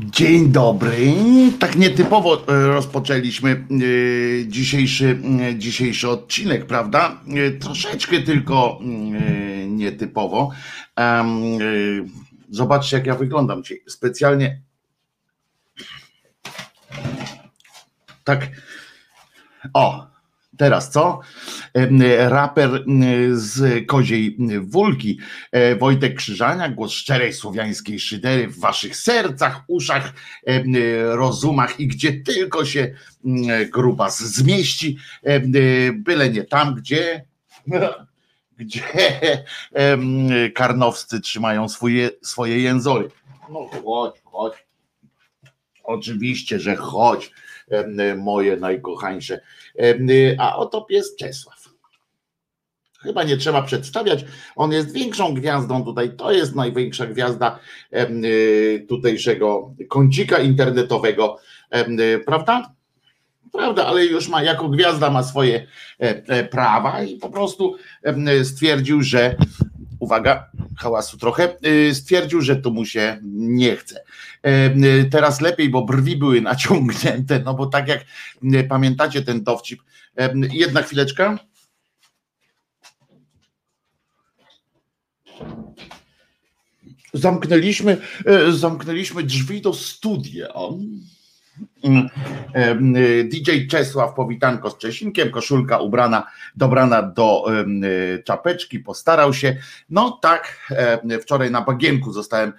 Dzień dobry. Tak nietypowo e, rozpoczęliśmy e, dzisiejszy, e, dzisiejszy odcinek, prawda? Troszeczkę tylko nietypowo. Zobaczcie, jak ja wyglądam dzisiaj. Specjalnie tak. O, Teraz co? Raper z Koziej Wólki, e, Wojtek Krzyżania, głos szczerej słowiańskiej szydery w waszych sercach, uszach, rozumach i gdzie tylko się grubas zmieści, byle nie tam, gdzie gdzie karnowscy trzymają swoje, swoje jęzory. No chodź, chodź. Oczywiście, że chodź moje najkochańsze. A oto pies Czesław. Chyba nie trzeba przedstawiać. On jest większą gwiazdą tutaj. To jest największa gwiazda y, tutejszego kącika internetowego, prawda? Prawda, ale już ma jako gwiazda ma swoje e, e, prawa i po prostu stwierdził, że uwaga, hałasu trochę, y, stwierdził, że tu mu się nie chce. E, y, teraz lepiej, bo brwi były naciągnięte, no bo tak jak y, pamiętacie ten dowcip. E, jedna chwileczka. Zamknęliśmy, e, zamknęliśmy drzwi do studia. Mm. DJ Czesław, powitanko z Czesinkiem, koszulka ubrana, dobrana do czapeczki, postarał się. No tak, wczoraj na bagienku zostałem,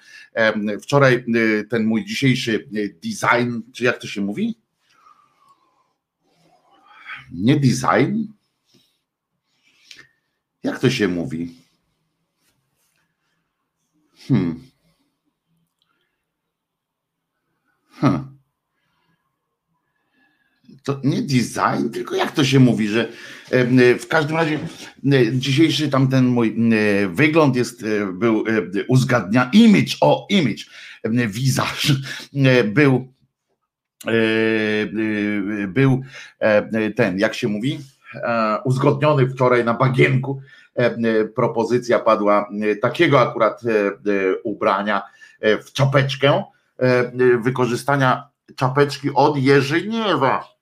wczoraj ten mój dzisiejszy design, czy jak to się mówi? Nie design? Jak to się mówi? Hmm. Hmm to nie design, tylko jak to się mówi, że w każdym razie dzisiejszy tamten mój wygląd jest, był uzgadnia, image, o image, wizaż był był ten, jak się mówi, uzgodniony wczoraj na bagienku. Propozycja padła takiego akurat ubrania w czapeczkę, wykorzystania czapeczki od Jerzyniewa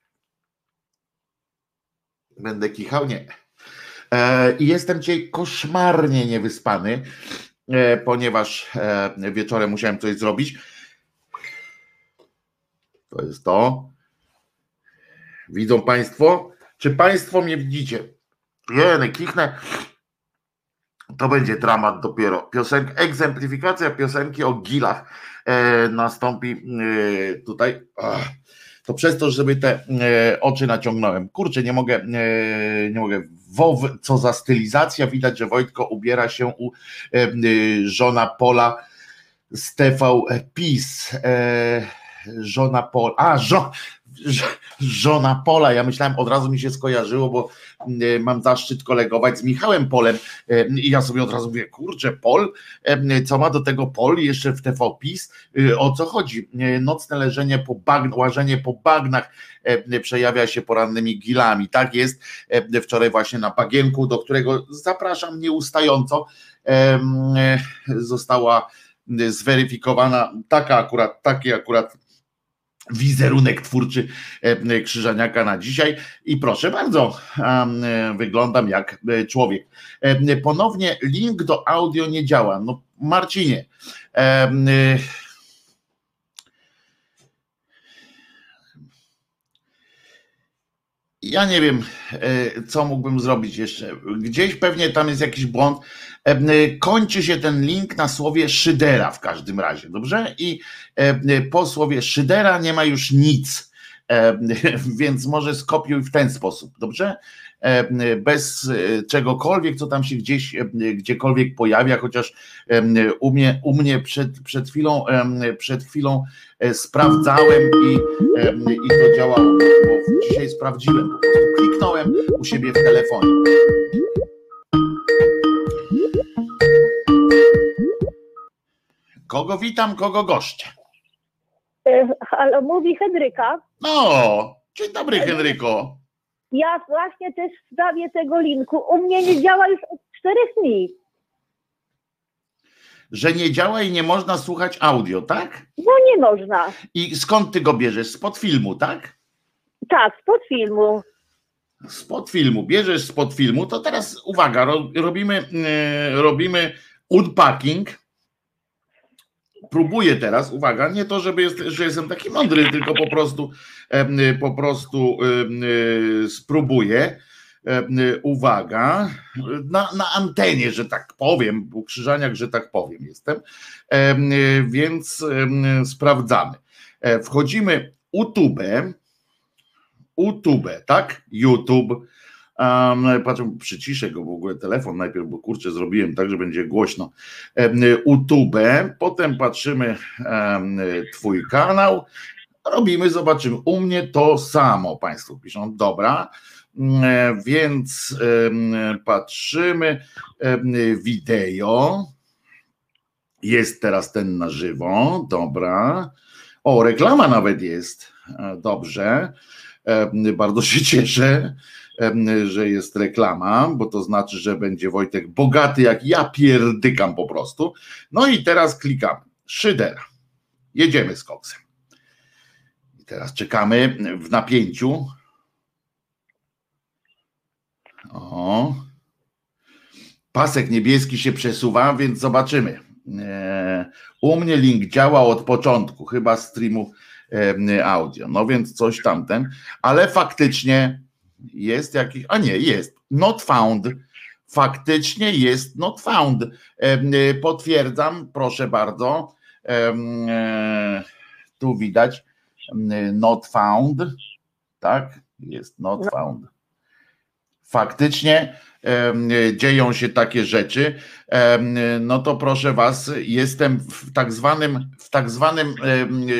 Będę kichał? Nie. E, I jestem dzisiaj koszmarnie niewyspany, e, ponieważ e, wieczorem musiałem coś zrobić. To jest to. Widzą Państwo? Czy Państwo mnie widzicie? Jeny, kichnę. To będzie dramat dopiero. Piosenka, egzemplifikacja piosenki o gilach nastąpi tutaj. Ach to przez to, żeby te e, oczy naciągnąłem. Kurczę, nie mogę, e, nie mogę. WoW, co za stylizacja, widać, że Wojtko ubiera się u e, żona Pola z TV PiS. Żona Pola, a żo, żona Pola. Ja myślałem, od razu mi się skojarzyło, bo e, mam zaszczyt kolegować z Michałem Polem e, i ja sobie od razu mówię, kurczę, Pol, e, co ma do tego Pol jeszcze w TV PiS, o co chodzi? Nocne leżenie po bagn, łażenie po bagnach przejawia się porannymi gilami. Tak jest wczoraj właśnie na bagienku, do którego zapraszam nieustająco, została zweryfikowana taka akurat, taki akurat wizerunek twórczy e, Krzyżaniaka na dzisiaj i proszę bardzo, e, wyglądam jak e, człowiek. Ponownie link do audio nie działa. No Marcinie, ja nie wiem, co mógłbym zrobić jeszcze. Gdzieś pewnie tam jest jakiś błąd. Kończy się ten link na słowie Szydera w każdym razie, dobrze? I po słowie Szydera nie ma już nic, więc może skopiuj w ten sposób, dobrze? Bez czegokolwiek, co tam się gdzieś, gdziekolwiek pojawia, chociaż u mnie, u mnie przed, przed chwilą, przed chwilą e, sprawdzałem i, i to działało, dzisiaj sprawdziłem, po prostu kliknąłem u siebie w telefonie. Kogo witam, kogo goszczę? E, halo, mówi Henryka. No, dzień dobry Henryko. Ja właśnie też w sprawie tego linku. U mnie nie działa już od czterech dni. Że nie działa i nie można słuchać audio, tak? No nie można. I skąd ty go bierzesz? Spod filmu, tak? Tak, spod filmu. Spod filmu. Bierzesz spod filmu, to teraz uwaga, ro, robimy, e, robimy unpacking. Próbuję teraz, uwaga, nie to, żeby jest, że jestem taki mądry, tylko po prostu e, po prostu e, spróbuję. E, uwaga, na, na antenie, że tak powiem, w Krzyżaniach, że tak powiem jestem, więc sprawdzamy. E, Wchodzimy YouTube, YouTube, tak? YouTube. Um, patrzę, przyciszę go w ogóle telefon najpierw, bo kurczę, zrobiłem tak, że będzie głośno. Um, YouTube, potem patrzymy um, Twój kanał, robimy, zobaczymy. U mnie to samo, Państwo piszą. Dobra, um, więc um, patrzymy wideo. Jest teraz ten na żywo, dobra. O, reklama nawet jest. E, Dobrze. E, Bardzo się cieszę, e, że jest reklama, bo to znaczy, że będzie Wojtek bogaty, jak ja pierdykam po prostu. No i teraz klikamy. Szydera. Jedziemy z koksem. I teraz czekamy w napięciu. O. Pasek niebieski się przesuwa, więc zobaczymy. E, U mnie link działa od początku, chyba streamu e, audio. No więc coś tamten, ale faktycznie jest jakiś, a nie, jest not found. Faktycznie jest not found. E, Potwierdzam, proszę bardzo. E, Tu widać e, not found. Tak, jest not found. Faktycznie dzieją się takie rzeczy, em, no to proszę was, jestem w tak zwanym, w tak zwanym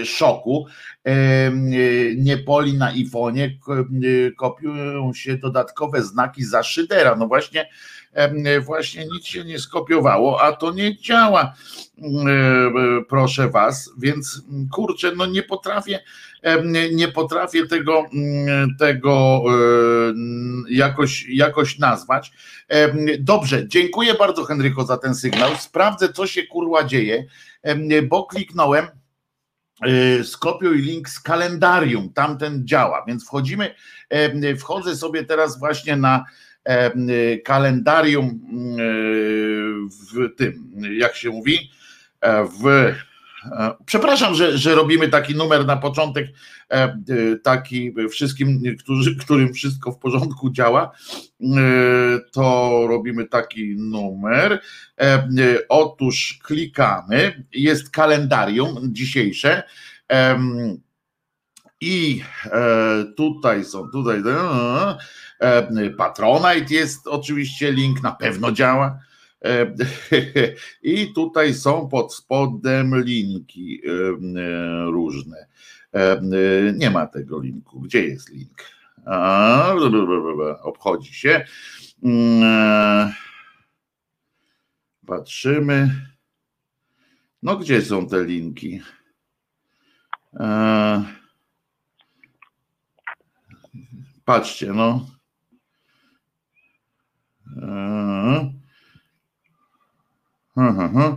szoku. Em, Niepoli na iPhone'ie ko- kopiują się dodatkowe znaki za szydera. No właśnie, właśnie nic się nie skopiowało, a to nie działa. em, Proszę was, więc kurczę, no nie potrafię, nie potrafię tego, mm, tego jakoś, jakoś nazwać. Dobrze, dziękuję bardzo Henryko za ten sygnał. Sprawdzę, co się kurwa dzieje, bo kliknąłem y, skopiuj link z kalendarium, tamten działa, więc wchodzimy, wchodzę sobie teraz właśnie na kalendarium y, w tym, jak się mówi, e, w e, Przepraszam, że, że robimy taki numer na początek, e, e, taki wszystkim, którzy, którym wszystko w porządku działa, e, to robimy taki numer. E, e, Otóż klikamy, jest kalendarium dzisiejsze. I e, tutaj są, tutaj e, e, Patronite jest oczywiście link, na pewno działa. E, I tutaj są pod spodem linki e, e, różne. Nie ma tego linku. Gdzie jest link? Obchodzi się. Mm, Patrzymy. No, gdzie są te linki? Patrzcie, no. Aha, aha.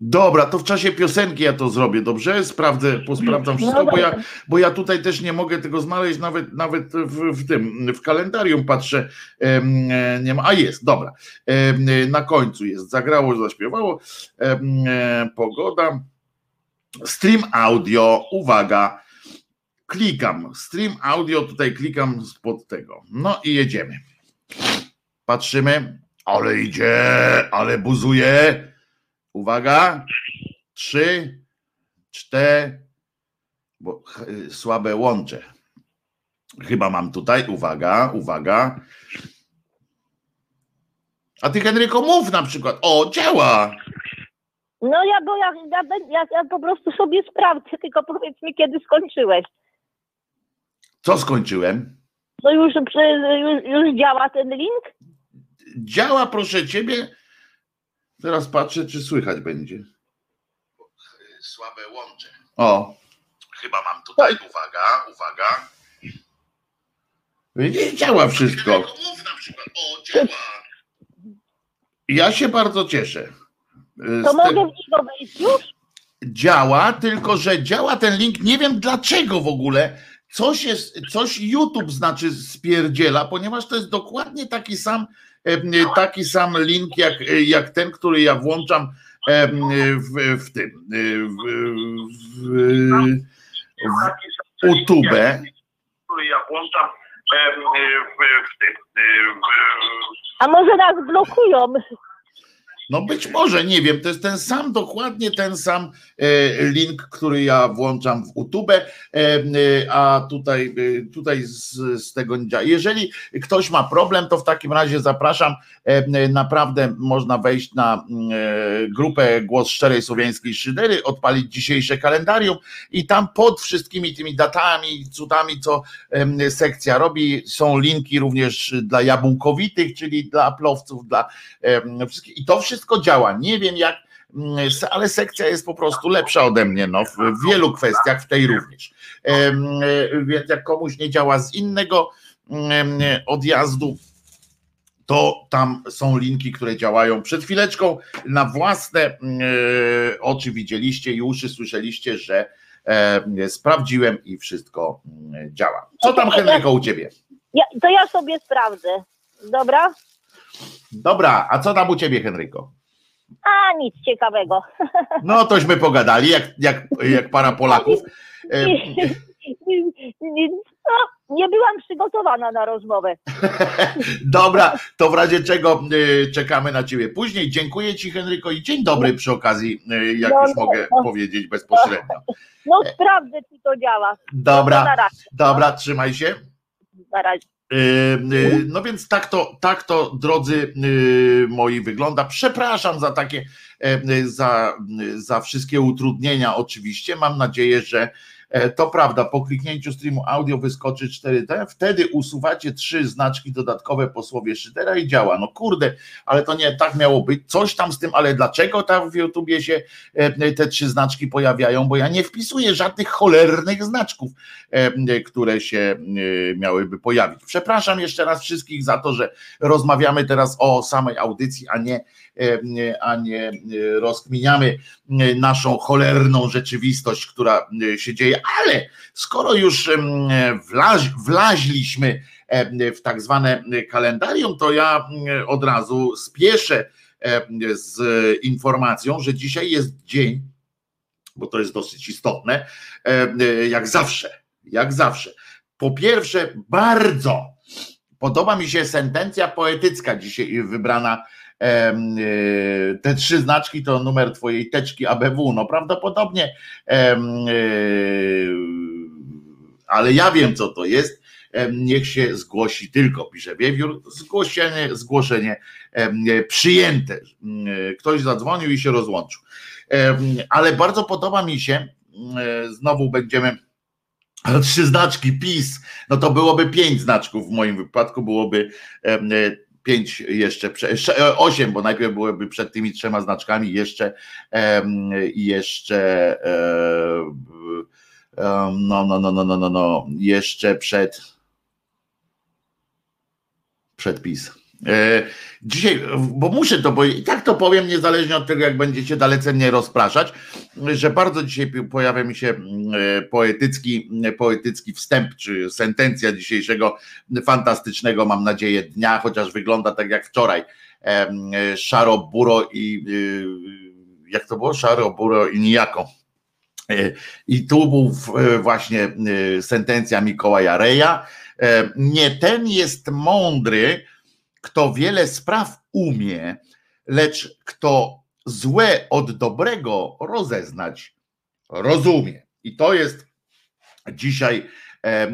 Dobra, to w czasie piosenki ja to zrobię, dobrze? Sprawdzę, posprawdzam wszystko, bo ja, bo ja tutaj też nie mogę tego znaleźć, nawet, nawet w, w tym, w kalendarium patrzę, e, nie ma, a jest, dobra, e, na końcu jest, zagrało, zaśpiewało, e, pogoda, stream audio, uwaga, klikam, stream audio, tutaj klikam spod tego, no i jedziemy, patrzymy, ale idzie, ale buzuje. Uwaga. Trzy, cztery, bo y, słabe łącze. Chyba mam tutaj, uwaga, uwaga. A ty Henryko mów na przykład. O, działa. No ja, bo ja, ja, ja, ja po prostu sobie sprawdzę, tylko powiedz mi, kiedy skończyłeś. Co skończyłem? No już, już, już działa ten link? Działa, proszę ciebie. Teraz patrzę, czy słychać będzie. Słabe łącze. O, chyba mam tutaj. Uwaga, uwaga. Nie działa wszystko. Mów na przykład. O, działa. Ja się bardzo cieszę. To mogę w niego wejść już? działa, tylko że działa ten link, nie wiem dlaczego w ogóle, coś jest, coś YouTube znaczy spierdziela, ponieważ to jest dokładnie taki sam, taki sam link jak, jak ten, który ja włączam w, w tym, w, w, w YouTube. Który ja włączam w, w tym. A może nas blokują? No być może, nie wiem, to jest ten sam, dokładnie ten sam e, link, który ja włączam w YouTube, e, e, a tutaj, tutaj z, z tego nie działa. Jeżeli ktoś ma problem, to w takim razie zapraszam, naprawdę można wejść na grupę Głos Szczerej Słowiańskiej Szydery, odpalić dzisiejsze kalendarium i tam pod wszystkimi tymi datami, cudami, co sekcja robi, są linki również dla jabłkowitych, czyli dla plowców, dla wszystkich i to wszystko wszystko działa. Nie wiem jak, mm, ale sekcja jest po prostu lepsza ode mnie no, w wielu kwestiach, w tej również. E, więc jak komuś nie działa z innego odjazdu, to tam są linki, które działają. Przed chwileczką na własne e, oczy widzieliście i uszy słyszeliście, że e, sprawdziłem i wszystko mm, działa. Co tam Henryko u ciebie? Ja, to ja sobie sprawdzę. Dobra? Dobra, a co tam u ciebie, Henryko? A nic ciekawego. No tośmy pogadali, jak, jak, jak para Polaków. No, nie byłam przygotowana na rozmowę. Dobra, to w razie czego y, czekamy na ciebie później. Dziękuję ci Henryko i dzień dobry przy okazji, y, jak no, już mogę no. powiedzieć bezpośrednio. No sprawdzę, czy to działa. Dobra, dobra, trzymaj się. Na razie. Yy, yy, no więc tak to, tak to, drodzy yy, moi, wygląda. Przepraszam za takie, za, za wszystkie utrudnienia, oczywiście. Mam nadzieję, że E, to prawda, po kliknięciu streamu audio wyskoczy 4D, wtedy usuwacie trzy znaczki dodatkowe po słowie szydera i działa. No kurde, ale to nie tak miało być. Coś tam z tym, ale dlaczego tam w YouTubie się e, te trzy znaczki pojawiają? Bo ja nie wpisuję żadnych cholernych znaczków, e, które się miałyby pojawić. Przepraszam jeszcze raz wszystkich za to, że rozmawiamy teraz o samej audycji, a nie a nie rozkminiamy naszą cholerną rzeczywistość, która się dzieje, ale skoro już wlaź, wlaźliśmy w tak zwane kalendarium, to ja od razu spieszę z informacją, że dzisiaj jest dzień, bo to jest dosyć istotne, jak zawsze, jak zawsze. Po pierwsze, bardzo podoba mi się sentencja poetycka dzisiaj wybrana te trzy znaczki to numer twojej teczki ABW. No prawdopodobnie, e, ale ja wiem, co to jest. Niech się zgłosi tylko, pisze Wiewiór, zgłoszenie, zgłoszenie przyjęte. Ktoś zadzwonił i się rozłączył. Ale bardzo podoba mi się, znowu będziemy trzy znaczki PiS, no to byłoby pięć znaczków w moim wypadku, byłoby pięć jeszcze, e, osiem, bo najpierw byłyby przed tymi trzema znaczkami jeszcze, jeszcze no, no, no, no, no, no, no, jeszcze przed przed E, dzisiaj, bo muszę to powiedzieć, i tak to powiem, niezależnie od tego, jak będziecie dalece mnie rozpraszać, że bardzo dzisiaj pojawia mi się mm, e, poetycki, poetycki wstęp, czy sentencja dzisiejszego fantastycznego, mam nadzieję, dnia, chociaż wygląda tak jak wczoraj. E, szaro, buro i jak to było? Szaro, buro i nijako. I tu był właśnie sentencja Mikołaja Reja. Nie ten jest mądry, kto wiele spraw umie, lecz kto złe od dobrego rozeznać rozumie. I to jest dzisiaj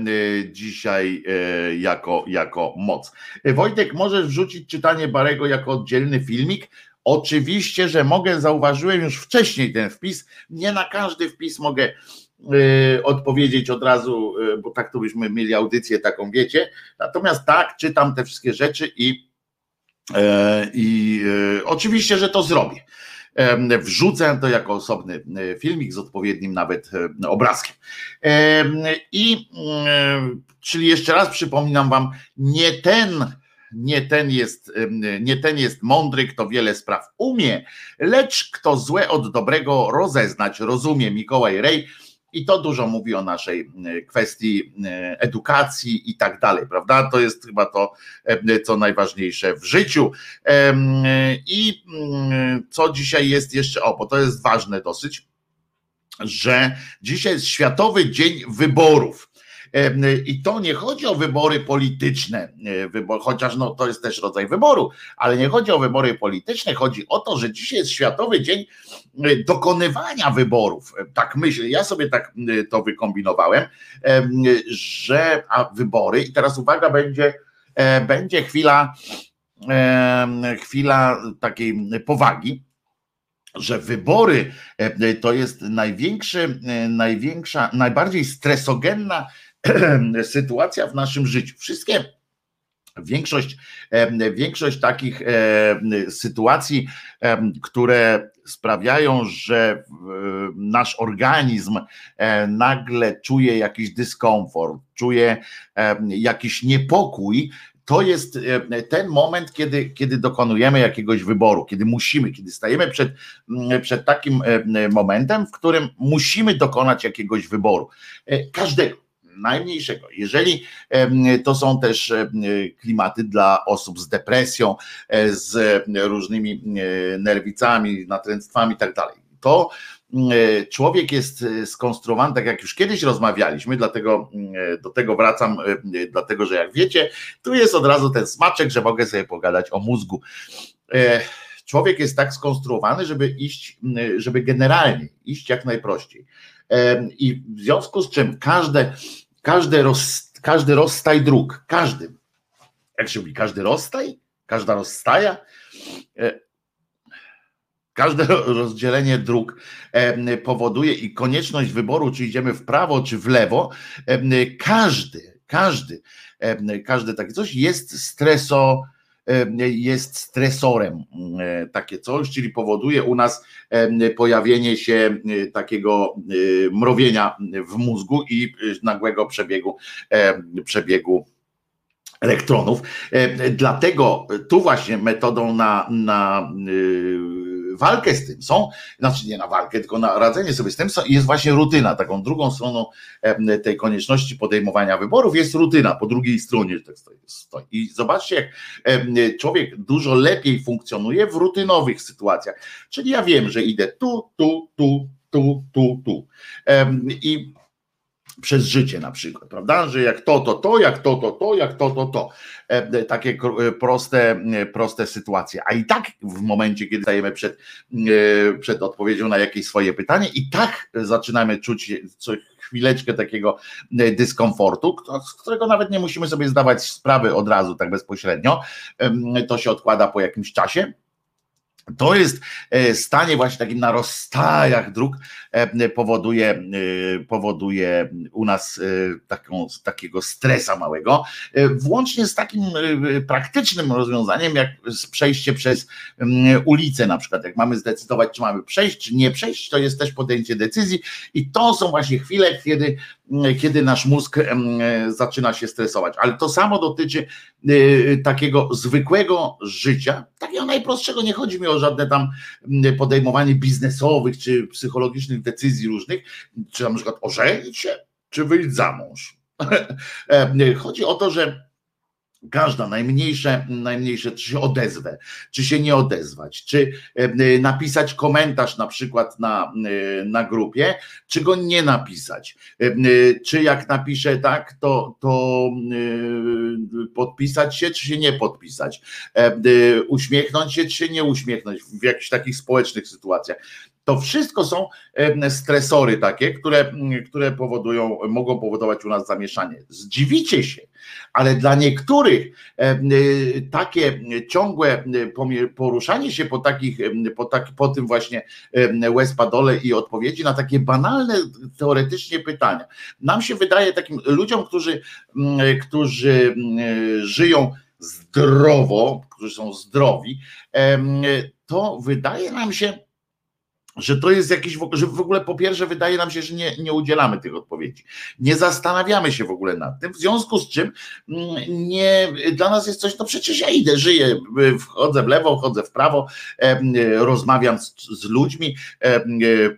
y, dzisiaj e, jako, jako moc. Wojtek, możesz wrzucić czytanie Barego jako oddzielny filmik? Oczywiście, że mogę, zauważyłem już wcześniej ten wpis. Nie na każdy wpis mogę odpowiedzieć od razu, y, bo tak to byśmy mieli audycję taką, wiecie. Natomiast tak, czytam te wszystkie rzeczy i, e, i y, oczywiście, że to zrobię. Wrzucę to jako osobny filmik z odpowiednim nawet obrazkiem. I czyli jeszcze raz przypominam Wam, nie ten nie ten jest, nie ten jest mądry, kto wiele spraw umie, lecz kto złe od dobrego rozeznać rozumie. Mikołaj Rej i to dużo mówi o naszej kwestii edukacji i tak dalej, prawda? To jest chyba to, co najważniejsze w życiu. I co dzisiaj jest jeszcze, o, bo to jest ważne dosyć, że dzisiaj jest Światowy Dzień Wyborów. I to nie chodzi o wybory polityczne, e, chociaż no, to jest też rodzaj wyboru, ale nie chodzi o wybory polityczne, chodzi o to, że dzisiaj jest Światowy Dzień e, dokonywania wyborów. E, tak myślę, ja sobie tak to wykombinowałem, że a wybory, i teraz uwaga, będzie, będzie chwila, chwila takiej powagi że wybory to jest największy, największa, najbardziej stresogenna sytuacja w naszym życiu. Wszystkie Większość, większość takich sytuacji, które sprawiają, że nasz organizm e, nagle czuje jakiś dyskomfort, czuje jakiś niepokój, to jest ten moment, kiedy, kiedy dokonujemy jakiegoś wyboru, kiedy musimy, kiedy stajemy przed, przed takim momentem, w którym musimy dokonać jakiegoś wyboru. E, każdego najmniejszego. Jeżeli to są też klimaty dla osób z depresją, e, z różnymi e, nerwicami, natręctwami tak dalej, to e, człowiek jest skonstruowany, tak jak już kiedyś rozmawialiśmy, dlatego do tego wracam, dlatego że jak wiecie, tu jest od razu ten smaczek, że mogę sobie pogadać o mózgu. Człowiek jest tak skonstruowany, żeby iść, żeby generalnie iść jak najprościej. I w związku z czym każde każdy, roz, każdy rozstaj dróg, każdy, jak się mówi, każdy rozstaj, każda rozstaja, e, każde rozdzielenie dróg e, powoduje i konieczność wyboru, czy idziemy w prawo, czy w lewo, e, każdy, każdy, każdy takie coś jest streso, jest stresorem e, takie coś, czyli powoduje u nas pojawienie się e, takiego e, mrowienia w mózgu i nagłego przebiegu, przebiegu elektronów. Dlatego tu właśnie metodą na, na walkę z tym są, znaczy nie na walkę, tylko na radzenie sobie z tym jest właśnie rutyna. Taką drugą stroną tej konieczności podejmowania wyborów jest rutyna, po drugiej stronie stoi. I zobaczcie, jak człowiek dużo lepiej funkcjonuje w rutynowych sytuacjach. Czyli ja wiem, że idę tu, tu, tu, tu, tu, tu. I przez życie na przykład, prawda? Że jak to, to, to, jak to, to, to, jak to, to, to. E, e, takie e, proste, proste sytuacje. A i tak w momencie, kiedy stajemy przed, przed odpowiedzią na jakieś swoje pytanie, i tak zaczynamy czuć co chwileczkę takiego dyskomfortu, z którego nawet nie musimy sobie zdawać sprawy od razu, tak bezpośrednio. To się odkłada po jakimś czasie to jest e, stanie właśnie takim na rozstajach dróg e, powoduje, e, powoduje u nas taką, takiego stresa małego, włącznie z takim praktycznym rozwiązaniem, jak przejście przez ulicę na przykład. Jak mamy zdecydować, czy mamy przejść, czy nie przejść, to jest też podjęcie decyzji i to są właśnie chwile, kiedy kiedy nasz mózg zaczyna się stresować. Ale to samo dotyczy takiego zwykłego życia, takiego najprostszego. Nie chodzi mi o żadne tam podejmowanie biznesowych czy psychologicznych decyzji różnych, czy na przykład ożenić się, czy wyjść za mąż. Chodzi o to, że Każda, najmniejsze, najmniejsze, czy się odezwę, czy się nie odezwać, czy e, napisać komentarz na przykład na, e, na grupie, czy go nie napisać. E, czy jak napiszę tak, to, to podpisać się, czy się nie podpisać. Uśmiechnąć się, czy się nie uśmiechnąć w jakichś takich społecznych sytuacjach. To wszystko są stresory takie, które, które powodują, mogą powodować u nas zamieszanie. Zdziwicie się, ale dla niektórych takie ciągłe poruszanie się po takich, po, tak, po tym właśnie łezpadole i odpowiedzi na takie banalne teoretycznie pytania. Nam się wydaje takim ludziom, którzy, którzy żyją zdrowo, którzy są zdrowi, to wydaje nam się, że to jest jakiś, że w ogóle po pierwsze wydaje nam się, że nie, nie udzielamy tych odpowiedzi. Nie zastanawiamy się w ogóle nad tym, w związku z czym mm, nie, dla nas jest coś, no przecież ja idę, żyję, wchodzę w lewo, wchodzę w prawo, rozmawiam z, z ludźmi,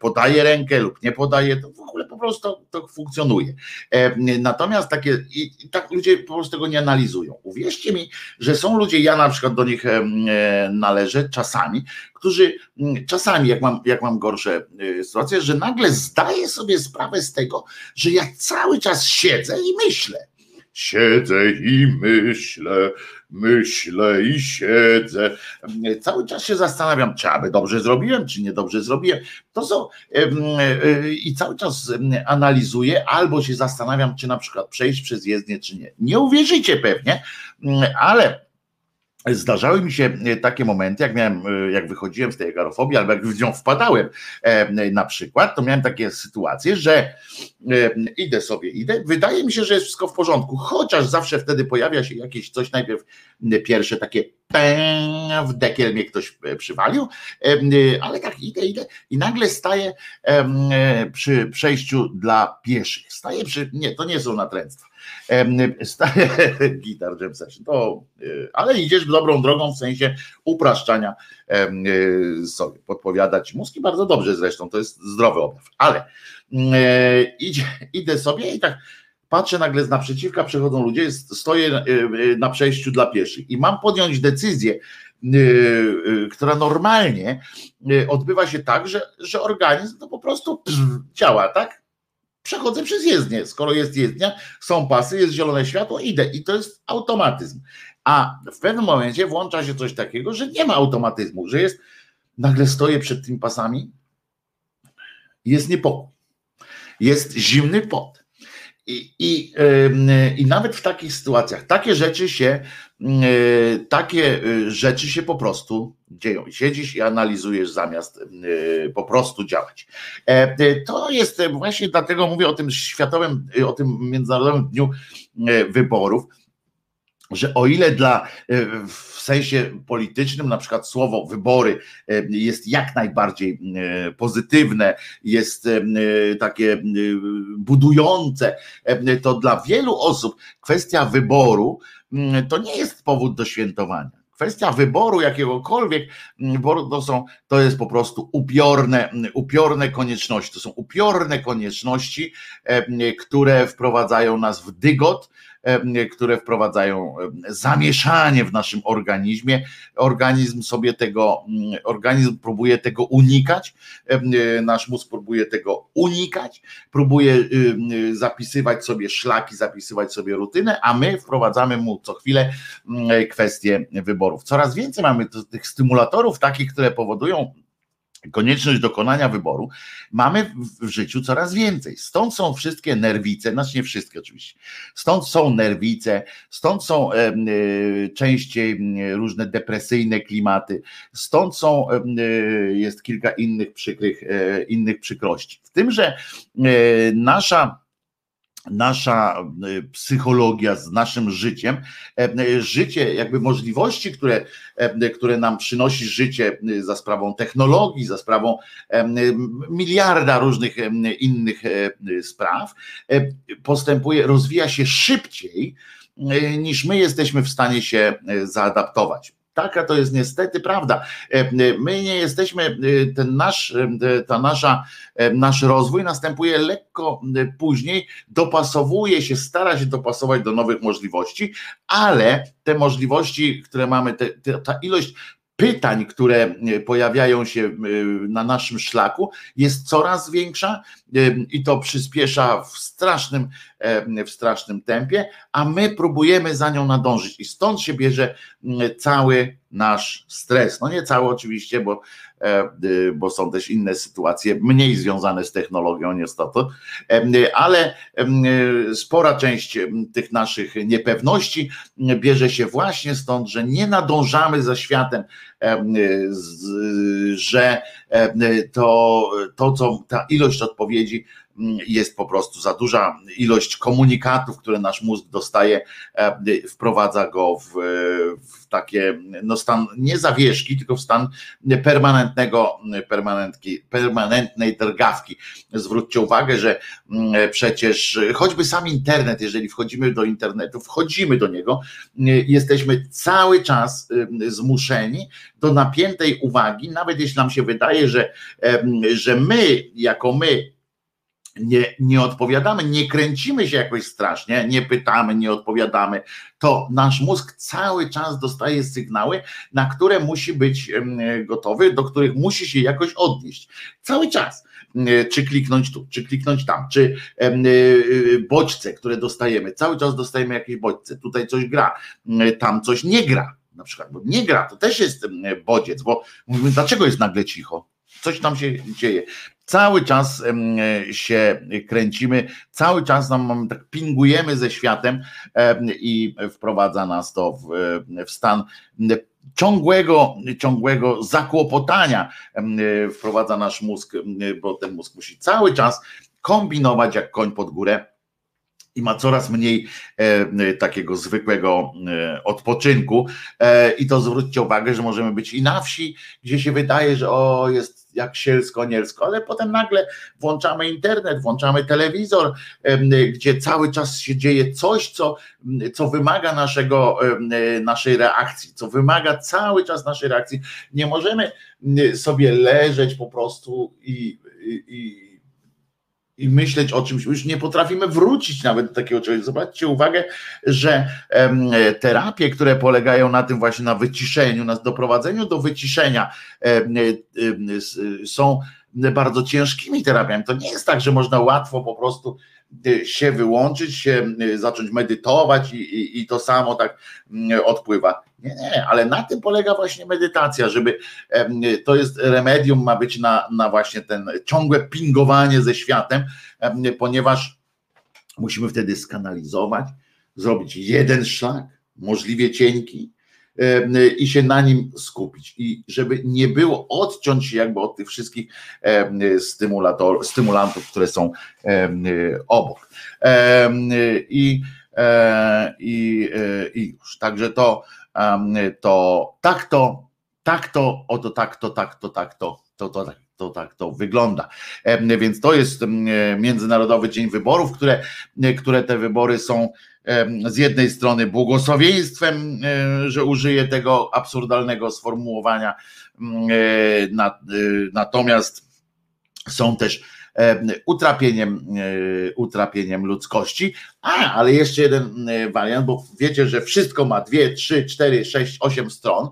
podaję rękę lub nie podaję, to w ogóle po prostu to, to funkcjonuje. Natomiast takie, i, i tak ludzie po prostu tego nie analizują. Uwierzcie mi, że są ludzie, ja na przykład do nich e, należę czasami, którzy mm, czasami, jak mam, jak mam gorsze y, sytuacje, że nagle zdaję sobie sprawę z tego, że ja cały czas siedzę i myślę. Siedzę i myślę, myślę i siedzę. Cały czas się zastanawiam, czy aby dobrze zrobiłem, czy niedobrze zrobiłem. To są y, i cały czas analizuję, albo się zastanawiam, czy na przykład przejść przez jezdnię, czy nie. Nie uwierzycie pewnie, ale Zdarzały mi się e, takie momenty, jak miałem, e, jak wychodziłem z tej agarofobii, albo jak w nią wpadałem e, na przykład, to miałem takie sytuacje, że idę sobie, idę, wydaje mi się, że jest wszystko w porządku, chociaż zawsze wtedy pojawia się jakieś coś, najpierw pierwsze takie w dekiel mnie ktoś przywalił, ale tak idę, idę i nagle staję przy przejściu dla pieszych. Staję przy, nie, to nie są natręctwa, gitar jam session, to, y, ale idziesz dobrą drogą w sensie upraszczania y, sobie, podpowiadać mózgi bardzo dobrze zresztą, to jest zdrowy objaw, ale mm, e, idzie, idę sobie i tak patrzę nagle z naprzeciwka, przechodzą ludzie, stoję y, na przejściu dla pieszych i mam podjąć decyzję, która normalnie odbywa się tak, że, że organizm to po prostu działa, tak? Przechodzę przez jezdnię. Skoro jest jezdnia, są pasy, jest zielone światło, idę i to jest automatyzm. A w pewnym momencie włącza się coś takiego, że nie ma automatyzmu, że jest, nagle stoję przed tymi pasami, jest niepokój, jest zimny pot. I, i, I nawet w takich sytuacjach takie rzeczy się, takie rzeczy się po prostu dzieją. Siedzisz i analizujesz zamiast po prostu działać. E, to jest właśnie dlatego mówię o tym światowym, o tym Międzynarodowym Dniu Wyborów, że o ile dla w sensie politycznym, na przykład słowo wybory jest jak najbardziej pozytywne, jest takie budujące, to dla wielu osób kwestia wyboru to nie jest powód do świętowania. Kwestia wyboru jakiegokolwiek wyboru to są, to jest po prostu upiorne, upiorne konieczności. To są upiorne konieczności, które wprowadzają nas w dygot, które wprowadzają zamieszanie w naszym organizmie. Organizm sobie tego, organizm próbuje tego unikać, nasz mózg próbuje tego unikać, próbuje zapisywać sobie szlaki, zapisywać sobie rutynę, a my wprowadzamy mu co chwilę kwestie wyborów. Coraz więcej mamy tych stymulatorów takich, które powodują konieczność dokonania wyboru mamy w życiu coraz więcej. Stąd są wszystkie nerwice, znaczy nie wszystkie oczywiście, stąd są nerwice, stąd są e, częściej różne depresyjne klimaty, stąd są, e, jest kilka innych przykrych, e, innych przykrości. W tym, że nasza nasza e, psychologia z naszym życiem, e, e, życie, jakby możliwości, które, które nam przynosi życie za sprawą technologii, za sprawą miliarda różnych innych spraw, postępuje, rozwija się szybciej niż my jesteśmy w stanie się zaadaptować. Taka to jest niestety prawda. E, e, my nie jesteśmy, e, ten nasz, ta nasza, nasz rozwój następuje lekko później, dopasowuje się, stara się dopasować do nowych możliwości, ale te możliwości, które mamy, te, ta ilość pytań, które pojawiają się na naszym szlaku, jest coraz większa i to przyspiesza w strasznym, w strasznym tempie, a my próbujemy za nią nadążyć. I stąd się bierze cały nasz stres. No nie cały oczywiście, bo, e, y, bo są też inne sytuacje, mniej związane z technologią niestety, ale spora część tych naszych niepewności bierze się właśnie stąd, że nie nadążamy za światem, że to, to co ta ilość odpowiedzi jest po prostu za duża ilość komunikatów, które nasz mózg dostaje, wprowadza go w, w takie, no stan nie zawieszki, tylko w stan permanentnego, permanentki, permanentnej drgawki. Zwróćcie uwagę, że mm, przecież choćby sam internet, jeżeli wchodzimy do internetu, wchodzimy do niego, jesteśmy cały czas zmuszeni do napiętej uwagi, nawet jeśli nam się wydaje, że, że my, jako my, nie, nie odpowiadamy, nie kręcimy się jakoś strasznie, nie pytamy, nie odpowiadamy, to nasz mózg cały czas dostaje sygnały, na które musi być gotowy, do których musi się jakoś odnieść. Cały czas. Czy kliknąć tu, czy kliknąć tam, czy y, y, bodźce, które dostajemy. Cały czas dostajemy jakieś bodźce. Tutaj coś gra, tam coś nie gra. Na przykład, bo nie gra, to też jest bodziec, bo mówimy, dlaczego jest nagle cicho? Coś tam się dzieje cały czas się kręcimy, cały czas nam tak pingujemy ze światem i wprowadza nas to w, w stan ciągłego, ciągłego zakłopotania. Wprowadza nasz mózg, bo ten mózg musi cały czas kombinować jak koń pod górę i ma coraz mniej e, takiego zwykłego e, odpoczynku. E, I to zwróćcie uwagę, że możemy być i na wsi, gdzie się wydaje, że o, jest jak sielsko, nielsko, ale potem nagle włączamy internet, włączamy telewizor, gdzie cały czas się dzieje coś, co, co wymaga naszego, naszej reakcji, co wymaga cały czas naszej reakcji. Nie możemy sobie leżeć po prostu i, i i myśleć o czymś, już nie potrafimy wrócić nawet do takiego czegoś. Zobaczcie uwagę, że terapie, które polegają na tym właśnie na wyciszeniu, na doprowadzeniu do wyciszenia są bardzo ciężkimi terapiami. To nie jest tak, że można łatwo po prostu się wyłączyć, się y, zacząć medytować i, i, i to samo tak mm, odpływa. Nie, nie, ale na tym polega właśnie medytacja, żeby to jest remedium, ma być na, na właśnie ten ciągłe pingowanie ze światem, ponieważ musimy wtedy skanalizować, zrobić jeden szlak, możliwie cienki, i się na nim skupić. I żeby nie było odciąć się jakby od tych wszystkich stymulator, stymulantów, które są obok. I, e, i, e, i już. Także to to tak to, tak to, oto tak to, tak to, tak to, to, to, tak, to tak to wygląda. Więc to jest Międzynarodowy Dzień Wyborów, które, które te wybory są z jednej strony błogosławieństwem, e, że użyję tego absurdalnego sformułowania, e, natomiast są też utrapieniem, e, utrapieniem ludzkości. A, ale jeszcze jeden e, wariant, bo wiecie, że wszystko ma dwie, trzy, cztery, sześć, osiem stron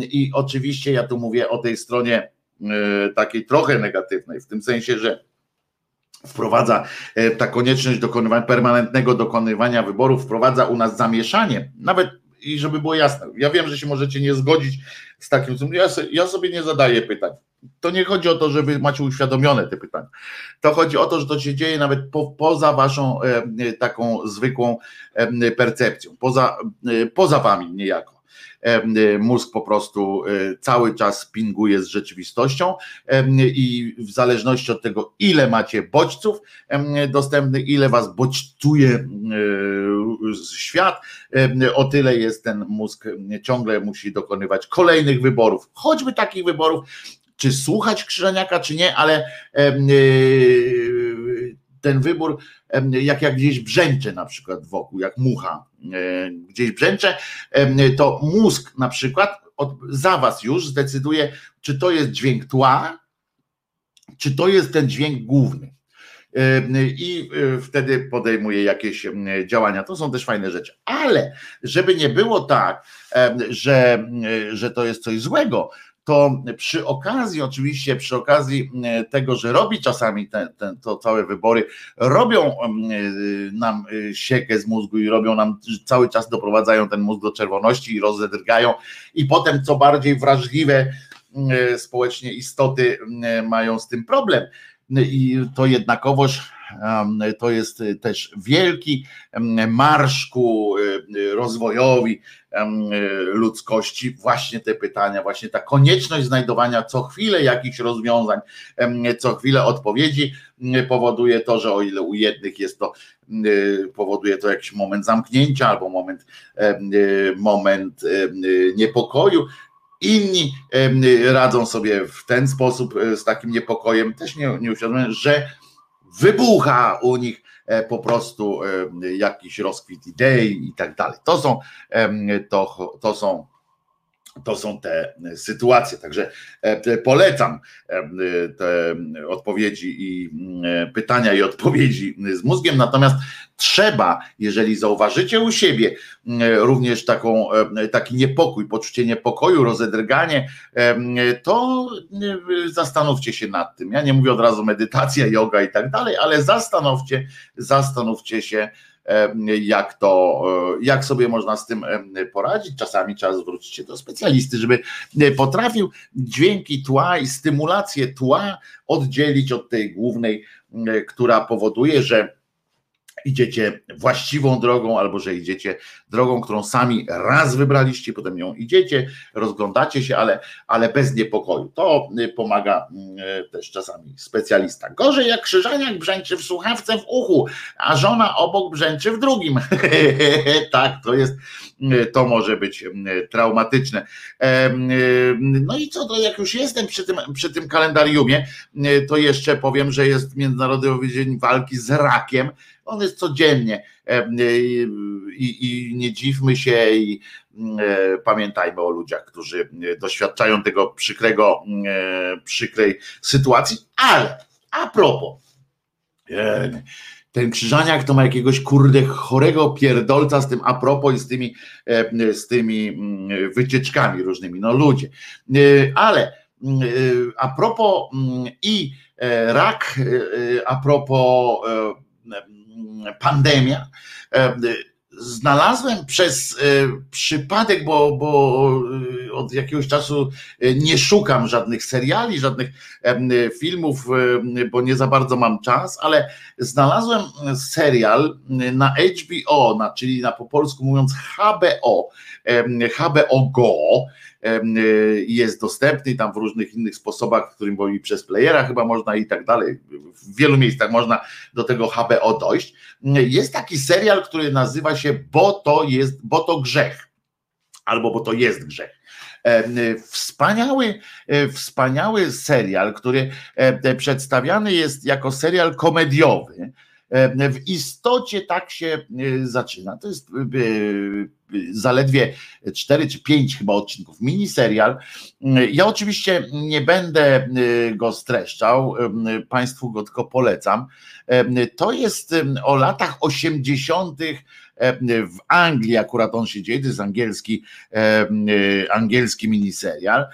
i oczywiście ja tu mówię o tej stronie e, takiej trochę negatywnej, w tym sensie, że wprowadza ta konieczność dokonywania, permanentnego dokonywania wyborów, wprowadza u nas zamieszanie, nawet i żeby było jasne, ja wiem, że się możecie nie zgodzić z takim, ja, ja sobie nie zadaję pytań, to nie chodzi o to, żeby macie uświadomione te pytania. To chodzi o to, że to się dzieje nawet po, poza waszą e, taką zwykłą e, percepcją, poza, e, poza wami niejako. E, mózg po prostu e, cały czas pinguje z rzeczywistością i w zależności od tego, ile macie bodźców dostępnych, ile was bodźcuje świat, o tyle jest ten mózg, ciągle musi dokonywać kolejnych wyborów, choćby takich wyborów, czy słuchać Krzyżaniaka, czy nie, ale ten wybór, jak jak gdzieś brzęcze na przykład wokół, jak mucha e, gdzieś brzęcze, to mózg na przykład za was już zdecyduje, czy to jest dźwięk tła, czy to jest ten dźwięk główny. I e, wtedy podejmuje jakieś działania. To są też fajne rzeczy. Ale żeby nie było tak, że, że to jest coś złego, to przy okazji, oczywiście przy okazji e, tego, że robi czasami te, te, to całe wybory, robią e, nam e, siekę z mózgu i robią nam cały czas doprowadzają ten mózg do czerwoności i rozedrgają. I potem co bardziej wrażliwe społecznie istoty mają z tym problem. I to jednakowoż to jest też wielki marsz ku rozwojowi ludzkości, właśnie te pytania, właśnie ta konieczność znajdowania co chwilę jakichś rozwiązań, co chwilę odpowiedzi powoduje to, że o ile u jednych jest to, powoduje to jakiś moment zamknięcia albo moment, moment niepokoju, Inni radzą sobie w ten sposób e, z takim niepokojem, też nie, nie uświadomiłem, że wybucha u nich e, po prostu jakiś rozkwit idei i tak dalej. To są, to, to są to są te sytuacje. Także e, polecam e, te odpowiedzi i e, pytania i odpowiedzi z mózgiem. Natomiast trzeba, jeżeli zauważycie u siebie również taką, taki niepokój, poczucie niepokoju, rozedrganie, to zastanówcie się nad tym. Ja nie mówię od razu medytacja, yoga i tak dalej, ale zastanówcie, zastanówcie się, jak to, e, jak sobie można z tym poradzić. Czasami trzeba zwrócić się do specjalisty, żeby e, potrafił dźwięki tła i stymulację tła oddzielić od tej głównej, która powoduje, że idziecie właściwą drogą, albo że idziecie drogą, którą sami raz wybraliście, potem ją idziecie, rozglądacie się, ale, ale bez niepokoju. To y, pomaga y, też czasami specjalista. Gorzej jak krzyżaniak brzęczy w słuchawce w uchu, a żona obok brzęczy w drugim. tak, to jest, y, to może być traumatyczne. No i co, to jak już jestem przy tym, przy tym kalendariumie, to jeszcze powiem, że jest Międzynarodowy Dzień Walki z Rakiem, on jest codziennie e, i, i nie dziwmy się i e, pamiętajmy o ludziach, którzy doświadczają tego przykrego, e, przykrej sytuacji, ale a propos, ten Krzyżaniak to ma jakiegoś kurde chorego pierdolca z tym a propos i z tymi, z tymi wycieczkami różnymi, no ludzie. Ale a propos i rak, a propos pandemia, e, znalazłem przez e, przypadek, bo, bo e, od jakiegoś czasu nie szukam żadnych seriali, żadnych filmów, bo nie za bardzo mam czas, ale znalazłem serial na HBO, na, czyli na po polsku mówiąc HBO, HBO Go, Y, jest dostępny tam w różnych innych sposobach, w którym i przez playera chyba można i tak dalej. W wielu miejscach można do tego HBO dojść. Jest taki serial, który nazywa się Bo to jest, bo to grzech. Albo bo to jest grzech. Wspaniały, e, wspaniały serial, który e, przedstawiany jest jako serial komediowy. W istocie tak się zaczyna. To jest zaledwie 4 czy 5 chyba odcinków, miniserial. Ja oczywiście nie będę go streszczał, Państwu go tylko polecam. To jest o latach 80. w Anglii, akurat on się dzieje, to jest angielski, angielski miniserial,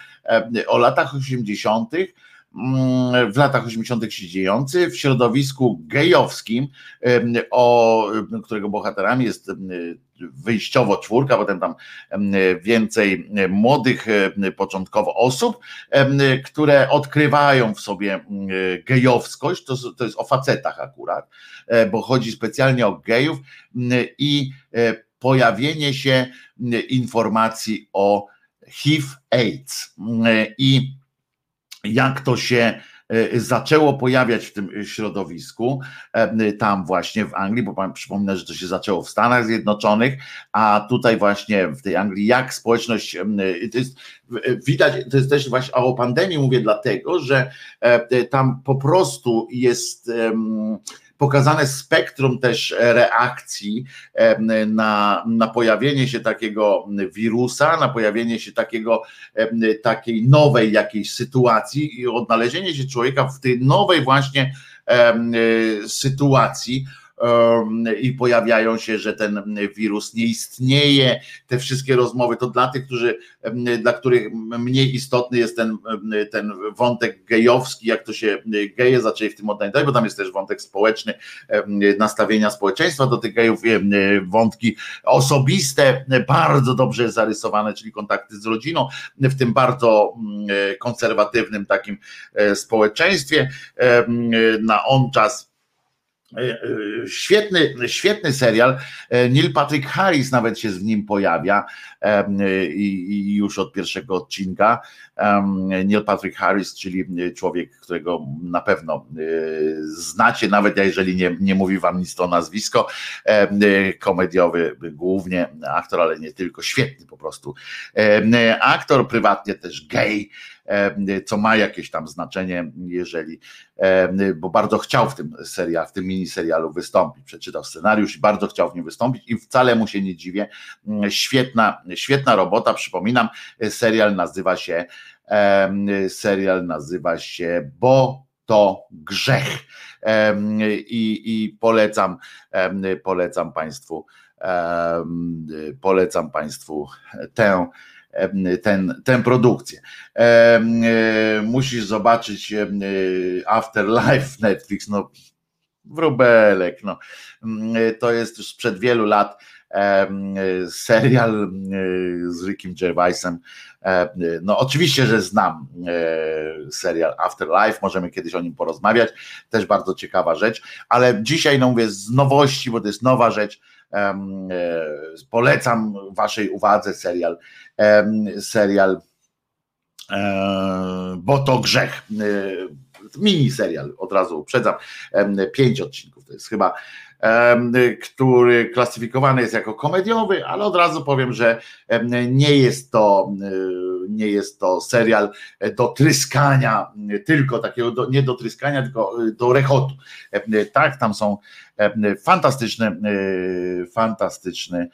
o latach 80 w latach 80. się dziejący w środowisku gejowskim, o którego bohaterami jest wyjściowo czwórka, potem tam więcej młodych początkowo osób, które odkrywają w sobie gejowskość, to, to jest o facetach akurat, e, bo chodzi specjalnie o gejów i e, pojawienie się informacji o HIV-AIDS i jak to się e, zaczęło pojawiać w tym środowisku, e, tam właśnie w Anglii, bo przypomnę, że to się zaczęło w Stanach Zjednoczonych, a tutaj właśnie w tej Anglii, jak społeczność, e, to jest, widać, to jest też właśnie, o pandemii mówię dlatego, że tam po prostu jest pokazane spektrum też reakcji na, na pojawienie się takiego wirusa, na pojawienie się takiego, takiej nowej jakiejś sytuacji i odnalezienie się człowieka w tej nowej właśnie sytuacji, i pojawiają się, że ten wirus nie istnieje. Te wszystkie rozmowy to dla tych, którzy, dla których mniej istotny jest ten, ten wątek gejowski, jak to się geje zaczęli w tym odnajdować, bo tam jest też wątek społeczny, nastawienia społeczeństwa do tych gejów, wątki osobiste, bardzo dobrze zarysowane, czyli kontakty z rodziną, w tym bardzo konserwatywnym takim e, społeczeństwie. Na on czas Świetny, świetny serial. Neil Patrick Harris nawet się w nim pojawia i, już od pierwszego odcinka. Neil Patrick Harris, czyli człowiek, którego na pewno znacie, nawet jeżeli nie, nie mówi wam nic to nazwisko. Komediowy głównie aktor, ale nie tylko, świetny po prostu. Aktor, prywatnie też gay co ma jakieś tam znaczenie, jeżeli, bo bardzo chciał w tym serialu, w tym miniserialu wystąpić, przeczytał scenariusz i bardzo chciał w nim wystąpić i wcale mu się nie dziwię. Świetna, świetna robota, przypominam, serial nazywa się serial nazywa się Bo to grzech. I, i polecam, polecam Państwu, polecam Państwu tę ten, tę produkcję. Musisz zobaczyć Afterlife Netflix, no wróbelek, no. To jest już sprzed wielu lat serial z Rickiem Gervaisem. No oczywiście, że znam serial Afterlife, możemy kiedyś o nim porozmawiać, też bardzo ciekawa rzecz, ale dzisiaj no mówię z nowości, bo to jest nowa rzecz, E, polecam waszej uwadze serial, serial e, bo to grzech. Mini serial, od razu uprzedzam. Pięć odcinków to jest chyba który klasyfikowany jest jako komediowy, ale od razu powiem, że nie jest to, nie jest to serial do tryskania, tylko takiego, do, nie do tryskania, tylko do rechotu. Tak, tam są fantastyczne, fantastyczne E,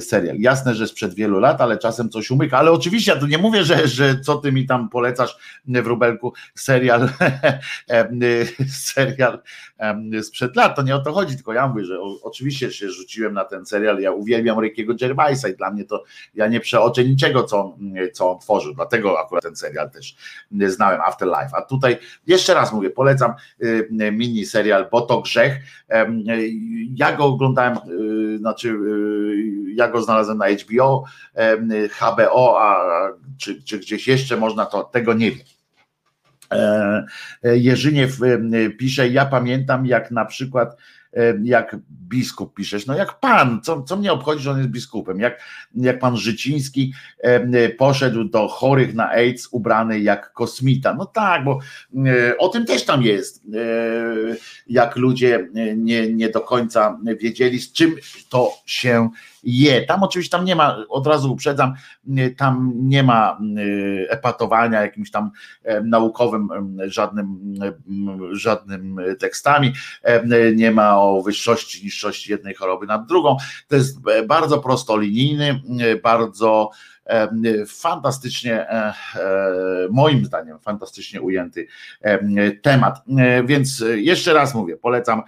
serial. Jasne, że sprzed wielu lat, ale czasem coś umyka, ale oczywiście ja tu nie mówię, że, że co ty mi tam polecasz w Rubelku, serial e, serial sprzed lat, to nie o to chodzi, tylko ja mówię, że oczywiście się rzuciłem na ten serial, ja uwielbiam Rickiego Gervaisa i dla mnie to, ja nie przeoczę niczego, co, co on tworzył, dlatego akurat ten serial też znałem, Afterlife, a tutaj jeszcze raz mówię, polecam y, mini serial, bo to grzech, ja go oglądałem, y, znaczy y, ja go znalazłem na HBO, HBO, a czy, czy gdzieś jeszcze można, to tego nie wiem. E, e, Jerzyniew pisze, ja pamiętam jak na przykład jak biskup piszesz, no jak pan, co, co mnie obchodzi, że on jest biskupem, jak, jak pan Życiński poszedł do chorych na AIDS ubrany jak kosmita, no tak, bo o tym też tam jest, jak ludzie nie, nie do końca wiedzieli, z czym to się je. Tam oczywiście tam nie ma, od razu uprzedzam, tam nie ma epatowania jakimś tam naukowym żadnym, żadnym tekstami, nie ma o wyższości, niższości jednej choroby nad drugą. To jest bardzo prostolinijny, bardzo fantastycznie, e, e, moim zdaniem, fantastycznie ujęty temat. Więc jeszcze raz mówię, polecam,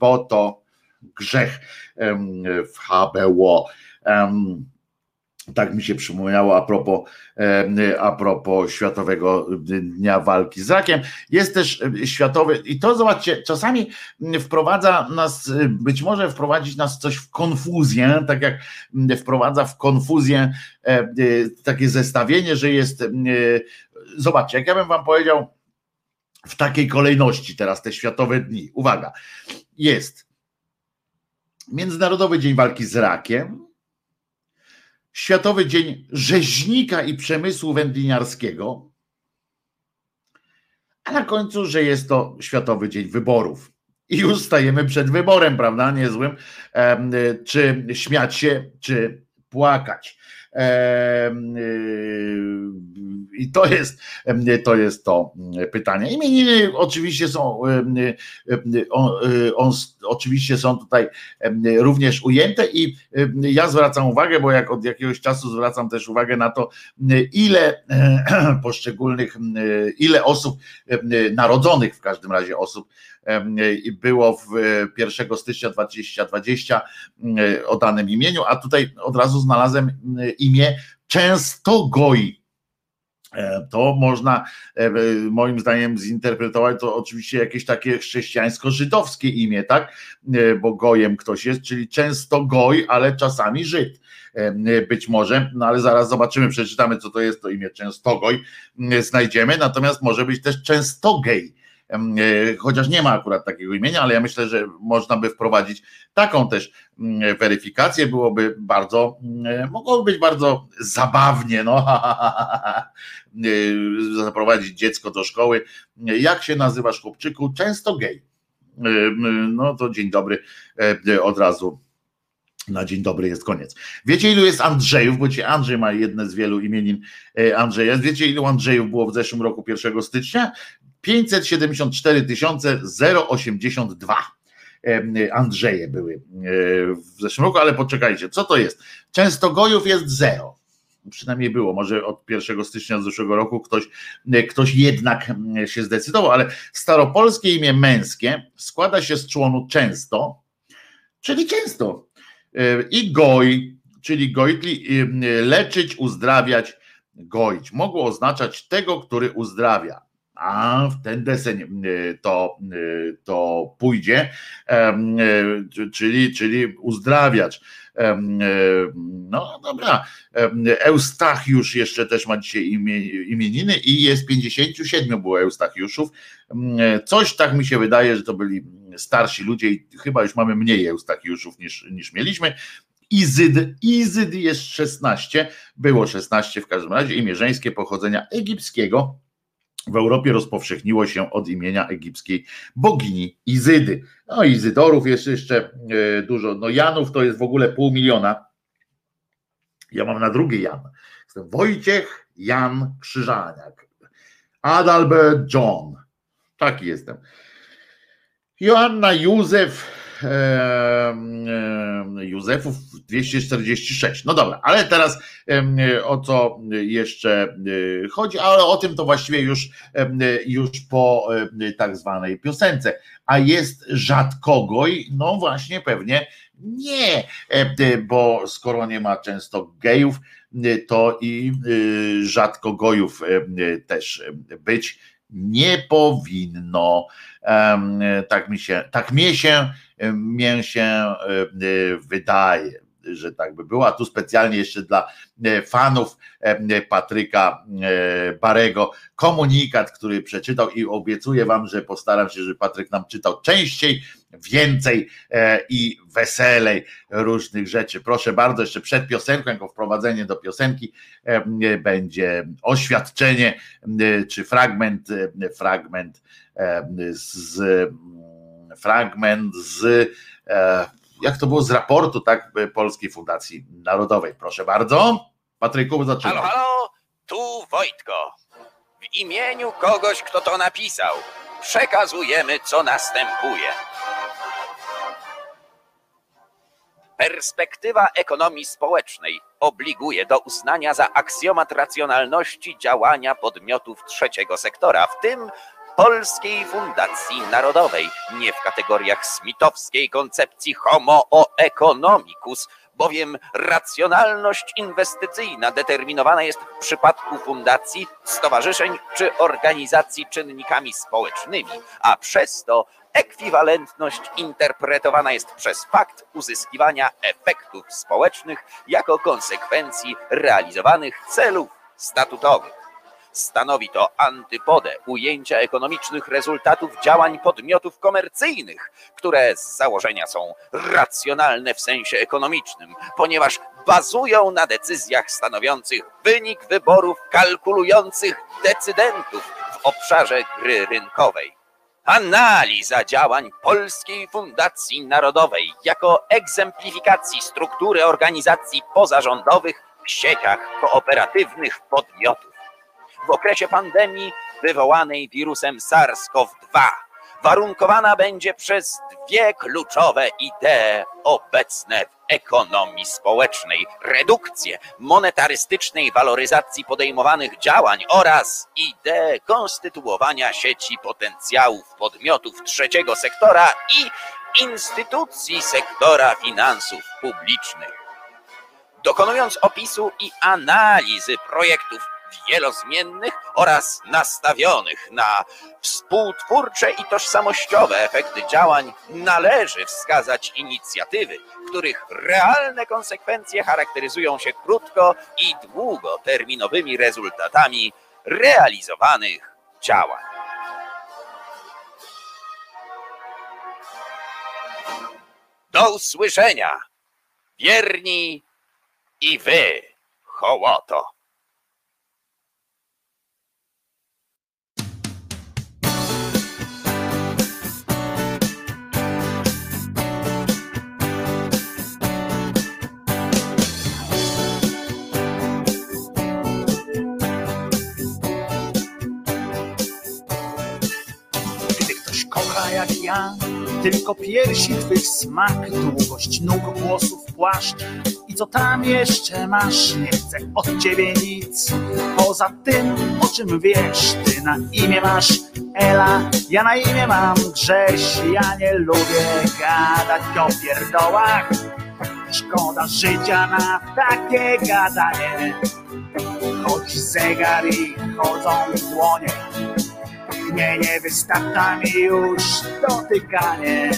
bo to grzech w HBO. Tak mi się przypomniało a propos, a propos Światowego Dnia Walki z Rakiem. Jest też światowy, i to zobaczcie, czasami wprowadza nas, być może wprowadzić nas coś w konfuzję, tak jak wprowadza w konfuzję takie zestawienie, że jest, zobaczcie, jak ja bym wam powiedział w takiej kolejności teraz te Światowe Dni. Uwaga, jest Międzynarodowy Dzień Walki z Rakiem, Światowy Dzień Rzeźnika i Przemysłu Wędliniarskiego, a na końcu, że jest to Światowy Dzień Wyborów. I już stajemy przed wyborem, prawda? Niezłym. Czy śmiać się, czy płakać. I to jest to, jest to pytanie. Imieniny oczywiście są, on, on, oczywiście są tutaj również ujęte i ja zwracam uwagę, bo jak od jakiegoś czasu zwracam też uwagę na to, ile poszczególnych, ile osób narodzonych w każdym razie osób było w 1 stycznia 2020 o danym imieniu, a tutaj od razu znalazłem imię Częstogoi. E, to można e, moim zdaniem zinterpretować to oczywiście jakieś takie chrześcijańsko-żydowskie imię, tak? E, bo gojem ktoś jest, czyli często goj, ale czasami Żyd. Być może, no ale zaraz zobaczymy, przeczytamy, co to jest to imię Częstogoj, znajdziemy, natomiast może być też Częstogej chociaż nie ma akurat takiego imienia, ale ja myślę, że można by wprowadzić taką też weryfikację, byłoby bardzo, mogłoby być bardzo zabawnie, no, zaprowadzić dziecko do szkoły. Jak się nazywasz chłopczyku? Często gej. No to dzień dobry od razu na dzień dobry jest koniec. Wiecie, ilu jest Andrzejów? Bo ci Andrzej ma jedne z wielu imienin e, Andrzeja. Wiecie, ilu Andrzejów było w zeszłym roku 1 stycznia? 574 082 Andrzeje były e, w zeszłym roku, ale poczekajcie, co to jest? Często gojów jest zero. Przynajmniej było, może od 1 stycznia zeszłego roku ktoś, e, ktoś jednak się zdecydował, ale staropolskie imię męskie składa się z członu często, czyli często, E, i goj, czyli gojtli, leczyć, uzdrawiać, goić. Mogło oznaczać tego, który uzdrawia. A w ten deseń e, to, e, to pójdzie, czyli, czyli uzdrawiać. No dobra, Eustachiusz jeszcze też ma dzisiaj imieniny i jest 57 było Eustachiuszów. Coś tak mi się wydaje, że to byli starsi ludzie i chyba już mamy mniej Eustachiuszów niż, niż mieliśmy. Izyd, Izyd jest 16, było 16 w każdym razie, imię żeńskie pochodzenia egipskiego. W Europie rozpowszechniło się od imienia egipskiej bogini Izydy. No Izydorów jest jeszcze e, dużo. No Janów to jest w ogóle pół miliona. Ja mam na drugi Jan. Jestem Wojciech Jan Krzyżaniak. Adalbert John. Taki jestem. Joanna Józef, Józefów 246. No dobra, ale teraz o co jeszcze e, chodzi, ale o tym to właściwie już, już po tak zwanej piosence. A jest rzadkogoj? No właśnie, pewnie nie, bo skoro nie ma często gejów, to i e, rzadko gojów też być nie powinno. Tak mi się, tak mnie się, mnie się wydaje, że tak by było. A tu specjalnie jeszcze dla e, fanów Patryka e, Barego komunikat, który przeczytał i obiecuję wam, że postaram się, żeby Patryk nam czytał częściej, więcej i weselej różnych rzeczy. Proszę bardzo, jeszcze przed piosenką, jako wprowadzenie do piosenki będzie oświadczenie czy fragment, fragment z fragment z jak to było z raportu tak Polskiej Fundacji Narodowej. Proszę bardzo. Patryku, zaczynaj. Halo, halo, tu Wojtko. W imieniu kogoś, kto to napisał, przekazujemy, co następuje. Perspektywa ekonomii społecznej obliguje do uznania za aksjomat racjonalności działania podmiotów trzeciego sektora, w tym Polskiej Fundacji Narodowej, nie w kategoriach smitowskiej koncepcji homo economicus, bowiem racjonalność inwestycyjna determinowana jest w przypadku fundacji, stowarzyszeń czy organizacji czynnikami społecznymi, a przez to ekwiwalentność interpretowana jest przez fakt uzyskiwania efektów społecznych jako konsekwencji realizowanych celów statutowych. Stanowi to antypodę ujęcia ekonomicznych rezultatów działań podmiotów komercyjnych, które z założenia są racjonalne w sensie ekonomicznym, ponieważ bazują na decyzjach stanowiących wynik wyborów kalkulujących decydentów w obszarze gry rynkowej. Analiza działań Polskiej Fundacji Narodowej jako egzemplifikacji struktury organizacji pozarządowych w sieciach kooperatywnych podmiotów w okresie pandemii wywołanej wirusem SARS-CoV-2 warunkowana będzie przez dwie kluczowe idee obecne w ekonomii społecznej: redukcję monetarystycznej waloryzacji podejmowanych działań oraz ideę konstytuowania sieci potencjałów podmiotów trzeciego sektora i instytucji sektora finansów publicznych. Dokonując opisu i analizy projektów wielozmiennych oraz nastawionych na współtwórcze i tożsamościowe efekty działań należy wskazać inicjatywy, których realne konsekwencje charakteryzują się krótko i długoterminowymi rezultatami realizowanych działań. Do usłyszenia, wierni i wy, hołoto. Jak ja, tylko piersi twych smak, długość nóg, włosów, płaszcz i co tam jeszcze masz, nie chcę od ciebie nic. Poza tym, o czym wiesz, ty na imię masz Ela, ja na imię mam Grześ, ja nie lubię gadać o pierdołach. Szkoda życia na takie gadanie. Chodzi zegar i chodzą dłonie. Nie, nie wystarcza mi już dotykanie.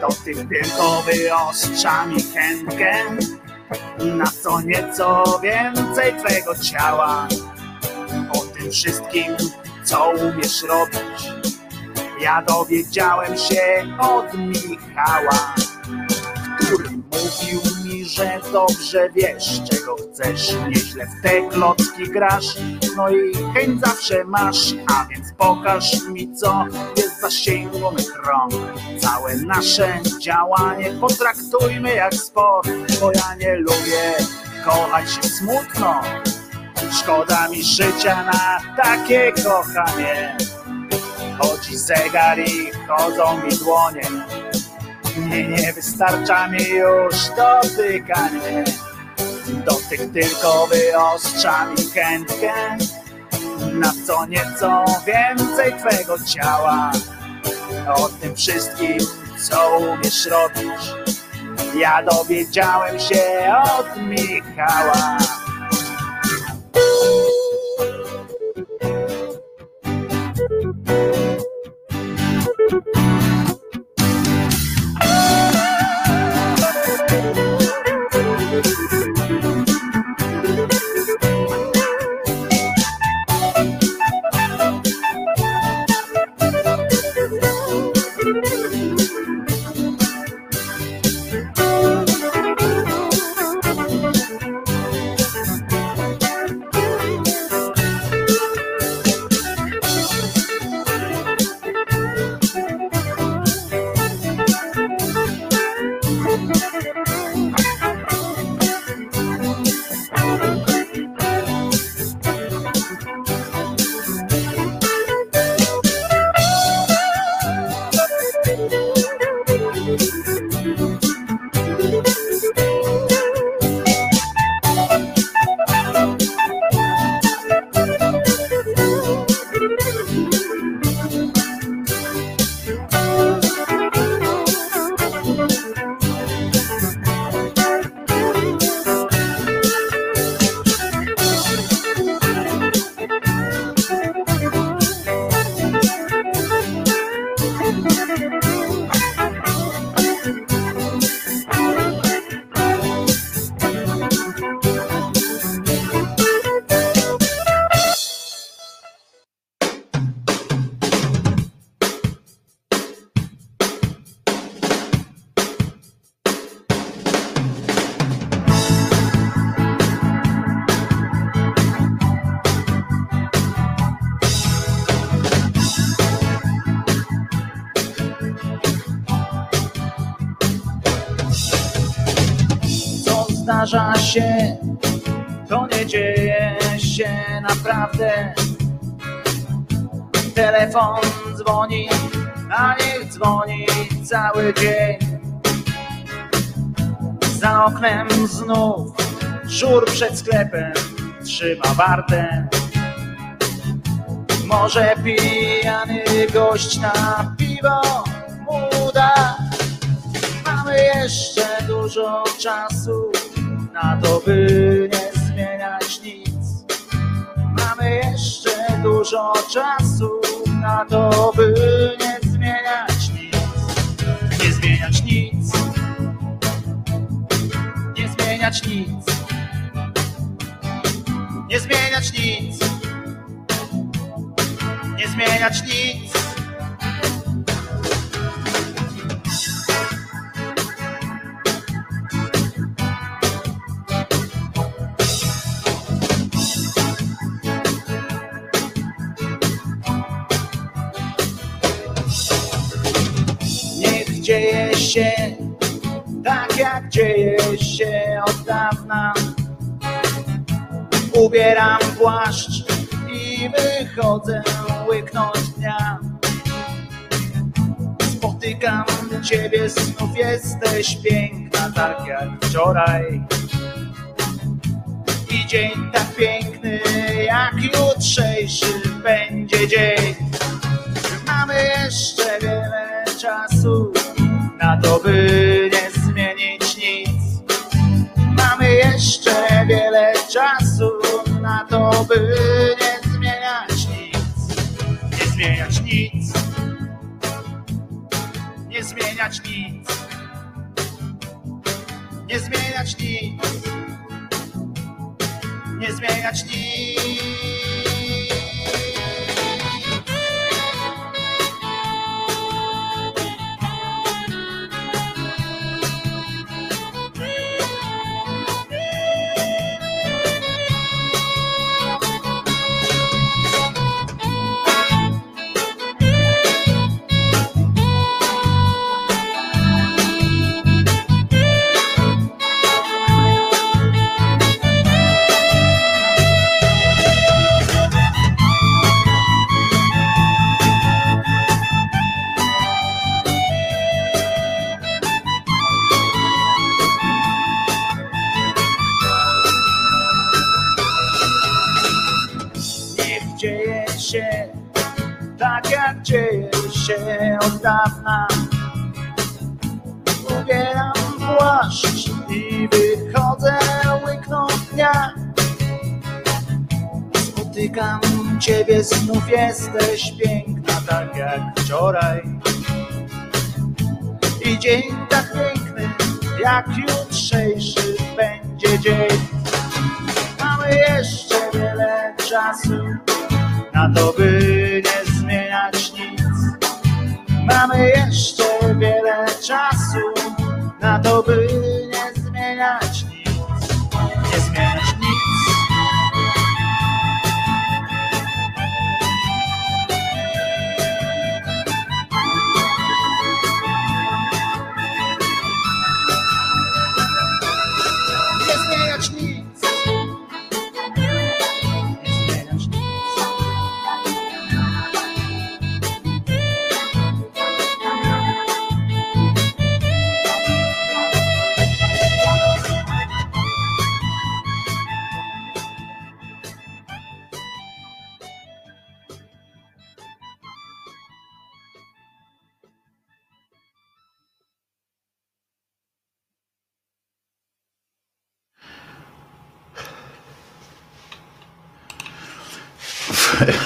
Dotyk tylko wyostrza mi chętkę na co nieco więcej twego ciała. O tym wszystkim, co umiesz robić, ja dowiedziałem się od Michała, który mówił że dobrze wiesz, czego chcesz, nieźle w te klocki grasz, no i chęć zawsze masz, a więc pokaż mi, co jest zasięgu mych rąk. Całe nasze działanie potraktujmy jak sport, bo ja nie lubię kochać się smutno. Szkoda mi życia na takie kochanie. Chodzi zegar i chodzą mi dłonie. Nie, nie wystarcza mi już dotykanie. Dotyk tylko wyostrza mi chętkę na co nieco więcej twego ciała. O tym wszystkim, co umiesz robić, ja dowiedziałem się od Michała. Się, to nie dzieje się naprawdę. Telefon dzwoni, a niech dzwoni cały dzień. Za oknem znów żur przed sklepem trzyma wartę. Może pijany gość na piwo mu da. Mamy jeszcze dużo czasu to, by nie zmieniać nic. Mamy jeszcze dużo czasu jesteś piękna, tak jak wczoraj. I dzień tak piękny jesteś piękna, tak jak wczoraj. I dzień tak piękny, jak jutrzejszy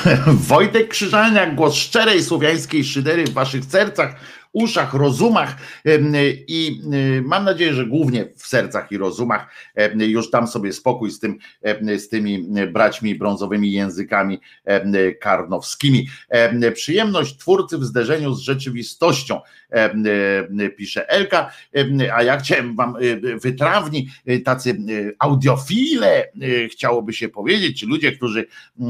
Wojtek Krzyżaniak, głos szczerej słowiańskiej szydery w waszych sercach, uszach, rozumach i mam nadzieję, że głównie w sercach i rozumach już dam sobie spokój z, tym, z tymi braćmi brązowymi językami karnowskimi. Em, Przyjemność twórcy w zderzeniu z rzeczywistością, pisze Elka, a ja chciałem wam y, wytrawni, y, tacy audiofile, chciałoby się powiedzieć, czy ludzie, którzy e,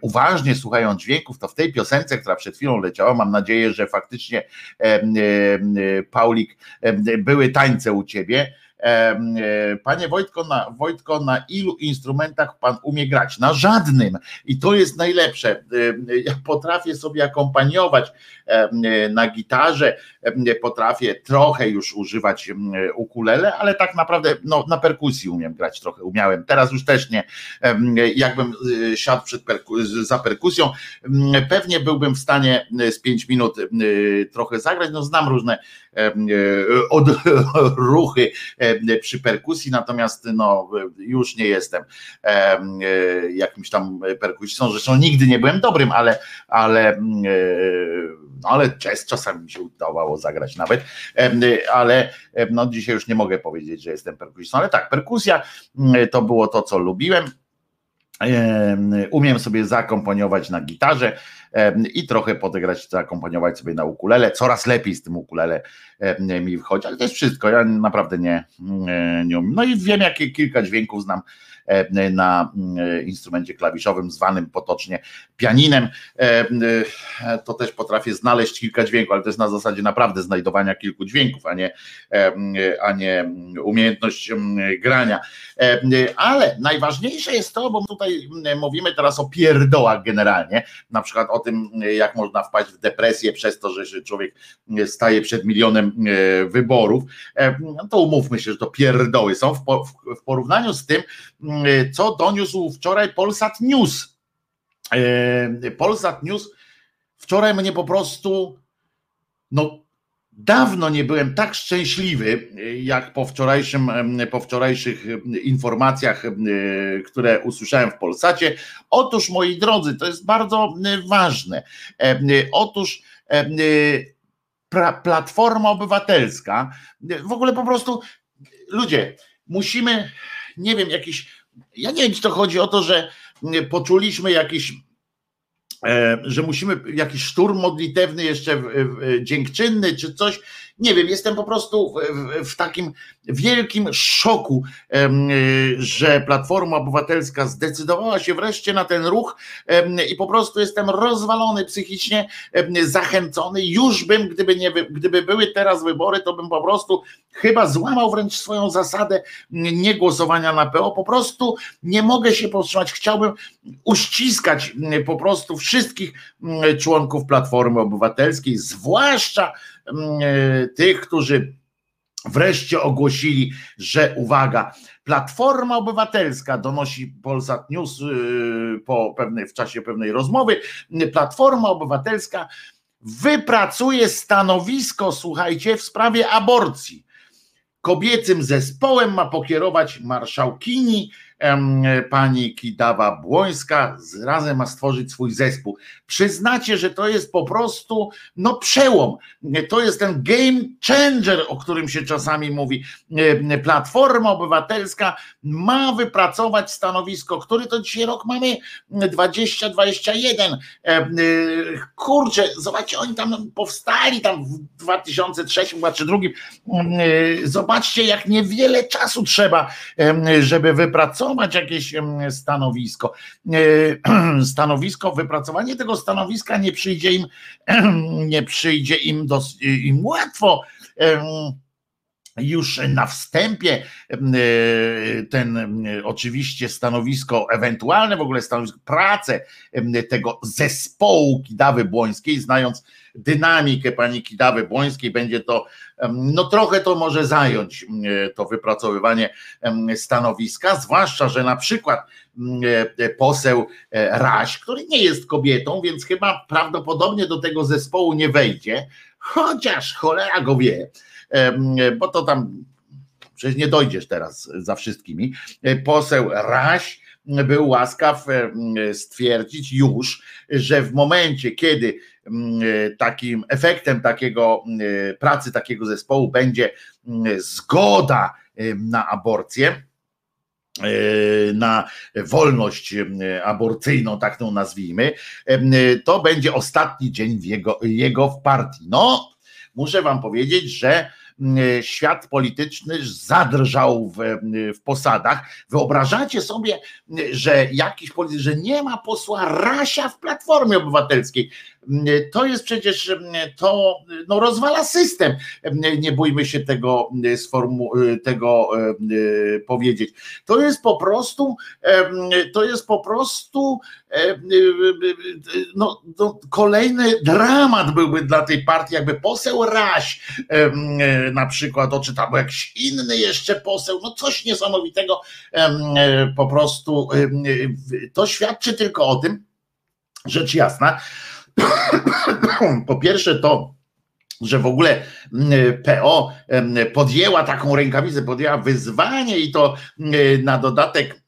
uważnie słuchają dźwięków, to w tej piosence, która przed chwilą leciała, mam nadzieję, że faktycznie e, e, Paulik, e, były tańce u ciebie. E, Panie Wojtko na, Wojtko, na ilu instrumentach pan umie grać? Na żadnym. I to jest najlepsze. Ja potrafię sobie akompaniować e, na gitarze, potrafię trochę już używać ukulele, ale tak naprawdę no, na perkusji umiem grać trochę, umiałem. Teraz już też nie. Jakbym y, siadł przed perku- za perkusją, pewnie byłbym w stanie y, z 5 minut trochę zagrać. No znam różne odruchy przy perkusji, natomiast no już nie jestem em, jakimś tam perkusistą. Zresztą nigdy nie byłem dobrym, ale ale no ale czas, czasami mi się udawało zagrać nawet, ale no dzisiaj już nie mogę powiedzieć, że jestem perkusistą, ale tak, perkusja mm, to było to, co lubiłem. Em, Umiem sobie zaakompaniować na gitarze, i trochę podegrać, zaakompaniować sobie na ukulele. Coraz lepiej z tym ukulele mi wychodzi, ale to jest wszystko. Ja naprawdę nie, nie umiem. No i wiem, jakie kilka dźwięków znam E, na mm, instrumencie klawiszowym zwanym potocznie pianinem. E, e, to też potrafię znaleźć kilka dźwięków, ale to jest na zasadzie naprawdę znajdowania kilku dźwięków, a nie, a nie umiejętność grania. Ale najważniejsze jest to, bo tutaj mówimy teraz o pierdołach generalnie, na przykład o tym, jak można wpaść w depresję przez to, że człowiek staje przed milionem wyborów, to umówmy się, że to pierdoły są. W porównaniu z tym, E, co doniósł wczoraj Polsat News. E, Polsat News wczoraj mnie po prostu, no dawno nie byłem tak szczęśliwy, jak po, wczorajszym, po wczorajszych informacjach, które usłyszałem w Polsacie. Otóż, moi drodzy, to jest bardzo ważne. E, otóż Platforma Obywatelska, w ogóle po prostu ludzie, musimy, nie wiem, jakiś ja nie wiem, czy to chodzi o to, że poczuliśmy jakiś e, że musimy jakiś szturm modlitewny jeszcze dziękczynny czy coś, nie wiem, jestem po prostu w, w, takim wielkim szoku, że Platforma Obywatelska zdecydowała się wreszcie na ten ruch i po prostu jestem rozwalony psychicznie, zachęcony. Już bym, gdyby, nie, gdyby były teraz wybory, to bym po prostu chyba złamał wręcz swoją zasadę nie głosowania na PO. Po prostu nie mogę się powstrzymać. Chciałbym uściskać po prostu wszystkich członków Platformy Obywatelskiej, zwłaszcza tych, którzy wreszcie ogłosili, że uwaga, Platforma Obywatelska donosi Polsat News e, po pewnej, w czasie pewnej rozmowy, Platforma Obywatelska wypracuje stanowisko, słuchajcie, w sprawie aborcji. Kobiecym zespołem ma pokierować marszałkini pani Kidawa-Błońska razem ma stworzyć swój zespół. Przyznacie, że to jest po prostu no przełom. To jest ten game changer, o którym się czasami mówi. Platforma Obywatelska ma wypracować stanowisko, który to dzisiaj rok mamy 2021. Kurczę, zobaczcie, oni tam powstali tam w 2003 czy 2002. Zobaczcie, jak niewiele czasu trzeba, żeby wypracować wypracować jakieś stanowisko. E, stanowisko, wypracowanie tego stanowiska nie przyjdzie im, nie przyjdzie im, dos, im łatwo już na wstępie e, ten oczywiście stanowisko, ewentualne w ogóle stanowisko, pracę tego zespołu Kidawy Błońskiej, znając dynamikę pani Kidawy Błońskiej, będzie to, no trochę to może zająć to wypracowywanie stanowiska, zwłaszcza, że na przykład e, poseł e, Raś, który nie jest kobietą, więc chyba prawdopodobnie do tego zespołu nie wejdzie, chociaż cholera go wie, bo to tam przecież nie dojdziesz teraz za wszystkimi. E, poseł Raś był łaskaw stwierdzić już, że w momencie, kiedy takim efektem takiego pracy takiego zespołu będzie zgoda na aborcję, e, na wolność aborcyjną, tak to nazwijmy, to będzie ostatni dzień jego, jego w partii. No, muszę wam powiedzieć, że mm, świat polityczny zadrżał w, w posadach. Wyobrażacie sobie, że jakiś polityk, że nie ma posła Rasia w Platformie Obywatelskiej. To jest przecież, to no, rozwala system. Nie bójmy się tego, sformu, tego powiedzieć. To jest po prostu, to jest po prostu no, no, kolejny dramat byłby dla tej partii, jakby poseł Raś na przykład oczytał, albo jakiś inny jeszcze poseł, no coś niesamowitego po prostu to świadczy tylko o tym, rzecz jasna, po pierwsze to, że w ogóle mm, PO podjęła taką rękawicę, podjęła wyzwanie i to mm, na dodatek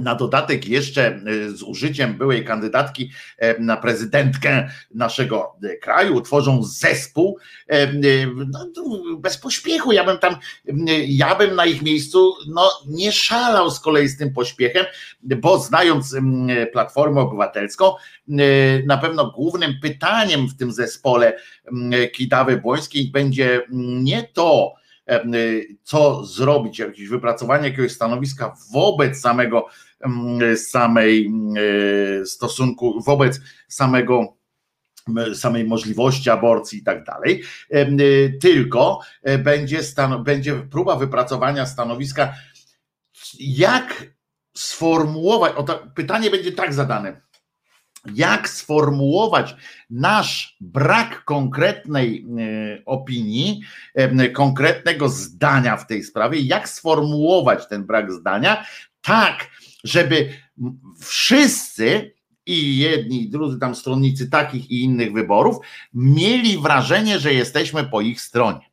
na dodatek jeszcze z użyciem byłej kandydatki na prezydentkę naszego kraju, tworzą zespół no, bez pośpiechu. Ja bym tam, ja bym na ich miejscu no, nie szalał z kolei z tym pośpiechem, bo znając Platformę Obywatelską, na pewno głównym pytaniem w tym zespole Kidawy Błońskiej będzie nie to, co zrobić, jakieś wypracowanie jakiegoś stanowiska wobec samego samej stosunku, wobec samego samej możliwości aborcji i tak dalej, tylko będzie, stan- będzie próba wypracowania stanowiska, jak sformułować, o to pytanie będzie tak zadane, jak sformułować nasz brak konkretnej e, opinii, konkretnego zdania w tej sprawie, jak sformułować ten brak zdania, tak, żeby wszyscy i jedni i drudzy tam stronnicy takich i innych wyborów mieli wrażenie, że jesteśmy po ich stronie.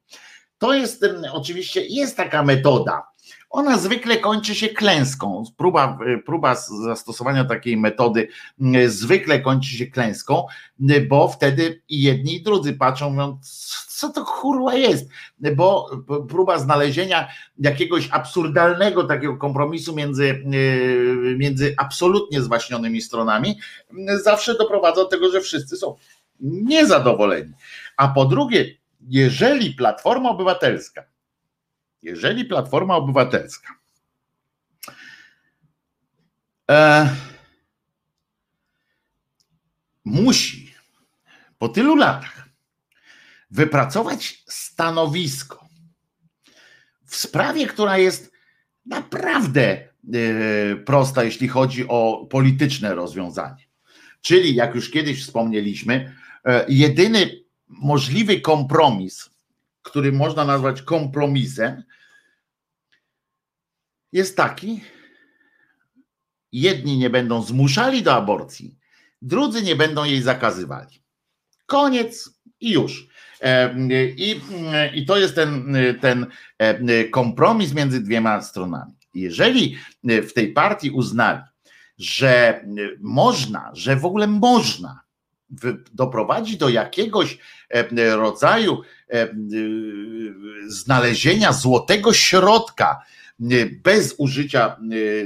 To jest oczywiście, jest taka metoda, ona zwykle kończy się klęską. Próba, próba zastosowania takiej metody mm, zwykle kończy się klęską, bo wtedy jedni i drudzy patrzą, mówią, co to kurwa jest, bo próba znalezienia jakiegoś absurdalnego takiego kompromisu między, y, między absolutnie zwaśnionymi stronami zawsze doprowadza do tego, że wszyscy są niezadowoleni. A po drugie, jeżeli Platforma Obywatelska jeżeli Platforma Obywatelska e, musi po tylu latach wypracować stanowisko w sprawie, która jest naprawdę e, prosta, jeśli chodzi o polityczne rozwiązanie. Czyli, jak już kiedyś wspomnieliśmy, e, jedyny możliwy kompromis, który można nazwać kompromisem, jest taki: jedni nie będą zmuszali do aborcji, drudzy nie będą jej zakazywali. Koniec i już. E, I, i to jest ten, ten e, kompromis między dwiema stronami. Jeżeli w tej partii uznali, że można, że w ogóle można doprowadzić do jakiegoś e, rodzaju znalezienia złotego środka bez użycia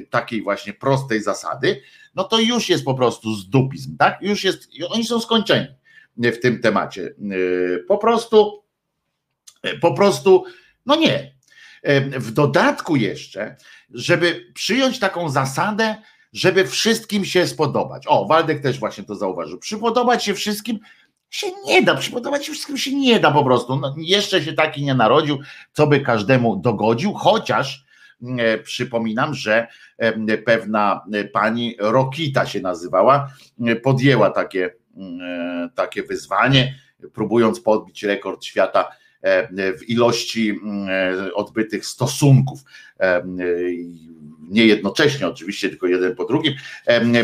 takiej właśnie prostej zasady, no to już jest po prostu zdupizm, tak? Już jest, oni są skończeni w tym temacie. Po prostu, po prostu, no nie. W dodatku jeszcze, żeby przyjąć taką zasadę, żeby wszystkim się spodobać. O, Waldek też właśnie to zauważył. Przypodobać się wszystkim się nie da, przypodobać się wszystkim się nie da po prostu. No, jeszcze się taki nie narodził, co by każdemu dogodził, chociaż E, przypominam, że e, pewna pani Rokita się nazywała, e, podjęła takie, takie wyzwanie, próbując podbić rekord świata w ilości odbytych stosunków nie jednocześnie oczywiście, tylko jeden po drugim,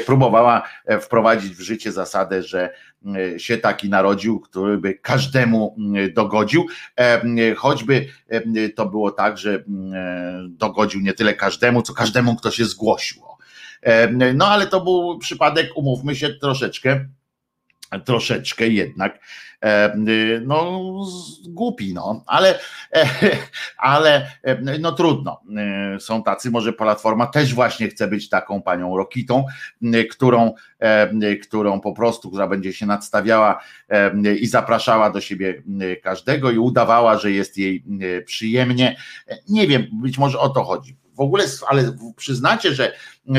próbowała e, wprowadzić w życie zasadę, że e, się taki narodził, który by każdemu dogodził, choćby to było tak, że dogodził nie tyle każdemu, co każdemu, kto się zgłosił. No ale to był przypadek, umówmy się, troszeczkę troszeczkę jednak e, no głupi, no, ale, e, ale e, no trudno. Są tacy, może Platforma też właśnie chce być taką panią Rokitą, którą, którą po prostu, która będzie się nadstawiała i zapraszała do siebie każdego i udawała, że jest jej przyjemnie. Nie wiem, być może o to chodzi w ogóle, ale przyznacie, że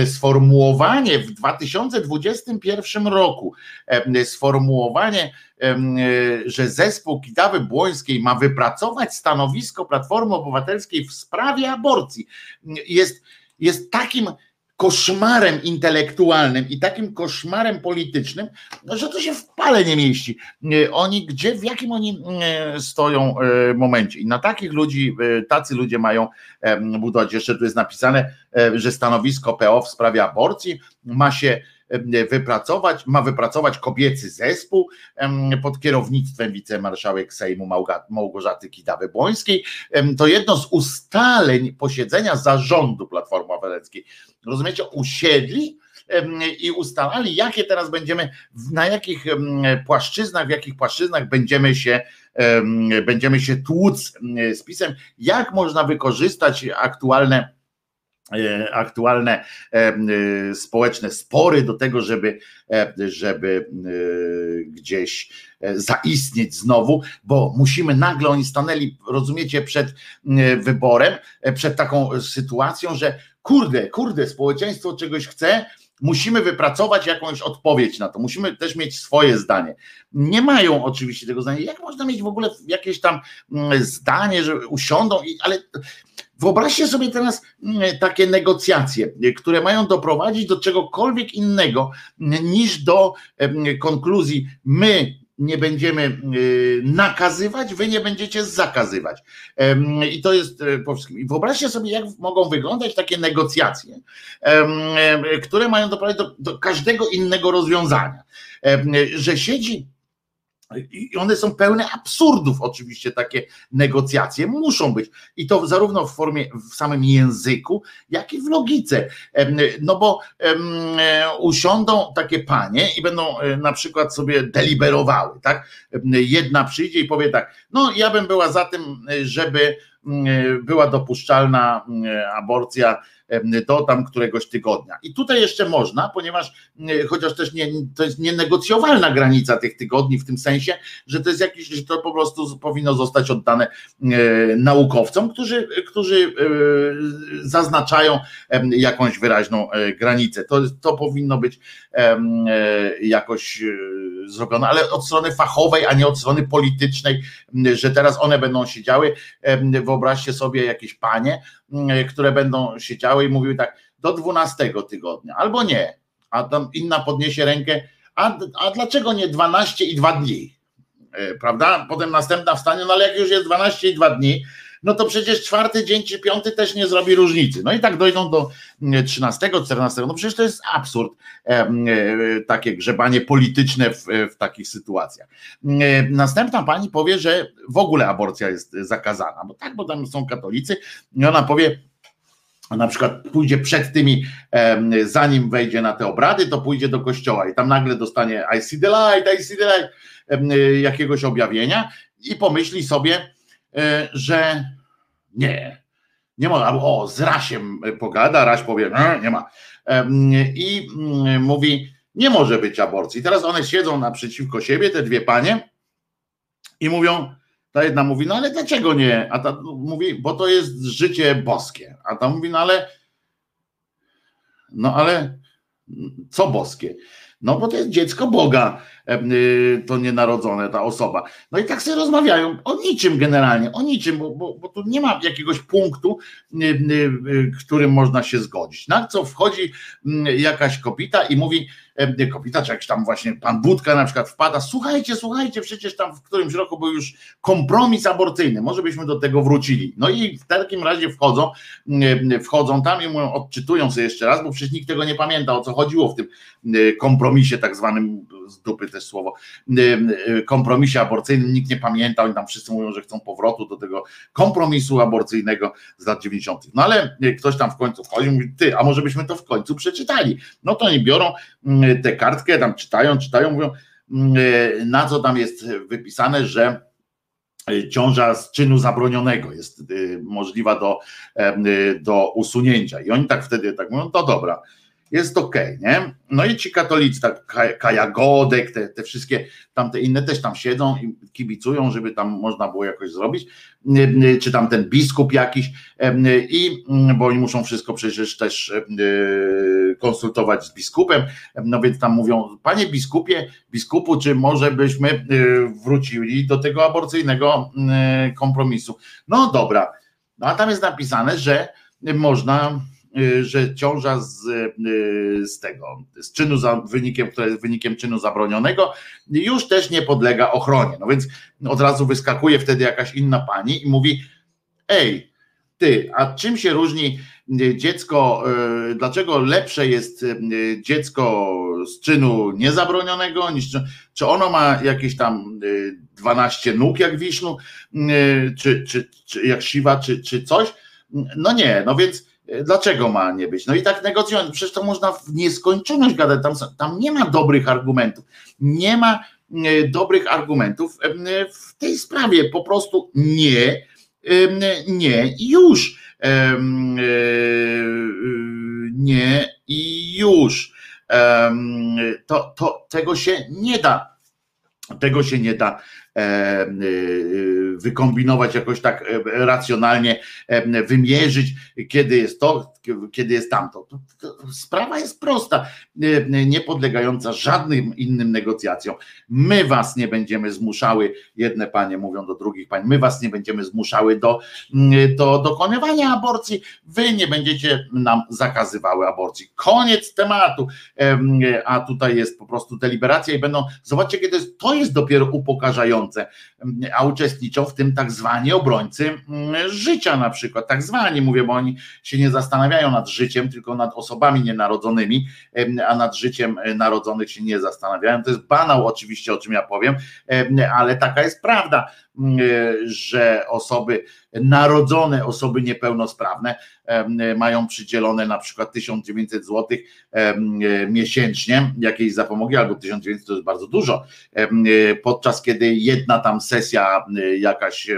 sformułowanie w 2021 roku, sformułowanie, że zespół Kidawy Błońskiej ma wypracować stanowisko Platformy Obywatelskiej w sprawie aborcji, jest, jest takim koszmarem intelektualnym i takim koszmarem politycznym, no, że to się w pale nie mieści. E, oni gdzie, w jakim oni e, stoją e, momencie? I na takich ludzi, tacy ludzie mają budować. Jeszcze tu jest napisane, że stanowisko PO w sprawie aborcji ma się wypracować, ma wypracować kobiecy zespół pod kierownictwem wicemarszałek Sejmu Małgorzaty Kidawy-Błońskiej. To jedno z ustaleń posiedzenia zarządu Platformy Obywatelskiej. Rozumiecie, usiedli i ustalali, jakie teraz będziemy, na jakich płaszczyznach, w jakich płaszczyznach będziemy się, będziemy się tłuc z pisem, jak można wykorzystać aktualne aktualne e, społeczne spory do tego, żeby, e, żeby gdzieś zaistnieć znowu, bo musimy nagle, oni stanęli, rozumiecie, przed wyborem, przed taką sytuacją, że kurde, kurde, społeczeństwo czegoś chce, musimy wypracować jakąś odpowiedź na to, musimy też mieć swoje zdanie. Nie mają oczywiście tego zdania. Jak można mieć w ogóle jakieś tam zdanie, że usiądą, ale wyobraźcie sobie teraz mm, takie negocjacje, które mają doprowadzić do czegokolwiek innego niż do konkluzji my nie będziemy nakazywać, wy nie będziecie zakazywać. I to jest e, po wszystkim. Wyobraźcie sobie, jak mogą wyglądać takie negocjacje, które mają doprowadzić do, do każdego innego rozwiązania. Że siedzi i one są pełne absurdów, oczywiście, takie negocjacje muszą być. I to zarówno w formie, w samym języku, jak i w logice. No bo usiądą takie panie i będą e, na przykład sobie deliberowały, tak? Jedna przyjdzie i powie tak, no ja bym była za tym, żeby była dopuszczalna aborcja do tam któregoś tygodnia. I tutaj jeszcze można, ponieważ chociaż też nie, to jest nienegocjowalna granica tych tygodni w tym sensie, że to jest jakiś, że to po prostu powinno zostać oddane naukowcom, którzy, którzy e, zaznaczają jakąś wyraźną e, granicę. To, to powinno być e, jakoś zrobione, ale od strony fachowej, a nie od strony politycznej, że teraz one będą siedziały. Wyobraźcie sobie jakieś panie, które będą siedziały i mówiły tak, do 12 tygodnia, albo nie. A tam inna podniesie rękę, a, a dlaczego nie 12 i 2 dni? E, prawda? Potem następna wstanie, no ale jak już jest 12 i 2 dni, no to przecież czwarty dzień czy piąty też nie zrobi różnicy. No i tak dojdą do 13, 14. No przecież to jest absurd, e, e, takie grzebanie polityczne w, w takich sytuacjach. Następna pani powie, że w ogóle aborcja jest zakazana, bo tak, bo tam są katolicy, i ona powie, na przykład pójdzie przed tymi, zanim wejdzie na te obrady, to pójdzie do kościoła i tam nagle dostanie I see the light, I see the light, jakiegoś objawienia i pomyśli sobie, E, że nie, nie ma, o, z Rasiem pogada, Raś powie, nie, nie ma. I mm, mówi, nie może być aborcji. Teraz one siedzą naprzeciwko siebie, te dwie panie, i mówią, ta jedna mówi, no ale dlaczego nie? A ta mówi, bo to jest życie boskie. A ta mówi, no ale, no ale co boskie? No bo to jest dziecko Boga, y, to nienarodzone, ta osoba. No i tak sobie rozmawiają o niczym generalnie, o niczym, bo, bo, bo tu nie ma jakiegoś punktu, y, y, którym można się zgodzić. Na co wchodzi mm, jakaś kopita i mówi, kopita, czy jakiś tam właśnie pan Budka na przykład wpada, słuchajcie, słuchajcie, przecież tam w którymś roku był już kompromis aborcyjny, może byśmy do tego wrócili. No i w takim razie wchodzą, wchodzą tam i mówią, odczytują sobie jeszcze raz, bo przecież nikt tego nie pamięta, o co chodziło w tym kompromisie tak zwanym, z dupy też słowo, kompromisie aborcyjnym, nikt nie pamięta, oni tam wszyscy mówią, że chcą powrotu do tego kompromisu aborcyjnego z lat 90. No ale ktoś tam w końcu wchodzi i mówi, ty, a może byśmy to w końcu przeczytali. No to oni biorą tę kartkę, tam czytają, czytają, mówią, mm, e, na co tam jest wypisane, że e, ciąża z czynu zabronionego jest e, możliwa do, do usunięcia. I oni tak wtedy tak mówią, to dobra, jest okej, okay, nie? No i ci katolicy, tak Kaja Godek, te, te wszystkie tamte inne też tam siedzą i kibicują, żeby tam można było jakoś zrobić, czy tam ten biskup jakiś i, bo oni muszą wszystko przecież też konsultować z biskupem, no więc tam mówią, panie biskupie, biskupu, czy może byśmy wrócili do tego aborcyjnego kompromisu? No dobra, no a tam jest napisane, że można że ciąża z, y, z tego, z czynu za wynikiem, które jest wynikiem czynu zabronionego, już też nie podlega ochronie. No więc od razu wyskakuje wtedy jakaś inna pani i mówi: Ej, ty, a czym się różni dziecko, dlaczego lepsze jest dziecko z czynu niezabronionego niż czy ono ma jakieś tam 12 nóg jak wisznu, czy, czy, czy jak siwa, czy, czy coś? No nie, no więc dlaczego ma nie być? No i tak negocjując, przecież to można w nieskończoność gadać, tam, tam nie ma dobrych argumentów, nie ma dobrych argumentów w tej sprawie, po prostu nie, nie i już. Nie i już. To, to, tego się nie da. Tego się nie da E, e, wykombinować jakoś tak e, racjonalnie, wymierzyć, kiedy jest to, kiedy jest tamto. Sprawa jest prosta, nie podlegająca żadnym innym negocjacjom. My was nie będziemy zmuszały, jedne panie mówią do drugich pań, my was nie będziemy zmuszały do, do dokonywania aborcji, wy nie będziecie nam zakazywały aborcji. Koniec tematu. A tutaj jest po prostu deliberacja i będą, zobaczcie, kiedy to jest dopiero upokarzające a uczestniczą w tym tak zwani obrońcy mm, życia na przykład, tak zwani mówię, bo oni się nie zastanawiają nad życiem, tylko nad osobami nienarodzonymi, a nad życiem e, narodzonych się nie zastanawiają. To jest banał oczywiście, o czym ja powiem, ale taka jest prawda że osoby narodzone, osoby niepełnosprawne mają przydzielone na przykład 1900 zł miesięcznie jakiejś zapomogi, albo 1900 to jest bardzo dużo, podczas kiedy jedna tam sesja jakaś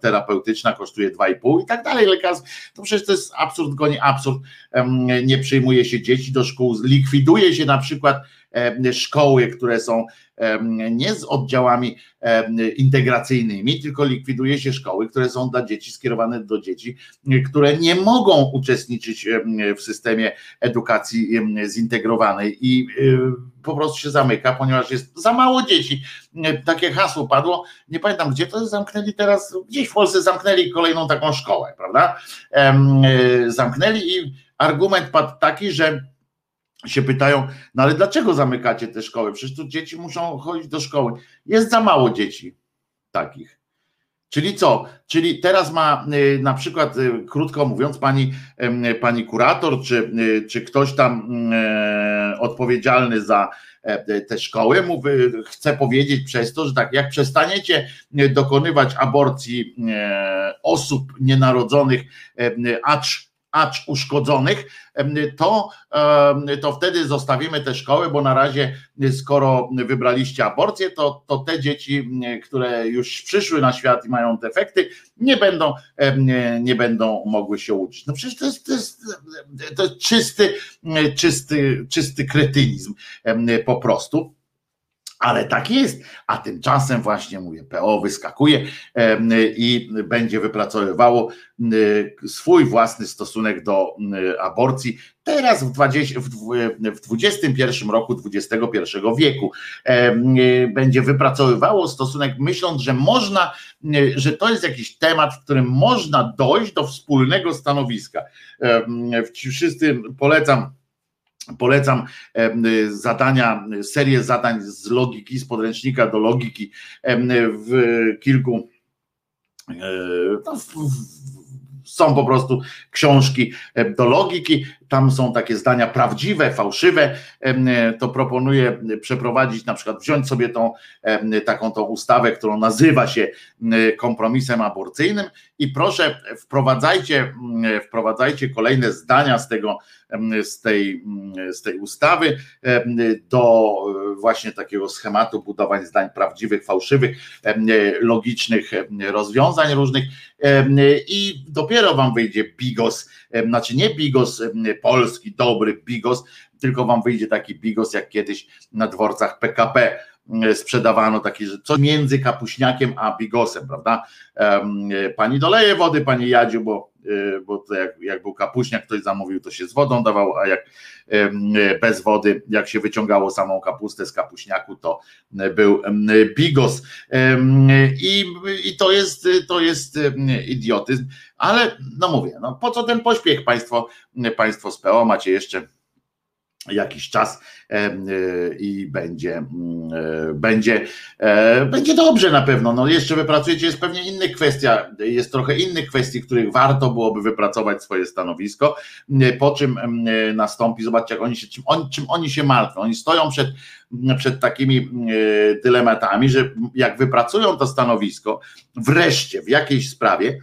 terapeutyczna kosztuje 2,5 i tak dalej, lekarstw, to przecież to jest absurd, goni absurd, nie przyjmuje się dzieci do szkół, likwiduje się na przykład szkoły, które są nie z oddziałami integracyjnymi, tylko likwiduje się szkoły, które są dla dzieci skierowane do dzieci, które nie mogą uczestniczyć w systemie edukacji zintegrowanej i po prostu się zamyka, ponieważ jest za mało dzieci. Takie hasło padło, nie pamiętam gdzie to zamknęli teraz, gdzieś w Polsce zamknęli kolejną taką szkołę, prawda? Zamknęli i argument padł taki, że się pytają, no ale dlaczego zamykacie te szkoły? Przecież tu dzieci muszą chodzić do szkoły. Jest za mało dzieci takich. Czyli co? Czyli teraz ma y, na przykład, y, krótko mówiąc, pani, pani kurator, czy, y, czy ktoś tam odpowiedzialny za e, te szkoły, mówi, chce powiedzieć przez to, że tak, jak przestaniecie dokonywać aborcji e, osób nienarodzonych, acz acz uszkodzonych, to, to wtedy zostawimy te szkoły, bo na razie skoro wybraliście aborcję, to, to te dzieci, które już przyszły na świat i mają defekty, nie będą, nie, nie będą mogły się uczyć. No przecież to jest, to jest, to jest czysty, czysty, czysty kretynizm po prostu. Ale tak jest, a tymczasem właśnie mówię, PO wyskakuje i będzie wypracowywało swój własny stosunek do aborcji. Teraz w, 20, w XXI roku XXI wieku będzie wypracowywało stosunek, myśląc, że można, że to jest jakiś temat, w którym można dojść do wspólnego stanowiska. Wszyscy polecam Polecam zadania, serię zadań z logiki, z podręcznika do logiki w kilku. E, no, są po prostu książki do logiki, tam są takie zdania prawdziwe, fałszywe, to proponuję przeprowadzić, na przykład wziąć sobie tą taką tą ustawę, którą nazywa się kompromisem aborcyjnym i proszę wprowadzajcie, wprowadzajcie kolejne zdania z tego, z tej, z tej ustawy do właśnie takiego schematu budowań zdań prawdziwych, fałszywych, logicznych rozwiązań różnych i dopiero wam wyjdzie bigos, znaczy nie bigos polski, dobry bigos, tylko wam wyjdzie taki bigos jak kiedyś na dworcach PKP sprzedawano taki, że co między kapuśniakiem a bigosem, prawda? Pani doleje wody, pani Jadziu, bo, e, bo to jak, jak był kapuśniak, ktoś zamówił, to się z wodą dawał, a jak bez wody, jak się wyciągało samą kapustę z kapuśniaku, to był bigos. I, i to jest, to jest idiotyzm, ale no mówię, no po co ten pośpiech państwo, państwo z PO macie jeszcze jakiś czas e, i będzie, mm, e, będzie, e, będzie dobrze na pewno. No jeszcze wypracujecie, jest pewnie inna kwestia, jest trochę innych kwestii, których warto byłoby wypracować swoje stanowisko, po czym nastąpi, zobaczcie jak oni się, czym, czym oni się martwią. Oni stoją przed, przed takimi dylematami, że jak wypracują to stanowisko wreszcie w jakiejś sprawie,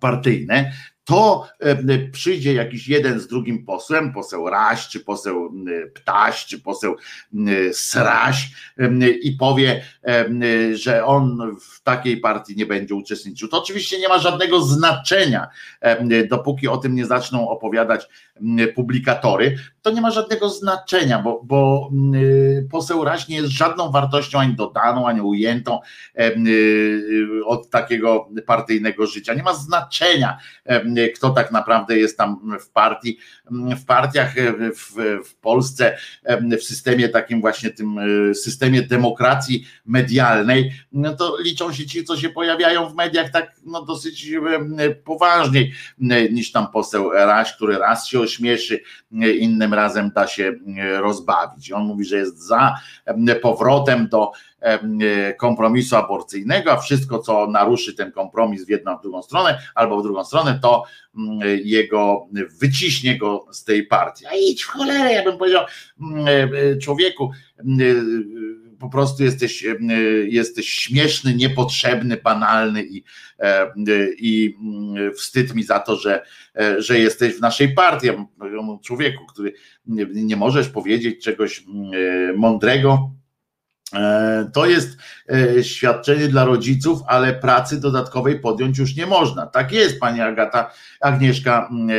partyjne, to e, przyjdzie jakiś jeden z drugim posłem, poseł Raś, czy poseł Ptaś, czy poseł Sraś i powie, że on w takiej partii nie będzie uczestniczył. To oczywiście nie ma żadnego znaczenia, dopóki o tym nie zaczną opowiadać publikatory, to nie ma żadnego znaczenia, bo, bo poseł Raś nie jest żadną wartością ani dodaną, ani ujętą od takiego partyjnego życia. Nie ma znaczenia, kto tak naprawdę jest tam w partii, w partiach w, w Polsce, w systemie takim właśnie tym systemie demokracji medialnej, no to liczą się ci, co się pojawiają w mediach tak no dosyć poważniej niż tam poseł Raś, który raz się ośmieszy, innym razem da się rozbawić. On mówi, że jest za powrotem do kompromisu aborcyjnego, a wszystko, co naruszy ten kompromis w jedną, w drugą stronę, albo w drugą stronę, to mm, jego wyciśnie go z tej partii. A idź w cholerę, ja bym powiedział, mm, e, człowieku, mm, e, po prostu jesteś, jesteś śmieszny, niepotrzebny, banalny i, e, i wstyd mi za to, że, że jesteś w naszej partii. Człowieku, który nie możesz powiedzieć czegoś mądrego, E, to jest e, świadczenie dla rodziców, ale pracy dodatkowej podjąć już nie można. Tak jest, pani Agata, Agnieszka mm,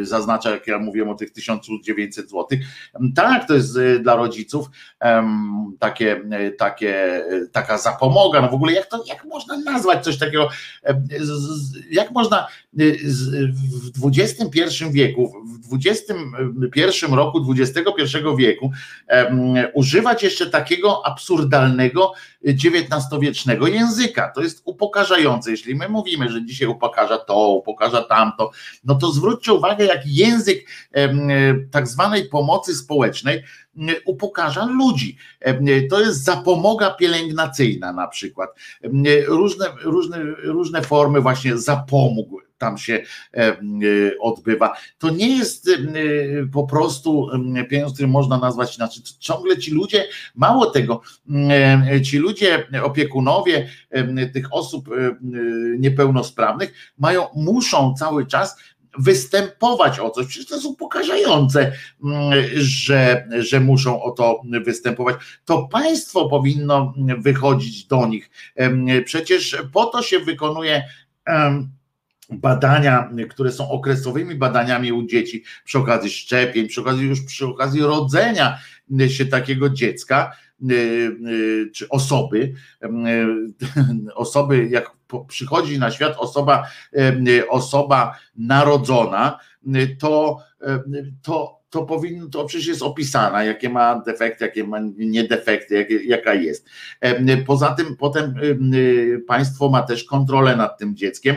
e, zaznacza, jak ja mówiłem o tych 1900 zł. Tak, to jest dla rodziców takie, takie, taka zapomoga. No w ogóle jak to, jak można nazwać coś takiego, jak można w XXI wieku, w XXI roku XXI wieku używać jeszcze takiego absurdalnego XIX-wiecznego języka. To jest upokarzające. Jeśli my mówimy, że dzisiaj upokarza to, upokarza tamto, no to zwróćcie uwagę, jak język tak zwanej pomocy społecznej upokarza ludzi. To jest zapomoga pielęgnacyjna na przykład. Różne, różne, różne formy właśnie zapomóg tam się e, e, odbywa. To nie jest e, po prostu pieniądz, który można nazwać inaczej. Ciągle ci ludzie, mało tego, ci ludzie, opiekunowie tych osób niepełnosprawnych mają, muszą cały czas występować o coś. Przecież to jest upokarzające, że, że muszą o to występować. To państwo powinno wychodzić do nich. Przecież po to się wykonuje badania, które są okresowymi badaniami u dzieci przy okazji szczepień, przy okazji już przy okazji rodzenia się takiego dziecka y, y, czy osoby, y, osoby jak przychodzi na świat osoba, osoba narodzona, to, to to powinno, to przecież jest opisana, jakie ma defekty, jakie ma niedefekty, jakie, jaka jest. Poza tym potem państwo ma też kontrolę nad tym dzieckiem.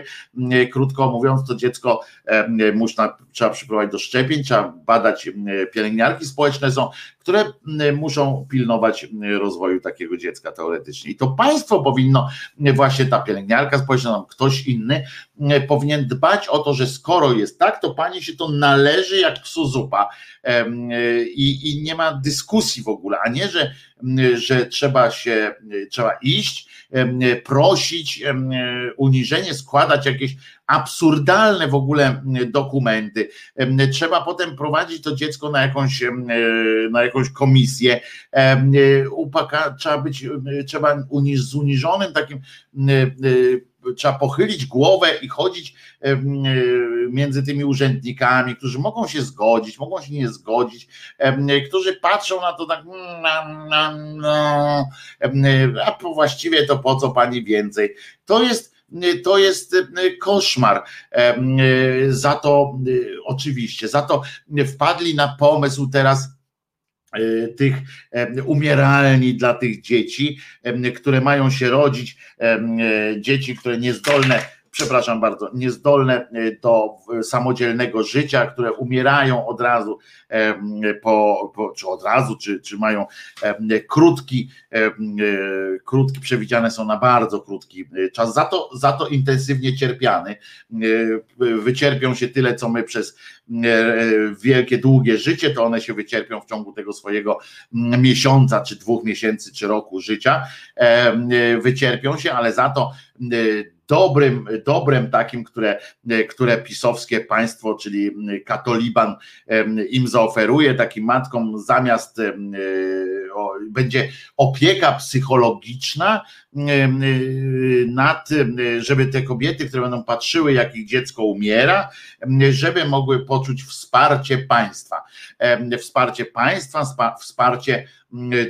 Krótko mówiąc, to dziecko można, trzeba przyprowadzić do szczepień, trzeba badać, pielęgniarki społeczne są, które muszą pilnować rozwoju takiego dziecka teoretycznie. I to państwo powinno, właśnie ta pielęgniarka społeczna, ktoś inny, powinien dbać o to, że skoro jest tak, to pani się to należy jak psu zupa i, i nie ma dyskusji w ogóle, a nie, że, że trzeba się, trzeba iść, prosić, uniżenie, składać jakieś absurdalne w ogóle dokumenty. Trzeba potem prowadzić to dziecko na jakąś, na jakąś komisję. Upaka, trzeba być, trzeba uniż, z uniżonym takim trzeba pochylić głowę i chodzić między tymi urzędnikami, którzy mogą się zgodzić, mogą się nie zgodzić, którzy patrzą na to tak, a właściwie to po co pani więcej. To jest to jest koszmar. Za to oczywiście, za to wpadli na pomysł teraz E, tych e, umieralni dla tych dzieci, e, które mają się rodzić, dzieci, które niezdolne przepraszam bardzo, niezdolne do samodzielnego życia, które umierają od razu po, po czy od razu, czy, czy mają krótki, krótki, przewidziane są na bardzo krótki czas, za to, za to intensywnie cierpiany. Wycierpią się tyle, co my przez wielkie, długie życie, to one się wycierpią w ciągu tego swojego miesiąca, czy dwóch miesięcy, czy roku życia. Wycierpią się, ale za to dobrym, dobrem takim, które, które pisowskie państwo, czyli katoliban im zaoferuje, takim matkom zamiast będzie opieka psychologiczna nad, żeby te kobiety, które będą patrzyły, jak ich dziecko umiera, żeby mogły poczuć wsparcie państwa. Wsparcie państwa, wsparcie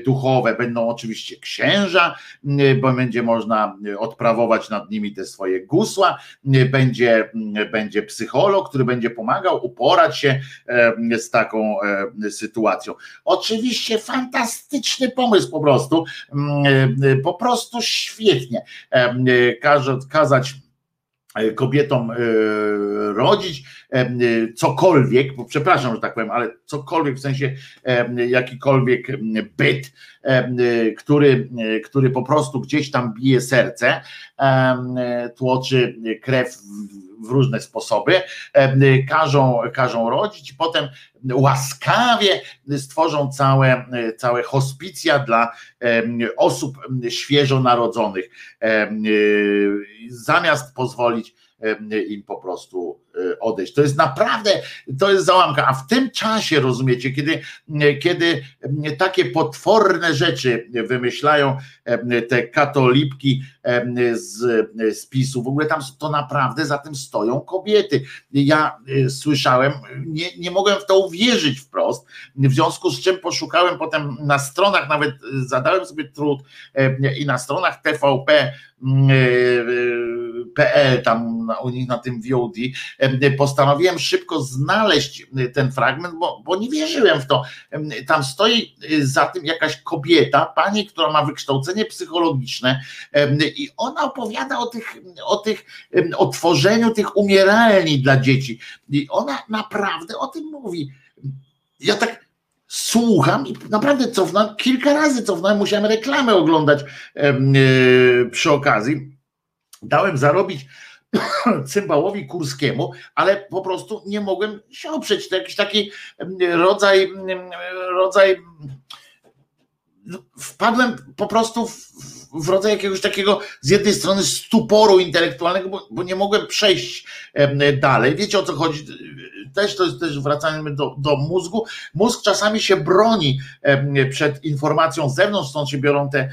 duchowe. Będą oczywiście księża, bo będzie można odprawować nad nimi te swoje gusła, będzie, będzie psycholog, który będzie pomagał uporać się z taką sytuacją. Oczywiście fantastyczny pomysł po prostu, po prostu świetnie. Kazać kobietom rodzić cokolwiek, bo przepraszam, że tak powiem, ale cokolwiek w sensie jakikolwiek byt, który, który po prostu gdzieś tam bije serce, tłoczy krew w różne sposoby, każą, każą rodzić, potem łaskawie stworzą całe, całe hospicja dla osób świeżo narodzonych, zamiast pozwolić im po prostu e, odejść. To jest naprawdę, to jest załamka, a w tym czasie, rozumiecie, kiedy, kiedy takie potworne rzeczy wymyślają te katolipki z, z PiSu, w ogóle tam to naprawdę za tym stoją kobiety. Ja e, słyszałem, nie, nie mogłem w to uwierzyć wprost, w związku z czym poszukałem potem na stronach, nawet zadałem sobie trud i na stronach TVP PL, tam u nich na tym VOD, postanowiłem szybko znaleźć ten fragment, bo, bo nie wierzyłem w to. Tam stoi za tym jakaś kobieta, pani, która ma wykształcenie psychologiczne i ona opowiada o tych, o tych, o tworzeniu tych umieralni dla dzieci. I ona naprawdę o tym mówi. Ja tak słucham i naprawdę cofnąłem, kilka razy cofnąłem, musiałem reklamę oglądać przy okazji dałem zarobić cymbałowi Kurskiemu, ale po prostu nie mogłem się oprzeć. To jakiś taki rodzaj, rodzaj no, wpadłem po prostu w, w rodzaj jakiegoś takiego z jednej strony stuporu intelektualnego, bo, bo, nie mogłem przejść dalej. Wiecie o co chodzi? Też to jest też wracamy do, do mózgu. Mózg czasami się broni przed informacją z zewnątrz, stąd się biorą te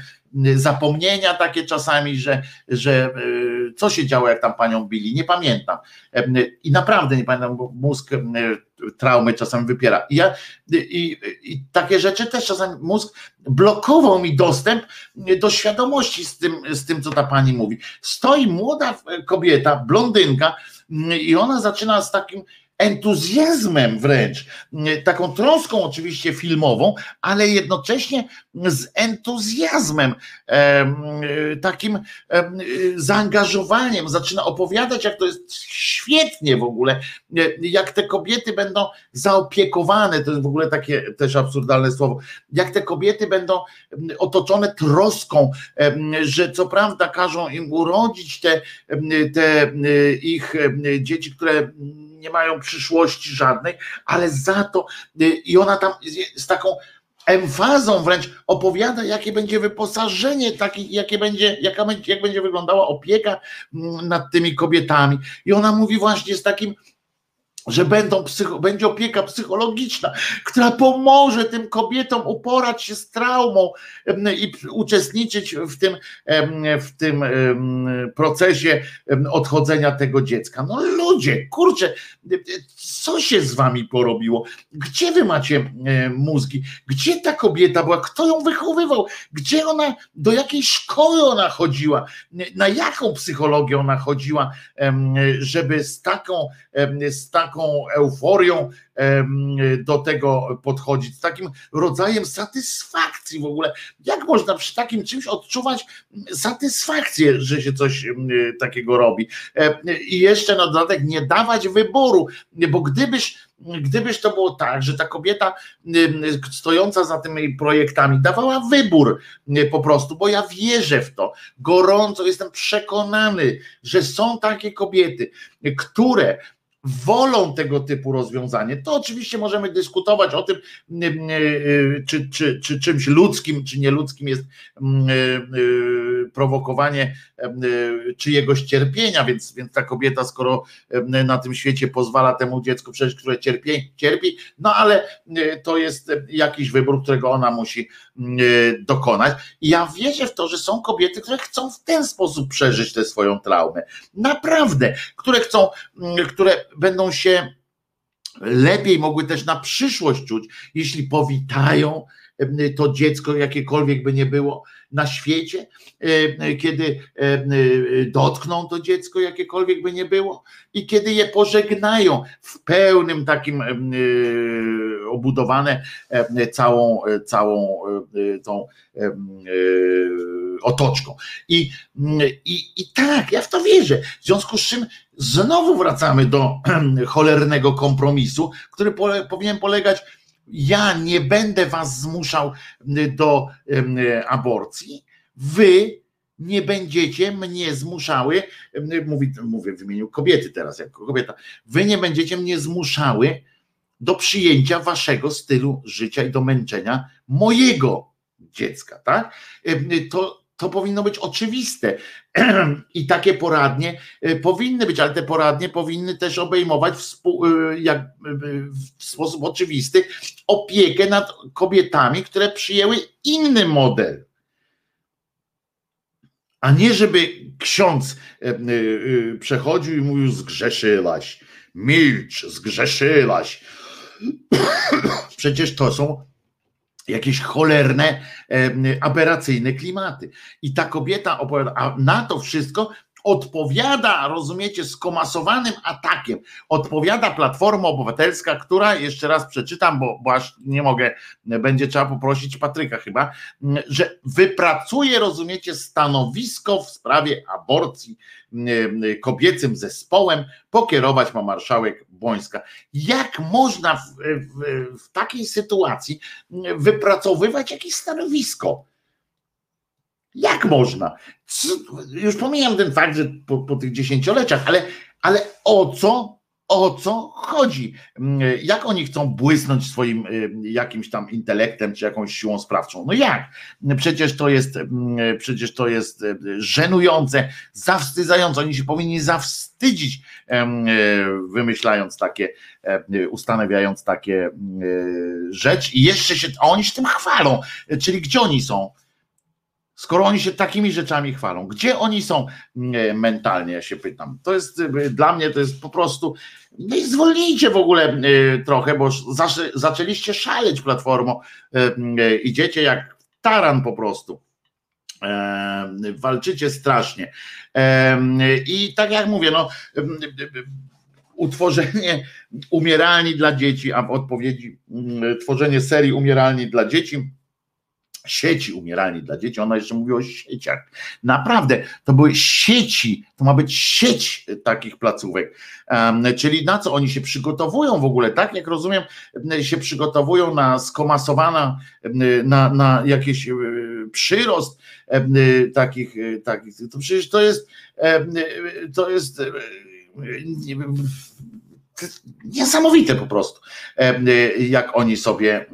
zapomnienia takie czasami, że, że e, co się działo, jak tam panią bili, nie pamiętam. I naprawdę nie pamiętam, bo mózg traumy czasami wypiera. I, ja, i, i takie rzeczy też czasami mózg blokował mi dostęp do świadomości z tym, z tym, co ta pani mówi. Stoi młoda kobieta, blondynka, i ona zaczyna z takim entuzjazmem wręcz, taką troską oczywiście filmową, ale jednocześnie z entuzjazmem, takim zaangażowaniem, zaczyna opowiadać, jak to jest świetnie w ogóle, jak te kobiety będą zaopiekowane, to jest w ogóle takie też absurdalne słowo, jak te kobiety będą otoczone troską, że co prawda każą im urodzić te, te ich dzieci, które nie mają przyszłości żadnej, ale za to y, i ona tam z taką emfazą wręcz opowiada, jakie będzie wyposażenie, taki, jakie będzie, jaka, jak będzie wyglądała opieka mm, nad tymi kobietami. I ona mówi właśnie z takim że będą psycho, będzie opieka psychologiczna, która pomoże tym kobietom uporać się z traumą i uczestniczyć w tym, w tym procesie odchodzenia tego dziecka. No ludzie, kurczę, co się z wami porobiło? Gdzie wy macie mózgi? Gdzie ta kobieta była? Kto ją wychowywał? Gdzie ona, do jakiej szkoły ona chodziła? Na jaką psychologię ona chodziła, żeby z taką, z taką taką euforią do tego podchodzić, z takim rodzajem satysfakcji w ogóle. Jak można przy takim czymś odczuwać satysfakcję, że się coś takiego robi? I jeszcze na dodatek nie dawać wyboru, bo gdybyś gdybyś to było tak, że ta kobieta stojąca za tymi projektami dawała wybór po prostu, bo ja wierzę w to, gorąco jestem przekonany, że są takie kobiety, które wolą tego typu rozwiązanie, to oczywiście możemy dyskutować o tym, czy, czy, czy czymś ludzkim, czy nieludzkim jest prowokowanie czyjegoś cierpienia, więc, więc ta kobieta, skoro na tym świecie pozwala temu dziecku przejść, które cierpi, cierpi, no ale to jest jakiś wybór, którego ona musi dokonać. I ja wierzę w to, że są kobiety, które chcą w ten sposób przeżyć tę swoją traumę. Naprawdę, które chcą, które będą się lepiej mogły też na przyszłość czuć, jeśli powitają to dziecko, jakiekolwiek by nie było na świecie, kiedy dotkną to dziecko, jakiekolwiek by nie było, i kiedy je pożegnają w pełnym takim obudowane całą, całą tą otoczką. I, i, I tak, ja w to wierzę. W związku z czym znowu wracamy do cholernego kompromisu, który powinien polegać ja nie będę was zmuszał do aborcji, wy nie będziecie mnie zmuszały, mówię, mówię w imieniu kobiety teraz, jako kobieta, wy nie będziecie mnie zmuszały do przyjęcia waszego stylu życia i do męczenia mojego dziecka, tak? To, to powinno być oczywiste. I takie poradnie y, powinny być, ale te poradnie powinny też obejmować y, jak, y, w sposób oczywisty opiekę nad kobietami, które przyjęły inny model. A nie żeby ksiądz przechodził i mówił: Zgrzeszyłaś, milcz, zgrzeszyłaś. Przecież to są jakieś cholerne, aberracyjne klimaty. I ta kobieta opowiada, a na to wszystko odpowiada, rozumiecie, skomasowanym atakiem, odpowiada Platforma Obywatelska, która, jeszcze raz przeczytam, bo, bo aż nie mogę, będzie trzeba poprosić Patryka chyba, że wypracuje, rozumiecie, stanowisko w sprawie aborcji kobiecym zespołem, pokierować ma marszałek Błońska. Jak można w, w, w takiej sytuacji wypracowywać jakieś stanowisko? Jak można? Już pomijam ten fakt, że po, po tych dziesięcioleciach, ale, ale o co o co chodzi. Jak oni chcą błysnąć swoim y, jakimś tam intelektem czy jakąś siłą sprawczą? No jak? Przecież to jest, przecież to jest y, żenujące, zawstydzające. Oni się powinni zawstydzić, y, wymyślając takie, ustanawiając takie rzeczy i jeszcze się, a oni się tym chwalą. Czyli gdzie oni są? Skoro oni się takimi rzeczami chwalą, gdzie oni są mm, mentalnie, ja się pytam. To jest dla mnie to jest po prostu. No i zwolnijcie w ogóle y, trochę, bo zaczęliście szaleć platformą. Y, idziecie jak taran po prostu. Walczycie strasznie. I tak jak mówię, no utworzenie umieralni dla dzieci, a w odpowiedzi tworzenie serii umieralni dla dzieci sieci umieralni dla dzieci, ona jeszcze mówi o sieciach. Naprawdę, to były sieci, to ma być sieć takich placówek. Czyli na co oni się przygotowują w ogóle, tak jak rozumiem, się przygotowują na skomasowana, na, na jakiś przyrost takich, takich, to przecież to jest to jest niesamowite po prostu, e, jak oni sobie e,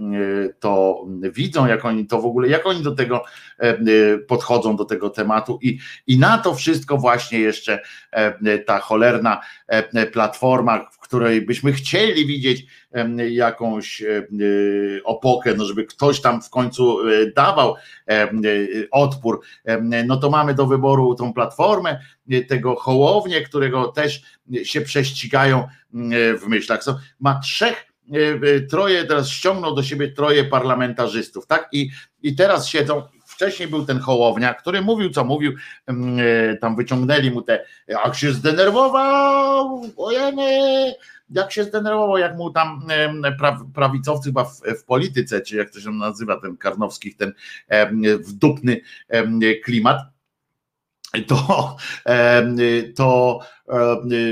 to widzą, jak oni to w ogóle, jak oni do tego e, podchodzą, do tego tematu. I, i na to wszystko właśnie jeszcze ta cholerna platforma, w której byśmy chcieli widzieć jakąś opokę, no żeby ktoś tam w końcu dawał odpór, no to mamy do wyboru tą platformę, tego hołownię, którego też się prześcigają w myślach. Ma trzech, troje, teraz ściągnął do siebie troje parlamentarzystów, tak? I, i teraz siedzą, wcześniej był ten Hołownia, który mówił, co mówił, tam wyciągnęli mu te, jak się zdenerwował, ojemy, jak się zdenerwował, jak mu tam prawicowcy chyba w, w polityce, czy jak to się nazywa, ten Karnowskich, ten wdupny klimat, to, to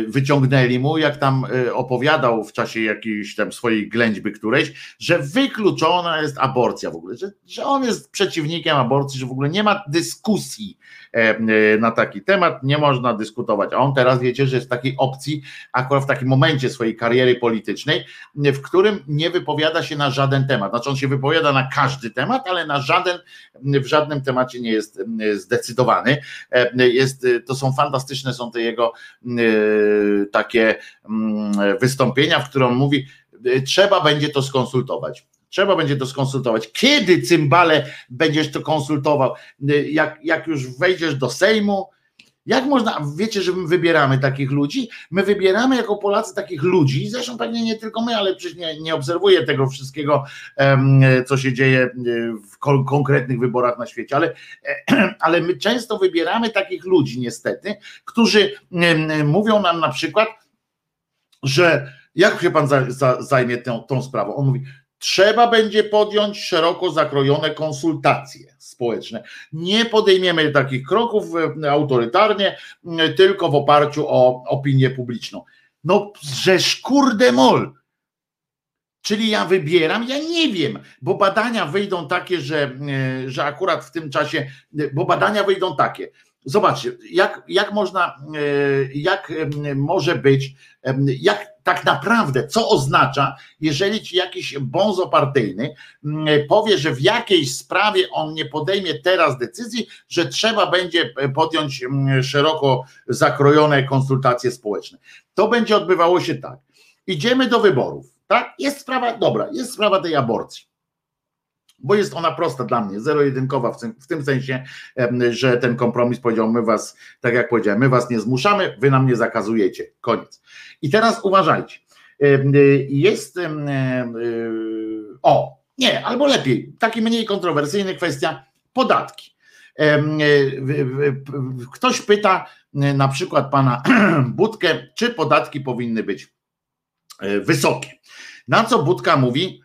wyciągnęli mu, jak tam e, opowiadał w czasie jakiejś tam swojej ględźby którejś, że wykluczona jest aborcja w ogóle, że, że on jest przeciwnikiem aborcji, że w ogóle nie ma dyskusji E, e, na taki temat, nie można dyskutować. A on teraz wiecie, że jest w takiej opcji, akurat w takim momencie swojej kariery politycznej, w którym nie wypowiada się na żaden temat. Znaczy on się wypowiada na każdy temat, ale na żaden, w żadnym temacie nie jest zdecydowany. E, jest, to są fantastyczne, są te jego takie wystąpienia, w którym mówi, trzeba będzie to skonsultować. Trzeba będzie to skonsultować. Kiedy cymbale będziesz to konsultował? Jak, jak już wejdziesz do Sejmu, jak można, wiecie, że my wybieramy takich ludzi? My wybieramy jako Polacy takich ludzi, zresztą pewnie nie tylko my, ale przecież nie, nie obserwuję tego wszystkiego, co się dzieje w konkretnych wyborach na świecie, ale, ale my często wybieramy takich ludzi, niestety, którzy mówią nam na przykład, że jak się pan zajmie tą, tą sprawą? On mówi, Trzeba będzie podjąć szeroko zakrojone konsultacje społeczne. Nie podejmiemy takich kroków e, autorytarnie, tylko w oparciu o opinię publiczną. No, żeż kurde mol. Czyli ja wybieram, ja nie wiem, bo badania wyjdą takie, że, e, że akurat w tym czasie, bo badania wyjdą takie. Zobaczcie, jak, jak można, e, jak może być, jak tak naprawdę, co oznacza, jeżeli ci jakiś bonzo partyjny mm, powie, że w jakiejś sprawie on nie podejmie teraz decyzji, że trzeba będzie podjąć mm, szeroko zakrojone konsultacje społeczne. To będzie odbywało się tak. Idziemy do wyborów, tak? Jest sprawa, dobra, jest sprawa tej aborcji bo jest ona prosta dla mnie, zero-jedynkowa w tym sensie, że ten kompromis powiedział, my was, tak jak powiedziałem, my was nie zmuszamy, wy nam nie zakazujecie, koniec. I teraz uważajcie, jest, o, nie, albo lepiej, taki mniej kontrowersyjny kwestia, podatki. Ktoś pyta na przykład pana Budkę, czy podatki powinny być e, wysokie. Na co Budka mówi,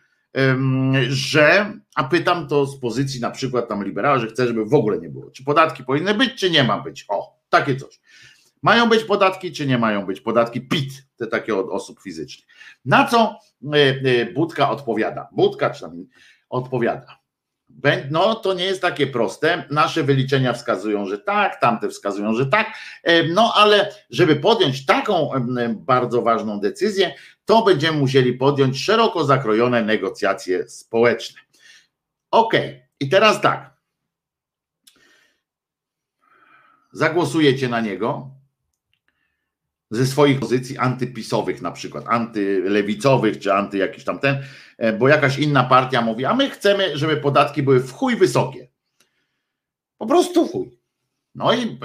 że, a pytam to z pozycji na przykład tam liberała, że chcę, żeby w ogóle nie było. Czy podatki powinny być, czy nie ma być? O, takie coś. Mają być podatki, czy nie mają być podatki PIT, te takie od osób fizycznych. Na co e, e, Budka odpowiada? Budka przynajmniej odpowiada. No, to nie jest takie proste. Nasze wyliczenia wskazują, że tak, tamte wskazują, że tak. E, no, ale żeby podjąć taką bardzo ważną decyzję, to będziemy musieli podjąć szeroko zakrojone negocjacje społeczne. Ok, i teraz tak. Zagłosujecie na niego ze swoich pozycji antypisowych, na przykład antylewicowych, czy anty jakiś tam ten, e, bo jakaś inna partia mówi, a my chcemy, żeby podatki były w chuj wysokie. Po prostu chuj. No i e,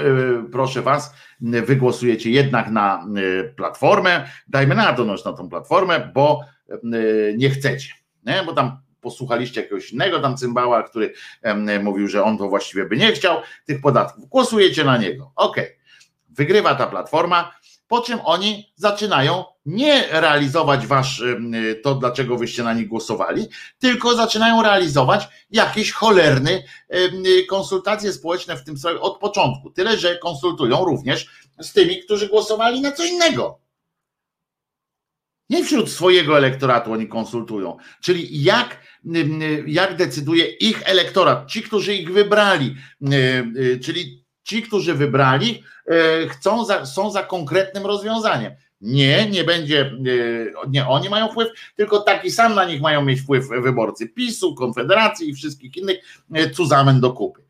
proszę was, wygłosujecie jednak na e, platformę, dajmy na to na tą platformę, bo nie chcecie, nie? bo tam posłuchaliście jakiegoś innego tam cymbała, który mówił, że on to właściwie by nie chciał tych podatków. Głosujecie na niego. Ok. Wygrywa ta platforma, po czym oni zaczynają nie realizować wasz to, dlaczego wyście na nich głosowali, tylko zaczynają realizować jakieś cholerne konsultacje społeczne w tym sprawie od początku. Tyle, że konsultują również z tymi, którzy głosowali na co innego. Nie wśród swojego elektoratu oni konsultują, czyli jak, jak decyduje ich elektorat, ci, którzy ich wybrali, y, czyli ci, którzy wybrali, e, chcą za, są za konkretnym rozwiązaniem. Nie, nie będzie, e, nie oni mają wpływ, tylko taki sam na nich mają mieć wpływ wyborcy PiSu, Konfederacji i wszystkich innych, e, cuzamen do kupy.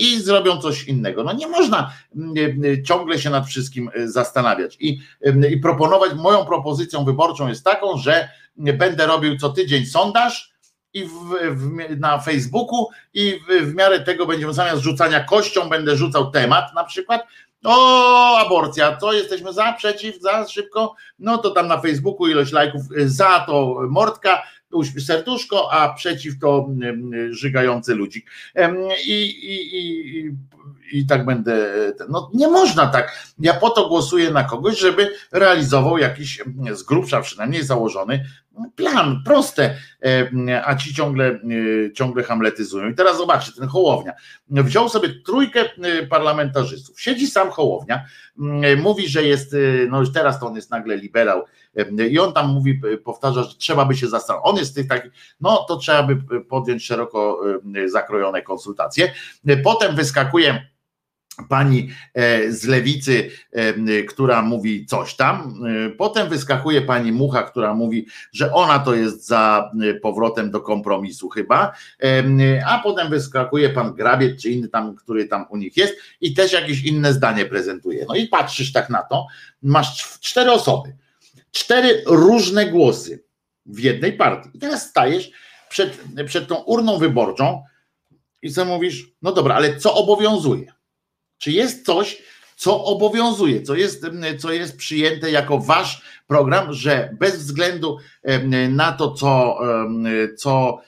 I zrobią coś innego. No nie można ciągle się nad wszystkim zastanawiać. I, i proponować, moją propozycją wyborczą jest taką, że będę robił co tydzień sondaż, i w, w, na Facebooku i w, w miarę tego będziemy zamiast rzucania kością, będę rzucał temat na przykład. O, aborcja, co jesteśmy za, przeciw, za, szybko, no to tam na Facebooku ilość lajków, za to mordka, serduszko, a przeciw to żygający ludzik. I, i, i i tak będę. No nie można tak. Ja po to głosuję na kogoś, żeby realizował jakiś z grubsza przynajmniej założony plan, proste, a ci ciągle, ciągle hamletyzują. I teraz zobaczcie, ten Hołownia wziął sobie trójkę parlamentarzystów, siedzi sam Hołownia, mówi, że jest, no już teraz to on jest nagle liberał i on tam mówi, powtarza, że trzeba by się zastanowić. On jest tych takich, no to trzeba by podjąć szeroko zakrojone konsultacje. Potem wyskakuje pani e, z lewicy, e, która mówi coś tam. E, potem wyskakuje pani Mucha, która mówi, że ona to jest za powrotem do kompromisu chyba. A potem wyskakuje pan Grabiec, czy inny tam, który tam u nich jest i też jakieś inne zdanie prezentuje. No i patrzysz tak na to, masz cztery osoby, cztery różne głosy w jednej partii. I teraz stajesz przed, przed tą urną wyborczą i co mówisz, no dobra, ale co obowiązuje? Czy jest coś, co obowiązuje, co jest, co jest przyjęte jako wasz program, że bez względu na to, co, co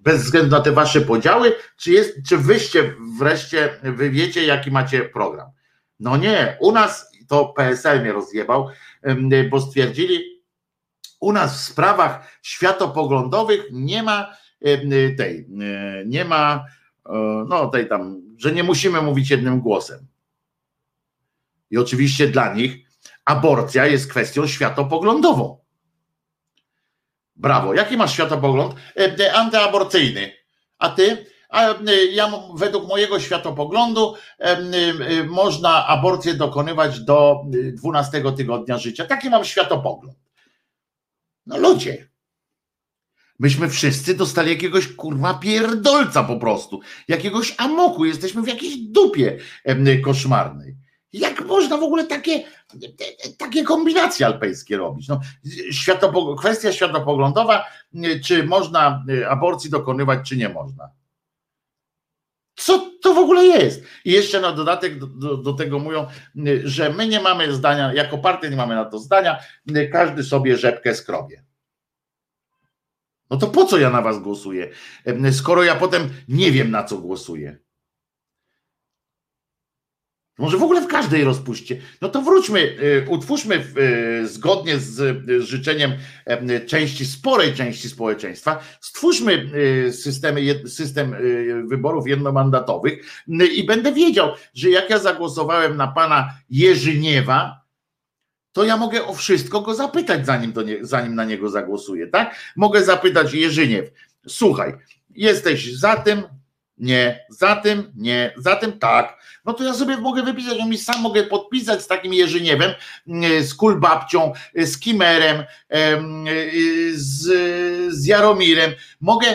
bez względu na te wasze podziały, czy, jest, czy wyście wreszcie, wy wiecie, jaki macie program. No nie, u nas to PSL mnie rozjebał, bo stwierdzili, u nas w sprawach światopoglądowych nie ma tej, nie ma E, no tej tam, że nie musimy mówić jednym głosem. I oczywiście dla nich aborcja jest kwestią światopoglądową. Brawo. Jaki masz światopogląd? E, e, antyaborcyjny. A ty? A ja według mojego światopoglądu można aborcję dokonywać do 12 tygodnia życia. Taki mam światopogląd. No ludzie, Myśmy wszyscy dostali jakiegoś kurwa pierdolca po prostu, jakiegoś amoku, jesteśmy w jakiejś dupie koszmarnej. Jak można w ogóle takie, takie kombinacje alpejskie robić? No, światopog kwestia światopoglądowa, czy można e, aborcji dokonywać, czy nie można. Co to w ogóle jest? I jeszcze na dodatek do, do, do, tego mówią, że my nie mamy zdania, jako partia nie mamy na to zdania, każdy sobie rzepkę skrobie. No to po co ja na was głosuję, skoro ja potem nie wiem na co głosuję? Może w ogóle w każdej rozpuście. No to wróćmy, y, utwórzmy y, zgodnie z życzeniem części, sporej części społeczeństwa, stwórzmy y, systemy, system wyborów jednomandatowych i będę wiedział, że jak ja zagłosowałem na pana Jerzyniewa, to ja mogę o wszystko go zapytać, zanim, nie, zanim na niego zagłosuję, tak? Mogę zapytać Jerzyniew, słuchaj, jesteś za tym, nie, za tym, nie, za tym tak. No to ja sobie mogę wypisać, ja mi sam mogę podpisać z takim Jerzyniewem, mm, z Kulbabcią, z Kimerem, z, z Jaromirem. Mogę,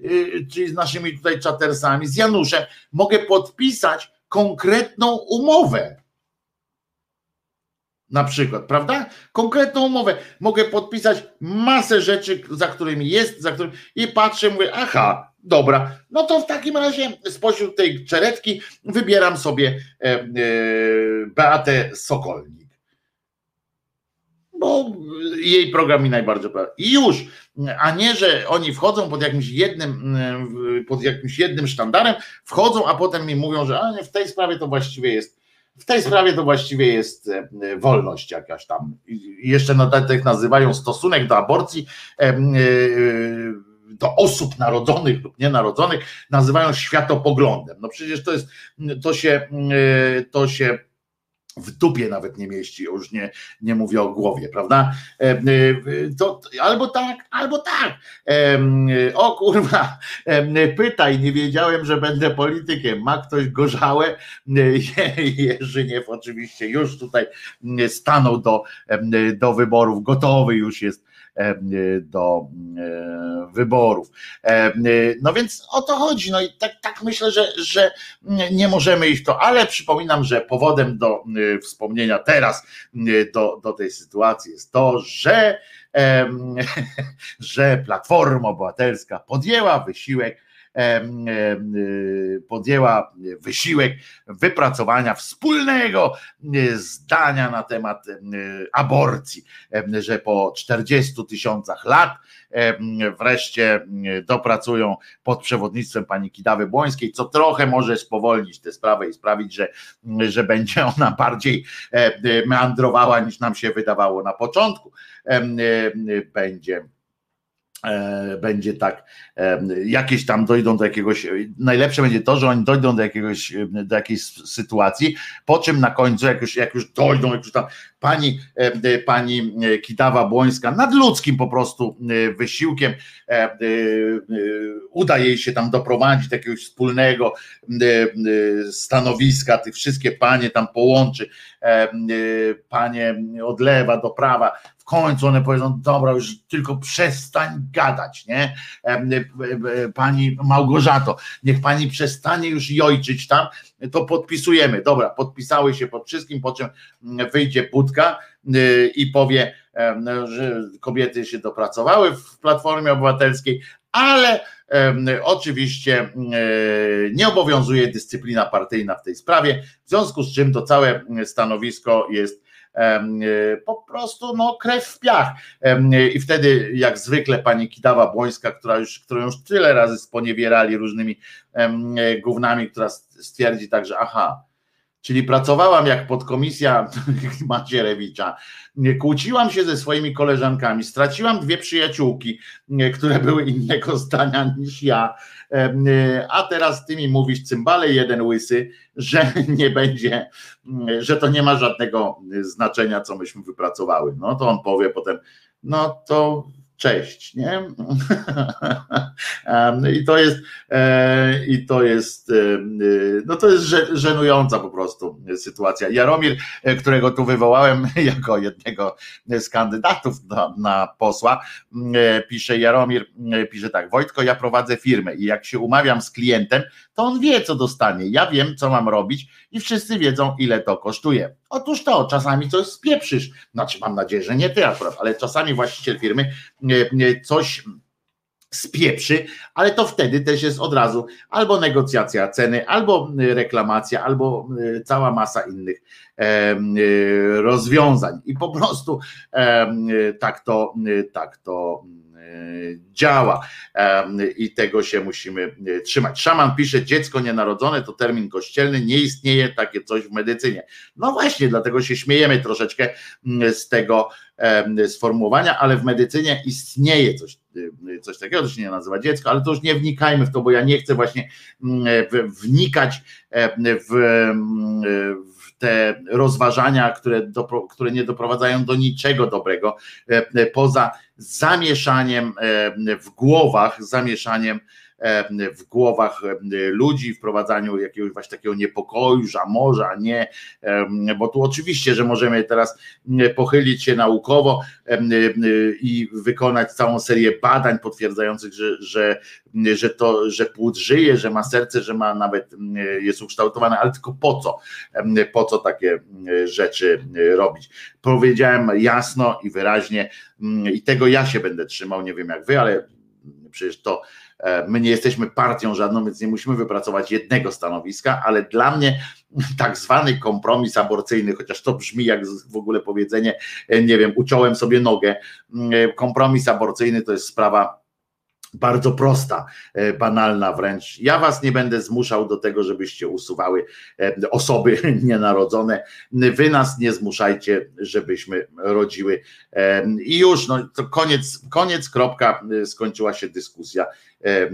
y, czyli z naszymi tutaj czatersami, z Januszem, mogę podpisać konkretną umowę na przykład, prawda? Konkretną umowę. Mogę podpisać masę rzeczy, za którymi jest, za którymi i patrzę, mówię, aha, dobra, no to w takim razie spośród tej czeretki wybieram sobie e, e, Beatę Sokolnik. Bo jej program mi najbardziej podoba. I już, a nie, że oni wchodzą pod jakimś jednym, e, pod jakimś jednym sztandarem, wchodzą, a potem mi mówią, że a nie, w tej sprawie to właściwie jest w tej sprawie to właściwie jest e, wolność jakaś tam. I jeszcze na tak nazywają stosunek do aborcji e, e, do osób narodzonych lub nienarodzonych nazywają światopoglądem. No przecież to jest, to się, to się w dupie nawet nie mieści, już nie, nie mówię o głowie, prawda? E, e, to, albo tak, albo tak. E, o kurwa, pytaj, nie wiedziałem, że będę politykiem. Ma ktoś gorzałe? Jerzyniew oczywiście już tutaj stanął do, do wyborów, gotowy już jest E, do e, wyborów. E, no więc o to chodzi. No i tak, tak myślę, że, że nie możemy w to, ale przypominam, że powodem do wspomnienia teraz do, do tej sytuacji jest to, że, że Platforma Obywatelska podjęła wysiłek podjęła wysiłek wypracowania wspólnego zdania na temat aborcji, że po 40 tysiącach lat wreszcie dopracują pod przewodnictwem pani Kidawy Błońskiej, co trochę może spowolnić tę sprawę i sprawić, że, że będzie ona bardziej meandrowała niż nam się wydawało na początku. Będzie E, będzie tak, e, jakieś tam dojdą do jakiegoś, najlepsze będzie to, że oni dojdą do jakiegoś, do jakiejś sytuacji, po czym na końcu, jak już, jak już dojdą, jak już tam pani, e, pani Kitawa Błońska nadludzkim po prostu wysiłkiem uda jej się tam doprowadzić do jakiegoś wspólnego stanowiska, tych wszystkie panie tam połączy, panie od lewa do prawa, końcu one powiedzą, dobra, już tylko przestań gadać, nie? Pani Małgorzato, niech pani przestanie już jojczyć tam, to podpisujemy. Dobra, podpisały się pod wszystkim, po czym wyjdzie Budka y, i powie, że kobiety się dopracowały w Platformie Obywatelskiej, ale oczywiście y, nie obowiązuje dyscyplina partyjna w tej sprawie, w związku z czym to całe stanowisko jest E, po prostu no, krew w piach. I wtedy, jak zwykle, pani Kidawa Błońska, która już, którą już tyle razy sponiewierali różnymi gównami, która stwierdzi także, aha, czyli pracowałam jak podkomisja Macierewicza, kłóciłam się ze swoimi koleżankami, straciłam dwie przyjaciółki, które były innego zdania niż ja, a teraz ty mi mówisz cymbale jeden łysy, że nie będzie, że to nie ma żadnego znaczenia, co myśmy wypracowały. No to on powie potem, no to cześć, nie? I to jest, e, i to jest, e, no to jest żenująca po prostu sytuacja. Jaromir, e, którego tu wywołałem jako jednego z kandydatów na, na posła, pisze Jaromir, pisze tak, Wojtko, ja prowadzę firmę i jak się umawiam z klientem, to on wie, co dostanie. Ja wiem, co mam robić i wszyscy wiedzą, ile to kosztuje. Otóż to, czasami coś spieprzysz. Znaczy, mam nadzieję, że nie ty akurat, ale czasami właściciel firmy coś spieprzy, ale to wtedy też jest od razu albo negocjacja ceny, albo reklamacja, albo cała masa innych rozwiązań. I po prostu tak to, tak to działa i tego się musimy e, trzymać. Szaman pisze, dziecko nienarodzone to termin kościelny, nie istnieje takie coś w medycynie. No właśnie, dlatego się śmiejemy troszeczkę mm, z tego sformułowania, ale w medycynie istnieje coś, e, coś takiego, to się nie nazywa dziecko, ale to już nie wnikajmy w to, bo ja nie chcę właśnie mm, wnikać w, w te rozważania, które, do, które nie doprowadzają do niczego dobrego, e, e, poza zamieszaniem e, w głowach, zamieszaniem w głowach ludzi, wprowadzaniu jakiegoś właśnie takiego niepokoju, że a może, a nie, bo tu oczywiście, że możemy teraz pochylić się naukowo i wykonać całą serię badań potwierdzających, że, że, że to, że płód żyje, że ma serce, że ma nawet jest ukształtowane, ale tylko po co? Po co takie rzeczy robić? Powiedziałem jasno i wyraźnie i tego ja się będę trzymał, nie wiem jak wy, ale przecież to my nie jesteśmy partią żadną, więc nie musimy wypracować jednego stanowiska, ale dla mnie tak zwany kompromis aborcyjny, chociaż to brzmi jak w ogóle powiedzenie, e, nie wiem, uciąłem sobie nogę. Mm, e, kompromis aborcyjny to jest sprawa bardzo prosta, banalna wręcz. Ja was nie będę zmuszał do tego, żebyście usuwały osoby nienarodzone. Wy nas nie zmuszajcie, żebyśmy rodziły. I już, no to koniec, koniec, kropka, skończyła się dyskusja E, e,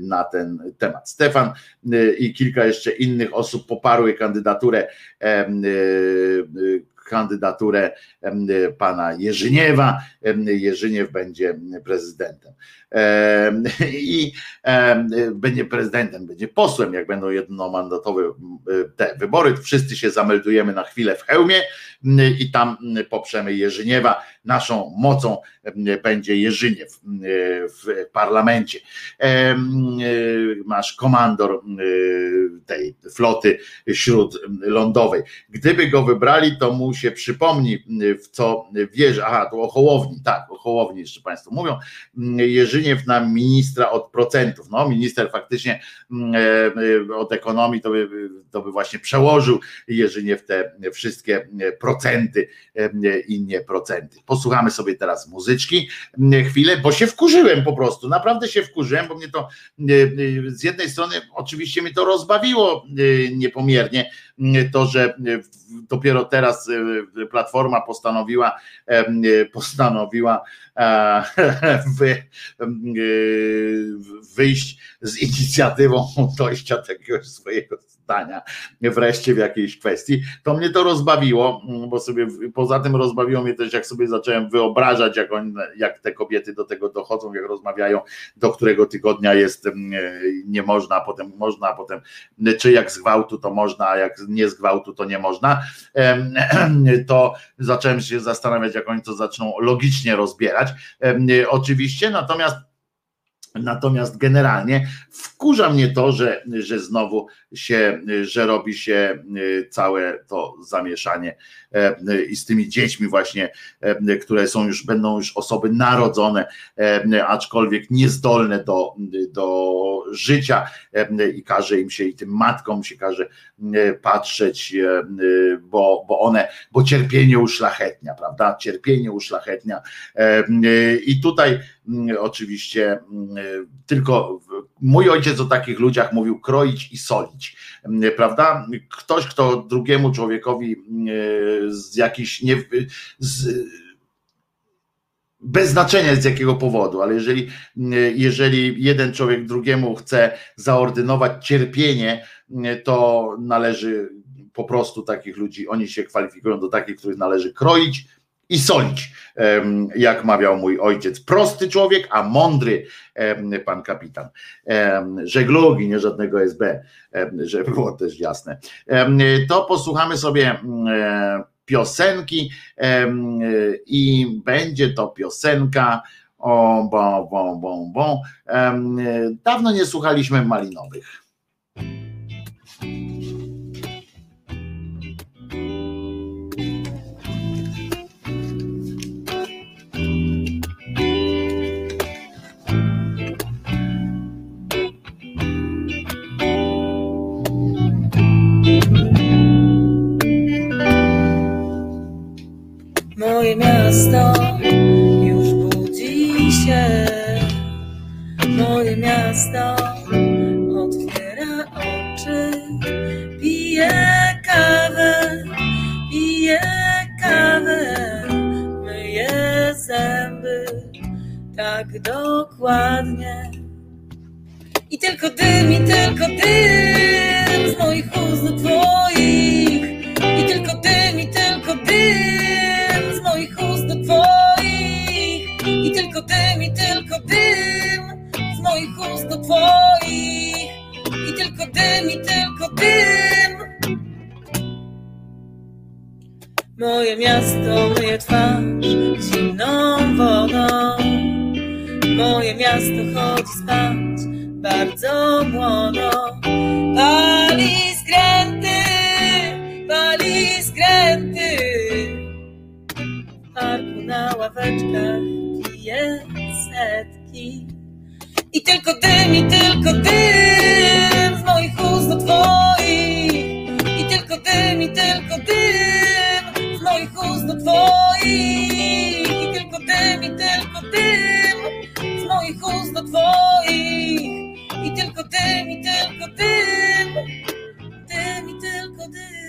na ten temat. Stefan e, i kilka jeszcze innych osób poparły kandydaturę kandydaturę pana Jerzyniewa. Jerzyniew będzie prezydentem. I będzie prezydentem, będzie posłem, jak będą jednomandatowe te wybory. Wszyscy się zameldujemy na chwilę w hełmie i tam poprzemy Jerzyniewa naszą mocą będzie Jerzyniew w parlamencie. Masz komandor tej floty śródlądowej. Gdyby go wybrali, to mu się przypomni, w co wierzy. Aha, to o Hołowni, tak, o Hołowni jeszcze Państwo mówią. Jerzyniew na ministra od procentów. No, minister faktycznie od ekonomii to by, to by właśnie przełożył Jerzyniew te wszystkie procenty i nie procenty. Posłuchamy sobie teraz muzyczki chwilę, bo się wkurzyłem po prostu, naprawdę się wkurzyłem, bo mnie to z jednej strony oczywiście mnie to rozbawiło niepomiernie, to, że dopiero teraz Platforma postanowiła postanowiła wyjść z inicjatywą dojścia takiego swojego zdania wreszcie w jakiejś kwestii, to mnie to rozbawiło, bo sobie poza tym rozbawiło mnie też, jak sobie zacząłem wyobrażać, jak, on, jak te kobiety do tego dochodzą, jak rozmawiają, do którego tygodnia jest nie można, a potem można, a potem czy jak z gwałtu to można, a jak nie z gwałtu to nie można, to zacząłem się zastanawiać, jak oni to zaczną logicznie rozbierać. Oczywiście, natomiast Natomiast generalnie wkurza mnie to, że, że znowu się, że robi się y, całe to zamieszanie e, i z tymi dziećmi właśnie, e, które są już, będą już osoby narodzone, aczkolwiek niezdolne do, do życia i każe im się i tym matkom się każe patrzeć, bo, bo one, bo cierpienie uszlachetnia, prawda? Cierpienie uszlachetnia i tutaj oczywiście tylko mój ojciec o takich ludziach mówił kroić i solić, prawda? Ktoś, kto drugiemu człowiekowi z jakichś nie, z, bez znaczenia z jakiego powodu, ale jeżeli, jeżeli jeden człowiek drugiemu chce zaordynować cierpienie, to należy po prostu takich ludzi, oni się kwalifikują do takich, których należy kroić i solić, jak mawiał mój ojciec. Prosty człowiek, a mądry pan kapitan. Żeglugi, nie żadnego SB, żeby było też jasne. To posłuchamy sobie piosenki i będzie to piosenka o bon, bon. Dawno nie słuchaliśmy malinowych. Otwiera oczy. Pije kawę, pije kawę. Myje zęby tak dokładnie. I tylko dym, i tylko dym z moich ust do twoich. I tylko dym, i tylko dym z moich ust do twoich. I tylko dym, i tylko dym moich ust do twoich. I tylko dym, i tylko dym. Moje miasto myje twarz zimną wodą. Moje miasto chodzi spać bardzo młodo. Pali skręty, pali skręty. W parku na ławeczkach pije setki. I tylko dym, i tylko dym z moich ust do twoich. I tylko dym, i tylko dym z moich ust do twoich. I tylko dym, i tylko dym z moich ust do twoich. I tylko dym, i tylko dym, dym, i tylko dym.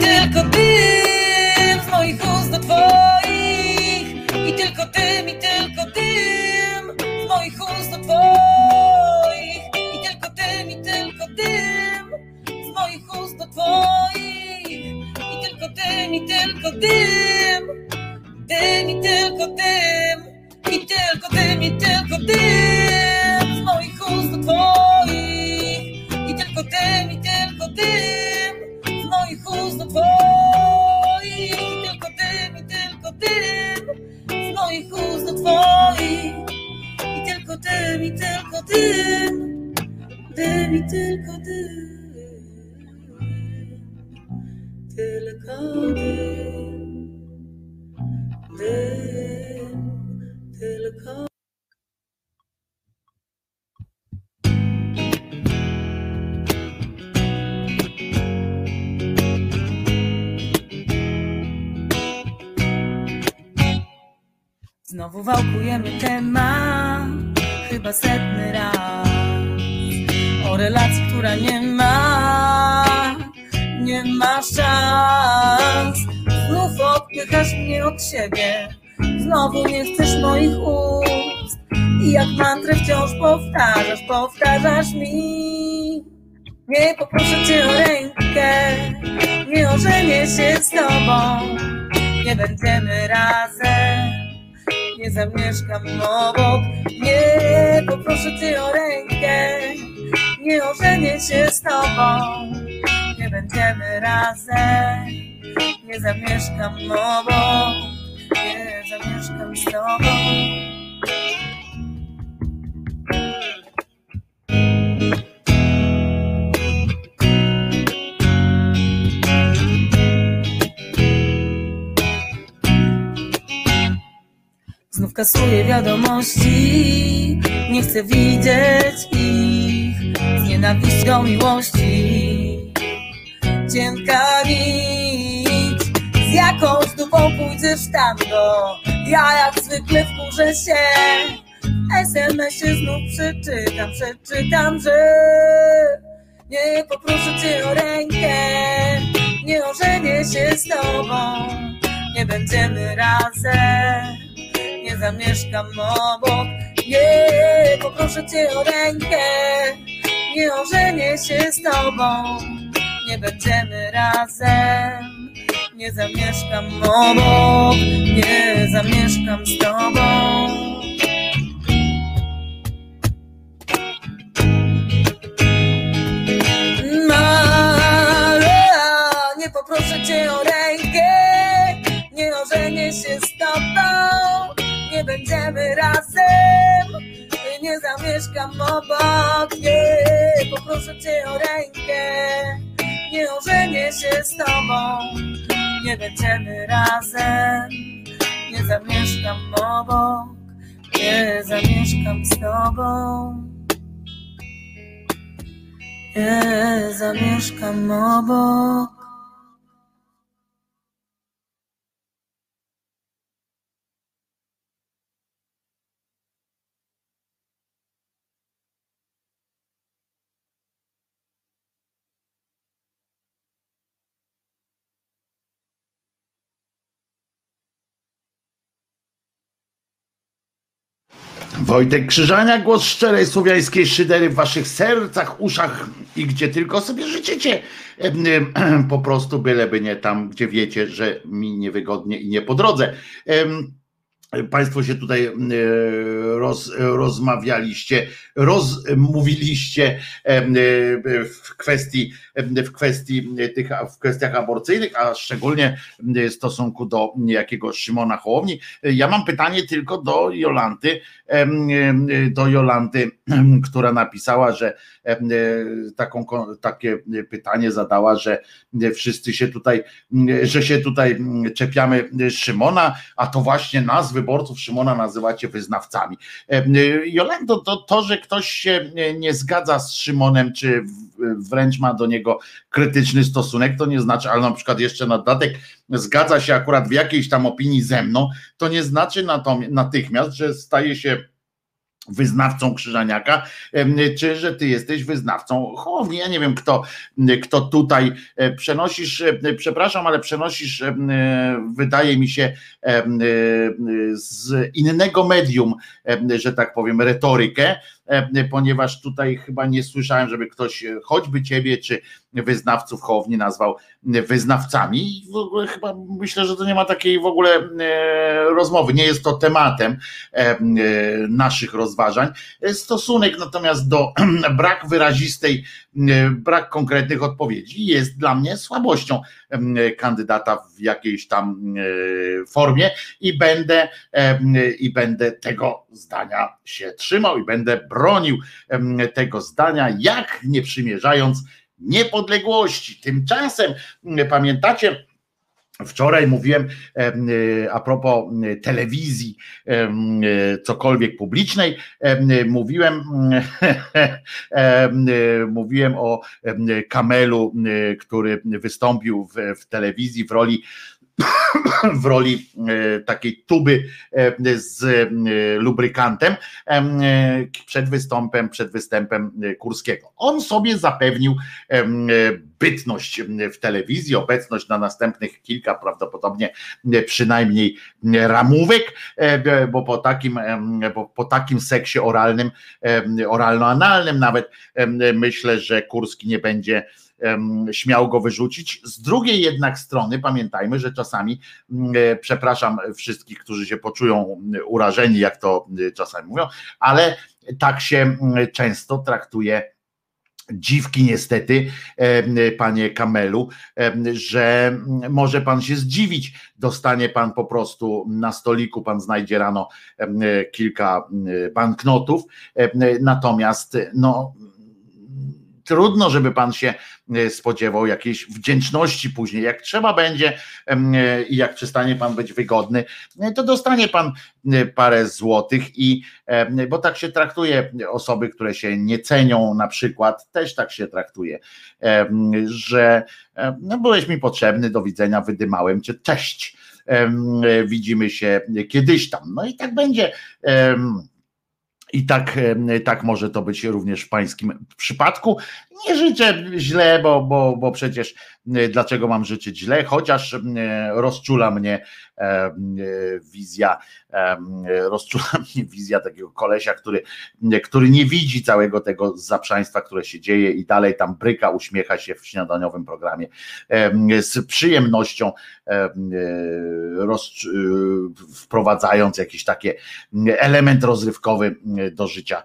Tylko dym, Znowu wałkujemy temat, chyba setny raz. O relacji, która nie ma, nie ma szans. Znów odpychasz mnie od siebie, znowu nie chcesz moich ust. I jak mantrę wciąż powtarzasz, powtarzasz mi. Nie poproszę cię o rękę, nie ożenię się z tobą, nie będziemy razem nie zamieszkam obok. Nie poproszę cię o rękę, nie ożenię się z tobą. Nie będziemy razem, nie zamieszkam obok. Nie zamieszkam z tobą. Znów kasuję wiadomości, nie chcę widzieć ich z nienawiścią miłości. Cienka nić, z jakąś dupą pójdziesz tam do. Ja jak zwykle wkurzę się, w SMS-ie znów przeczytam, przeczytam, że nie poproszę cię o rękę, nie ożenię się z tobą, nie będziemy razem nie zamieszkam obok. Nie, poproszę cię o rękę, nie ożenię się z tobą. Nie będziemy razem, nie zamieszkam obok, nie zamieszkam z tobą. Nie poproszę cię o rękę, nie ożenię się z tobą nie będziemy razem, nie zamieszkam obok, nie, poproszę cię o rękę, nie ożenię się z tobą, nie będziemy razem, nie zamieszkam obok, nie zamieszkam z tobą, nie zamieszkam obok. Wojtek Krzyżania, głos szczerej słowiańskiej szydery w waszych sercach, uszach i gdzie tylko sobie życzycie. Po prostu byleby nie tam, gdzie wiecie, że mi niewygodnie i nie po drodze. Państwo się tutaj e, roz, rozmawialiście, rozmówiliście em, e, w kwestii, w kwestii tych, w kwestiach aborcyjnych, a szczególnie w stosunku do niejakiego Szymona Hołowni. Ja mam pytanie tylko do Jolanty, do Jolanty, która napisała, że e, taką, ko- takie pytanie zadała, że wszyscy się tutaj, że się tutaj czepiamy Szymona, a to właśnie nas, wyborców Szymona, nazywacie wyznawcami. Em, Jolando, to, to, że ktoś się nie- zgadza z Szymonem, czy wręcz ma do niego krytyczny stosunek, to nie znaczy, ale na przykład jeszcze na dodatek zgadza się akurat w jakiejś tam opinii ze mną, to nie znaczy natychmiast, że staje się wyznawcą Krzyżaniaka, czy że ty jesteś wyznawcą Hołowni. Ja nie wiem, kto, kto tutaj e, przenosisz, e, przepraszam, ale przenosisz, e, wydaje mi się, z innego medium, że tak powiem, retorykę, ponieważ tutaj chyba nie słyszałem, żeby ktoś, e, choćby ciebie, czy wyznawców Hołowni nazwał wyznawcami. I w ogóle chyba myślę, że to nie ma takiej w ogóle e, rozmowy. Nie jest to tematem e, e, naszych rozważań. E, Stosunek natomiast do brak wyrazistej, e, brak konkretnych odpowiedzi jest dla mnie słabością kandydata w jakiejś tam e, formie i będę i będę tego zdania się trzymał i będę bronił tego zdania, jak nie przymierzając niepodległości. Tymczasem pamiętacie, Wczoraj mówiłem em, a propos telewizji, cokolwiek publicznej, em, mówiłem, em, mówiłem o Kamelu, który wystąpił w, w telewizji w roli w roli e, takiej tuby e, z e, lubrykantem em, przed występem, przed występem Kurskiego. On sobie zapewnił bytność w telewizji, obecność na następnych kilka prawdopodobnie przynajmniej ramówek, bo po takim, bo po takim seksie oralnym, oralno-analnym nawet myślę, że Kurski nie będzie śmiał go wyrzucić. Z drugiej jednak strony pamiętajmy, że czasami, mm, e, przepraszam wszystkich, którzy się poczują mm, urażeni, jak to mm, czasami mówią, ale tak się mm, często traktuje dziwki niestety, panie Kamelu, że może pan się zdziwić, dostanie pan po prostu na stoliku, pan znajdzie rano kilka banknotów, natomiast no trudno, żeby pan się e, spodziewał jakiejś wdzięczności później. Jak trzeba będzie e, i jak przestanie pan być wygodny, e, to dostanie pan parę złotych i bo tak się traktuje osoby, które się nie cenią, na przykład, też tak się traktuje, że no, byłeś mi potrzebny, do widzenia, wydymałem cię, cześć. Widzimy się kiedyś tam. No i tak będzie. I tak, tak może to być również w pańskim przypadku. Nie życzę źle, bo, bo, bo przecież e, dlaczego mam życzyć źle, chociaż em, rozczula mnie em, wizja, rozczula mnie wizja takiego kolesia, który, który nie widzi całego tego zaprzaństwa, które się dzieje i dalej tam bryka, uśmiecha się w śniadaniowym programie z przyjemnością em, e, roz, e, wprowadzając jakiś taki element rozrywkowy do życia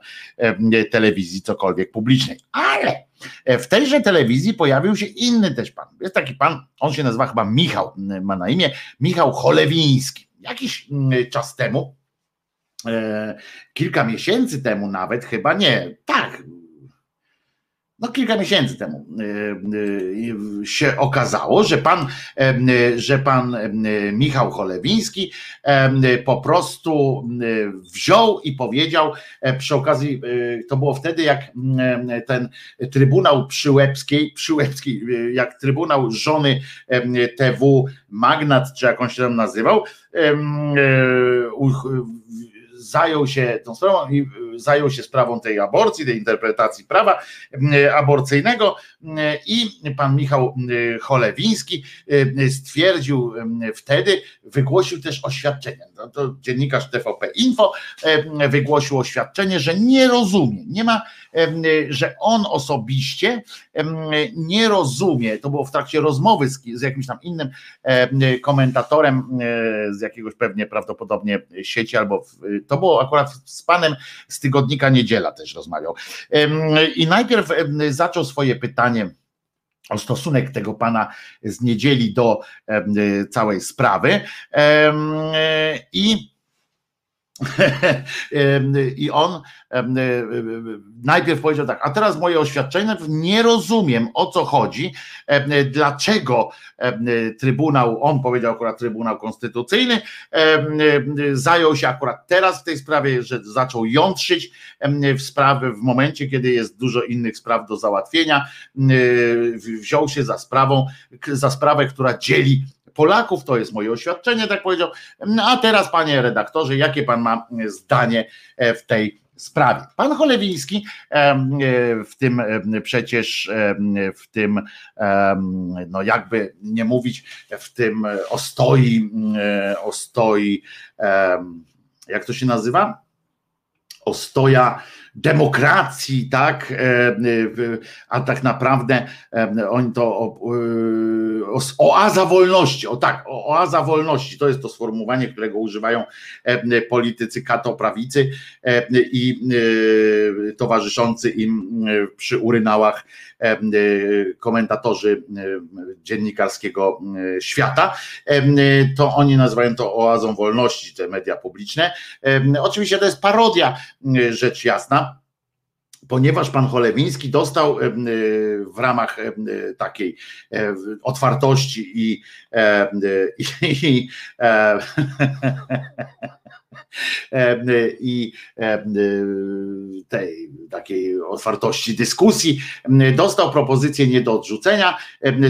telewizji, cokolwiek publicznej. Ale w tejże telewizji pojawił się inny też pan. Jest taki pan, on się nazywa chyba Michał, ma na imię, Michał Cholewiński. Jakiś czas temu, e, kilka miesięcy temu nawet, chyba nie, tak, no kilka miesięcy temu e, e, się okazało, że pan, e, że pan e, Michał Cholewiński e, po prostu wziął i powiedział przy okazji, to było wtedy jak ten Trybunał Przyłębskiej, Przyłębskiej jak Trybunał żony TW Magnat, czy jak on się tam nazywał, zajął się tą sprawą i y, zajął się sprawą tej aborcji, tej interpretacji prawa y, aborcyjnego y, i pan Michał Cholewiński stwierdził wtedy, wygłosił też oświadczenie. No to dziennikarz TVP Info wygłosił oświadczenie, że nie rozumie, nie ma, że on osobiście y, nie rozumie, to było w trakcie rozmowy z, z jakimś tam innym komentatorem e, z jakiegoś pewnie prawdopodobnie sieci, albo w, to było akurat z panem z tygodnika Niedziela też rozmawiał. I najpierw zaczął swoje pytanie o stosunek tego pana z niedzieli do em, całej sprawy. I i on em, najpierw powiedział tak, a teraz moje oświadczenie, nie rozumiem o co chodzi, dlaczego Trybunał, on powiedział akurat Trybunał Konstytucyjny, zajął się akurat teraz w tej sprawie, że zaczął jątrzyć w sprawy w momencie, kiedy jest dużo innych spraw do załatwienia, wziął się za sprawą, za sprawę, która dzieli Polaków, to jest moje oświadczenie, tak powiedział. No a teraz, panie redaktorze, jakie pan ma zdanie e, w tej sprawie. Pan Cholewiński w tym przecież w tym, no jakby nie mówić, w tym ostoi, ostoi, jak to się nazywa? Ostoja demokracji, tak? E, e, a tak naprawdę e, oni to oaza wolności, o tak, oaza wolności, to jest to sformułowanie, którego używają politycy katoprawicy i towarzyszący im przy urynałach komentatorzy dziennikarskiego świata, to oni nazywają to oazą wolności, te media publiczne. Oczywiście to jest parodia, rzecz jasna, ponieważ pan Cholewiński dostał y, w ramach takiej e, otwartości i, i, i e, i tej takiej otwartości dyskusji, dostał propozycję nie do odrzucenia,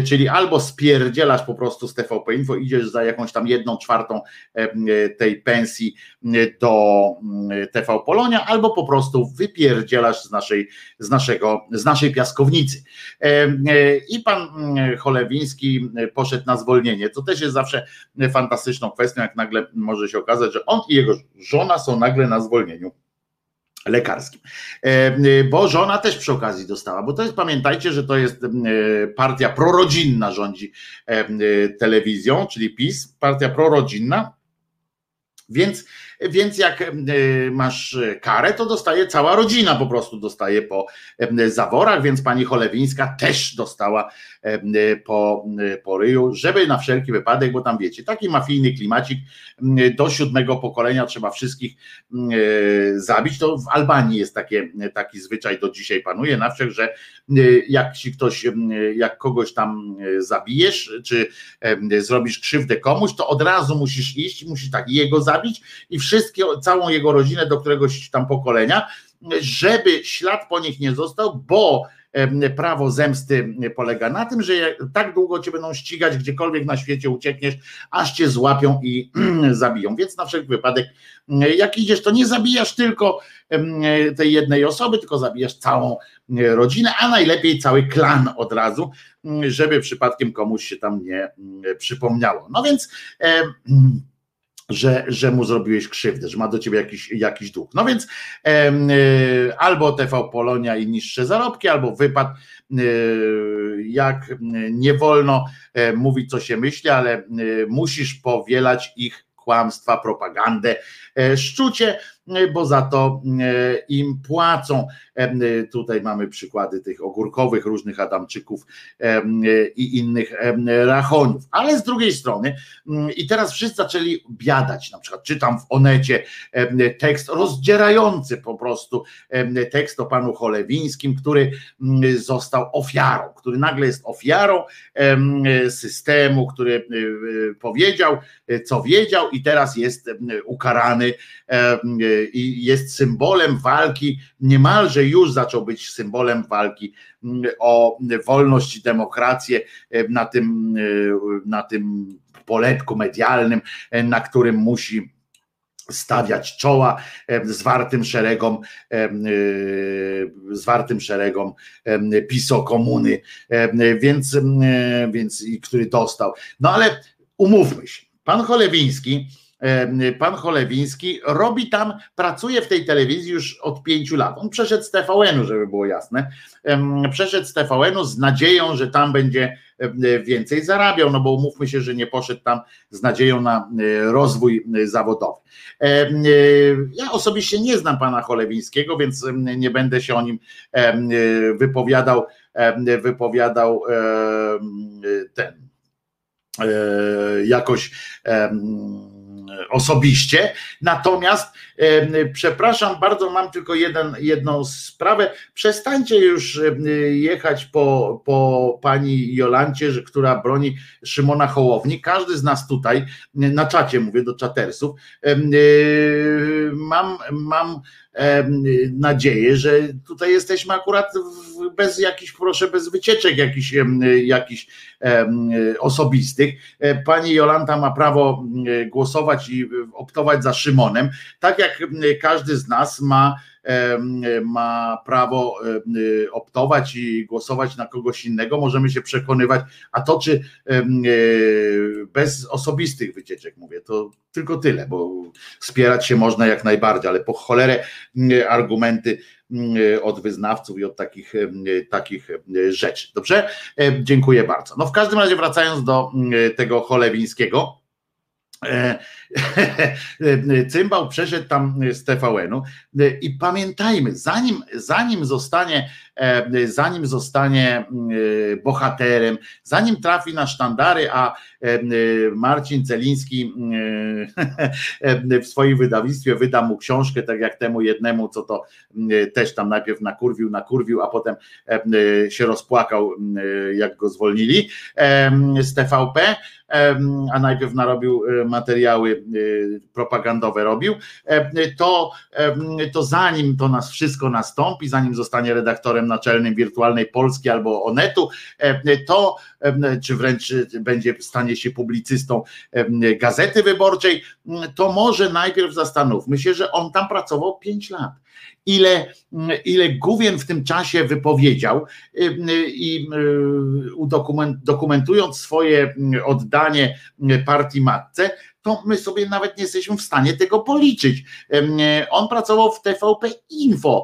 czyli albo spierdzielasz po prostu z TVP Info, idziesz za jakąś tam jedną czwartą tej pensji do TV Polonia, albo po prostu wypierdzielasz z naszej, z naszego, z naszej piaskownicy. I pan Cholewiński poszedł na zwolnienie. To też jest zawsze fantastyczną kwestią, jak nagle może się okazać, że on i jego żona są nagle na zwolnieniu lekarskim. E, bo żona też przy okazji dostała, bo to jest, pamiętajcie, że to jest e, partia prorodzinna rządzi e, telewizją, czyli PiS, partia prorodzinna, więc więc jak e, masz karę, to dostaje cała rodzina po prostu dostaje po e, zaworach, więc pani Cholewińska też dostała e, po, po ryju, żeby na wszelki wypadek, bo tam wiecie, taki mafijny klimacik do siódmego pokolenia trzeba wszystkich zabić. To w Albanii jest takie, taki zwyczaj do dzisiaj panuje na wsiach, że jak ci ktoś, jak kogoś tam zabijesz, czy zrobisz krzywdę komuś, to od razu musisz iść, musisz tak jego zabić i wszystkie, całą jego rodzinę do któregoś tam pokolenia, żeby ślad po nich nie został, bo prawo zemsty polega na tym, że tak długo cię będą ścigać, gdziekolwiek na świecie uciekniesz, aż cię złapią i zabiją. Więc na wszelki wypadek, jak idziesz, to nie zabijasz tylko tej jednej osoby, tylko zabijasz całą rodzinę, a najlepiej cały klan od razu, żeby przypadkiem komuś się tam nie przypomniało. No więc że, że mu zrobiłeś krzywdę, że ma do ciebie jakiś, jakiś dług. No więc e, albo TV Polonia i niższe zarobki, albo wypad, e, jak nie wolno e, mówić, co się myśli, ale e, musisz powielać ich kłamstwa, propagandę, e, szczucie, bo za to e, im płacą. Tutaj mamy przykłady tych ogórkowych, różnych Adamczyków i innych rachoniów. Ale z drugiej strony, i teraz wszyscy zaczęli biadać, na przykład czytam w Onecie tekst rozdzierający po prostu tekst o panu Cholewińskim, który został ofiarą, który nagle jest ofiarą systemu, który powiedział, co wiedział i teraz jest ukarany i jest symbolem walki, niemalże już zaczął być symbolem walki o wolność i demokrację na tym, na tym poletku medialnym, na którym musi stawiać czoła zwartym szeregom, zwartym szeregom piso komuny, więc, więc który dostał. No ale umówmy się, pan Cholewiński pan Cholewiński robi tam, pracuje w tej telewizji już od pięciu lat. On przeszedł z TVN-u, żeby było jasne. Przeszedł z TVN-u z nadzieją, że tam będzie więcej zarabiał, no bo umówmy się, że nie poszedł tam z nadzieją na rozwój zawodowy. Ja osobiście nie znam pana Cholewińskiego, więc nie będę się o nim wypowiadał, wypowiadał ten jakoś osobiście. Natomiast przepraszam bardzo, mam tylko jeden, jedną sprawę. Przestańcie już jechać po, po pani Jolancie, że, która broni Szymona Hołowni. Każdy z nas tutaj, na czacie mówię do czatersów, mam, mam nadzieję, że tutaj jesteśmy akurat bez jakichś, proszę, bez wycieczek jakichś, jakichś osobistych. E, pani Jolanta ma prawo głosować i optować za Szymonem, tak jak każdy z nas ma em, ma prawo y, optować i głosować na kogoś innego, możemy się przekonywać, a to czy y, bez osobistych wycieczek mówię, to tylko tyle, bo wspierać się można jak najbardziej, ale po cholerę argumenty od wyznawców i od takich, takich rzeczy. Dobrze? E, Dziękuję bardzo. No w każdym razie wracając do tego cholewińskiego, E, Cymbał przeszedł tam z TVN-u i pamiętajmy, zanim, zanim zostanie, e, zanim zostanie e, bohaterem, zanim trafi na sztandary, a e, Marcin Celiński w swoim wydawnictwie wyda mu książkę, tak jak temu jednemu, co to też tam najpierw nakurwił, nakurwił, a potem się rozpłakał, jak go zwolnili z TVP, a najpierw narobił materiały propagandowe robił, e, to, em, to zanim to nas wszystko nastąpi, zanim zostanie redaktorem naczelnym Wirtualnej Polski albo Onetu, e, to czy wręcz e, będzie stanie się publicystą Gazety Wyborczej, to może najpierw zastanówmy się, że on tam pracował 5 lat. Ile, ile Gówien w tym czasie wypowiedział y, y, i y, dokumentując swoje oddanie partii matce, to my sobie nawet nie jesteśmy w stanie tego policzyć. On pracował w TVP Info,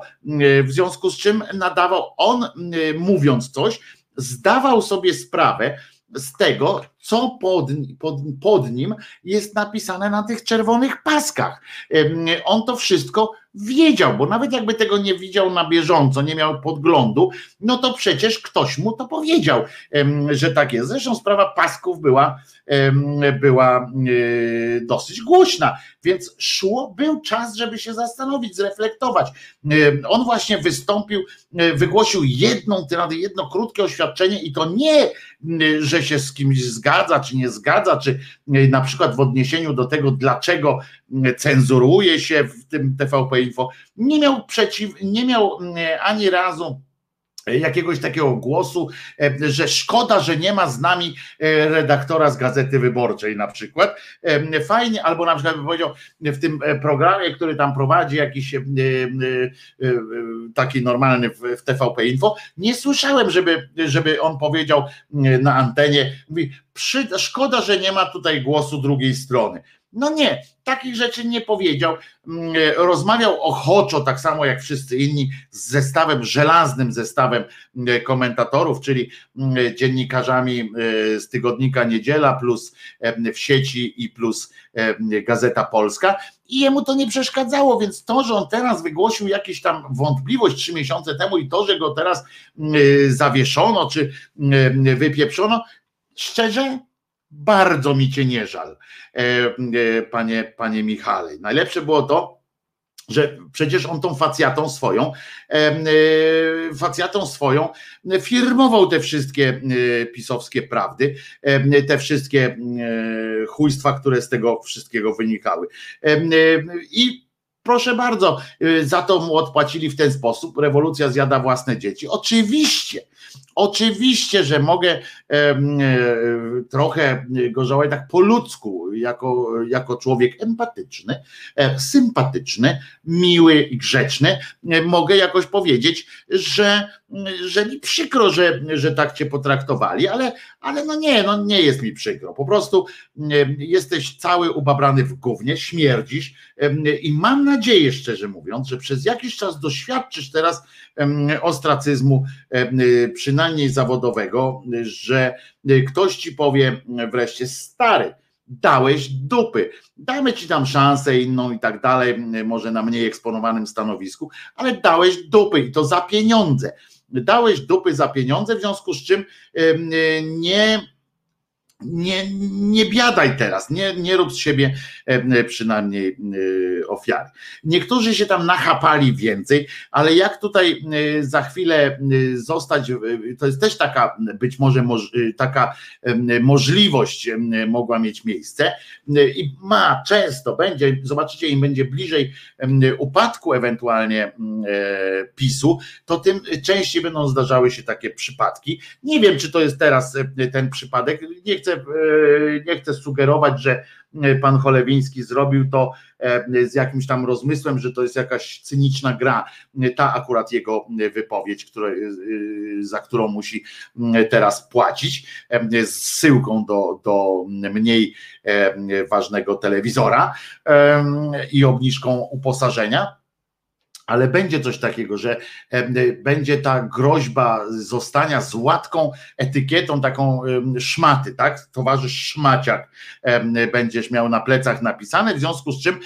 w związku z czym nadawał, on mówiąc coś, zdawał sobie sprawę z tego, co pod, pod, pod nim jest napisane na tych czerwonych paskach. On to wszystko wiedział, bo nawet jakby tego nie widział na bieżąco, nie miał podglądu, no to przecież ktoś mu to powiedział, że tak jest. Zresztą sprawa pasków była, była e, dosyć głośna, więc szło, był czas, żeby się zastanowić, zreflektować. On właśnie wystąpił, e, wygłosił jedną jedno krótkie oświadczenie i to nie, że się z kimś zgadza, czy nie zgadza, czy e, na przykład w odniesieniu do tego, dlaczego m, cenzuruje się w tym TVP Info, nie miał przeciw, nie miał m, ani razu jakiegoś takiego głosu, e, że szkoda, że nie ma z nami e, redaktora z Gazety Wyborczej na przykład. E, Fajnie, albo na przykład by powiedział w tym programie, który tam prowadzi jakiś taki normalny w, TVP Info, nie słyszałem, żeby, żeby on powiedział na antenie, mówi, szkoda, że nie ma tutaj głosu drugiej strony. No nie, takich rzeczy nie powiedział. Mm, e, Rozmawiał ochoczo, tak samo jak wszyscy inni, z zestawem, żelaznym zestawem e, komentatorów, czyli mm, dziennikarzami e, z tygodnika Niedziela, plus w sieci i plus Gazeta Polska. I jemu to nie przeszkadzało, więc to, że on teraz wygłosił jakieś tam wątpliwość trzy miesiące temu i to, że go teraz mm, zawieszono czy mm, wypieprzono, szczerze, bardzo mi cię nie żal, e, e, panie, panie Michale. Najlepsze było to, że przecież on tą facjatą swoją, e, facjatą swoją firmował te wszystkie pisowskie prawdy, te wszystkie chujstwa, które z tego wszystkiego wynikały. I proszę bardzo, e, za to mu odpłacili w ten sposób. Rewolucja zjada własne dzieci. Oczywiście, oczywiście, że mogę e, trochę go tak po ludzku, jako, jako człowiek empatyczny, e, sympatyczny, miły i grzeczny, e, mogę jakoś powiedzieć, że, że mi przykro, że, że tak cię potraktowali, ale, ale no nie, no nie jest mi przykro. Po prostu jesteś cały ubabrany w gównie, śmierdzisz i mam nadzieję, szczerze mówiąc, że przez jakiś czas doświadczysz teraz ostracyzmu, em, przynajmniej zawodowego, że ktoś ci powie wreszcie stary, dałeś dupy. Damy ci tam szansę inną i tak dalej, może na mniej eksponowanym stanowisku, ale dałeś dupy i to za pieniądze. Dałeś dupy za pieniądze, w związku z czym nie nie, nie biadaj teraz, nie, nie rób z siebie e, przynajmniej e, ofiary. Niektórzy się tam nachapali więcej, ale jak tutaj e, za chwilę e, zostać, e, to jest też taka być może moż, e, taka e, możliwość e, mogła mieć miejsce e, i ma często, będzie, zobaczycie, im będzie bliżej e, upadku ewentualnie e, PiSu, to tym częściej będą zdarzały się takie przypadki. Nie wiem, czy to jest teraz e, ten przypadek, nie chcę chcę, e, nie chcę sugerować, że e, pan Cholewiński zrobił to e, z jakimś tam rozmysłem, że to jest jakaś cyniczna gra. Ta akurat jego wypowiedź, które, za którą musi teraz płacić, z zsyłką do, do mniej ważnego telewizora i obniżką uposażenia. Ale będzie coś takiego, że będzie ta groźba zostania z łatką etykietą taką szmaty, tak? Towarzysz szmaciak będziesz miał na plecach napisane, w związku z czym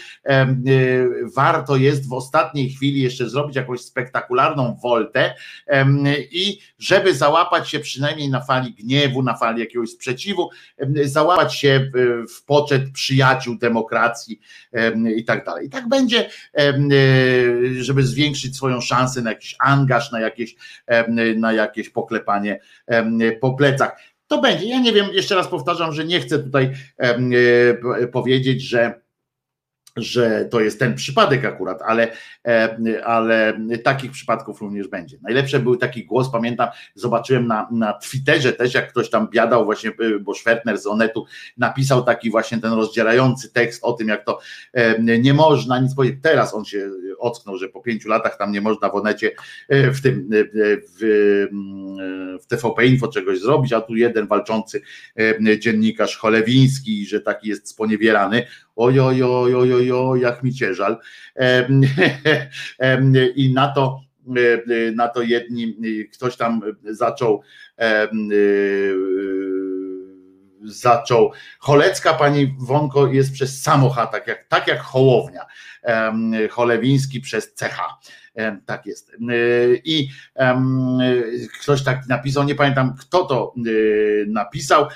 y, warto jest w ostatniej chwili jeszcze zrobić jakąś spektakularną woltę i żeby załapać się przynajmniej na fali gniewu, na fali jakiegoś sprzeciwu, załapać się w, poczet przyjaciół demokracji em, i tak dalej. I tak będzie, y, żeby zwiększyć swoją szansę na jakiś angaż, na jakieś, na jakieś poklepanie po plecach. To będzie. Ja nie wiem, jeszcze raz powtarzam, że nie chcę tutaj e, powiedzieć, że że to jest ten przypadek akurat, ale, e, ale takich przypadków również będzie. Najlepsze był taki głos, pamiętam, zobaczyłem na, na Twitterze też, jak ktoś tam biadał właśnie, e, bo Schwertner z Onetu napisał taki właśnie ten rozdzierający tekst o tym, jak to e, nie można nic powiedzieć. Teraz on się ocknął, że po pięciu latach tam nie można w Onecie w tym w, w TVP Info czegoś zrobić, a tu jeden walczący dziennikarz Cholewiński, że taki jest sponiewierany, oj, oj, oj, oj, oj, oj jak mi cię żal. Em, em, I na to, e, na to jedni, ktoś tam zaczął e, zaczął. Cholecka pani Wonko jest przez samocha, tak jak, tak jak Hołownia. Cholewiński przez. Em, Tak jest. E, I ktoś tak napisał, nie pamiętam kto to napisał,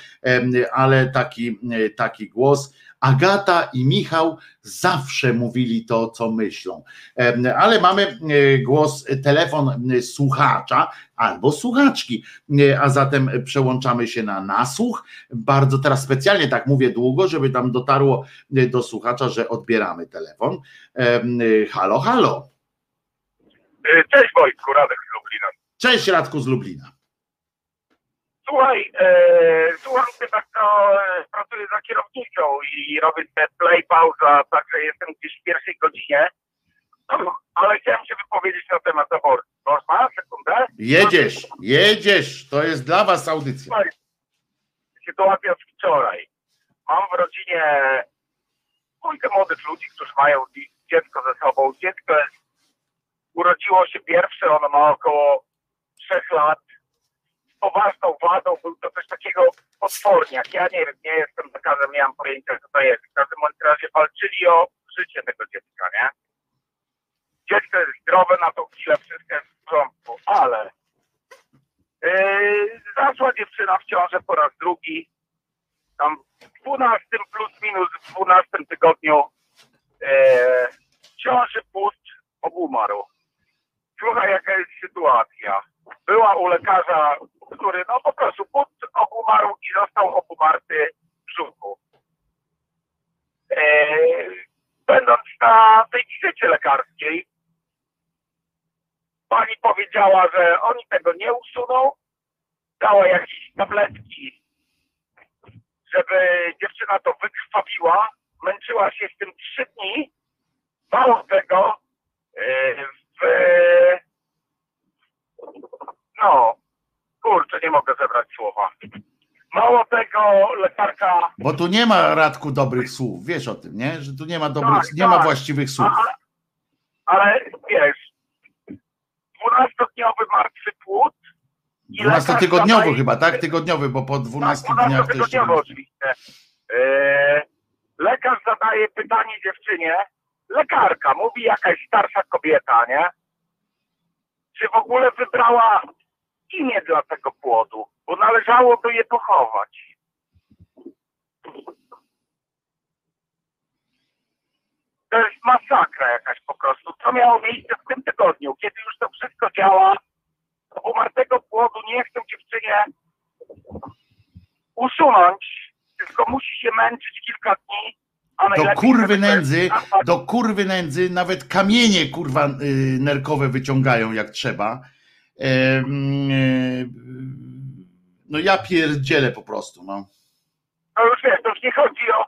ale taki, taki głos. Agata i Michał zawsze mówili to, co myślą. Ale mamy e, głos, e, telefon słuchacza albo słuchaczki, E, a zatem przełączamy się na nasłuch. Bardzo teraz specjalnie tak mówię długo, żeby tam dotarło do słuchacza, że odbieramy telefon. Halo, halo. Cześć Wojtku, Radek z Lublina. Cześć Radku z Lublina. Słuchaj, e, słucham cię tak, no, e, pracuję za kierownicą i robię te play, pauza, także jestem gdzieś w pierwszej godzinie. Ale chciałem się wypowiedzieć na temat aborcji. Można? Sekundę? Jedziesz, jedziesz, to jest dla was audycja. Słuchaj, sytuacja z wczoraj. Mam w rodzinie dwójkę młodych ludzi, którzy mają dzi- dziecko ze sobą. Dziecko jest, urodziło się pierwsze, ono ma około trzech lat. Poważną wadą był to coś takiego potworniak. Ja nie wiem, nie jestem lekarzem, nie mam pojęcia, co to jest. W każdym razie walczyli o życie tego dziecka, nie? Dziecko jest zdrowe na tą chwilę, wszystko jest w porządku, ale Yy, zaszła dziewczyna w ciążę po raz drugi. Tam w 12 plus minus w 12 tygodniu yy, ciąży pust obumarł. Słuchaj, jaka jest sytuacja. Była u lekarza, który no po prostu pust obumarł i został obumarty w brzuchu. Yy, będąc na tej wizycie lekarskiej, pani powiedziała, że oni tego nie usuną, dała jakieś tabletki, żeby dziewczyna to wykrwawiła, męczyła się z tym trzy dni, mało tego, yy, w... no, kurczę, nie mogę zebrać słowa. Mało tego, lekarka Bo tu nie ma Radku dobrych słów, wiesz o tym, nie? Że tu nie ma dobrych, Tak, nie ma tak. właściwych słów. Ale, ale wiesz, 12-dniowy martwy płód. i lekarz 12-tygodniowy zadaje- chyba, tak? Tygodniowy, bo po 12 tak, dniach to jeszcze. 12-tygodniowy oczywiście. Yy, lekarz zadaje pytanie dziewczynie, lekarka, mówi jakaś starsza kobieta, nie? Czy w ogóle wybrała imię dla tego płodu, bo należałoby je pochować. To jest masakra jakaś po prostu. Co miało miejsce w tym tygodniu, kiedy już to wszystko działa, to umartego płodu nie chcą dziewczynie usunąć, tylko musi się męczyć kilka dni. A Do kurwy nędzy, do kurwy nędzy nawet kamienie kurwa y, nerkowe wyciągają jak trzeba. Y, No ja pierdzielę po prostu, no. No już wiesz, to już nie chodzi o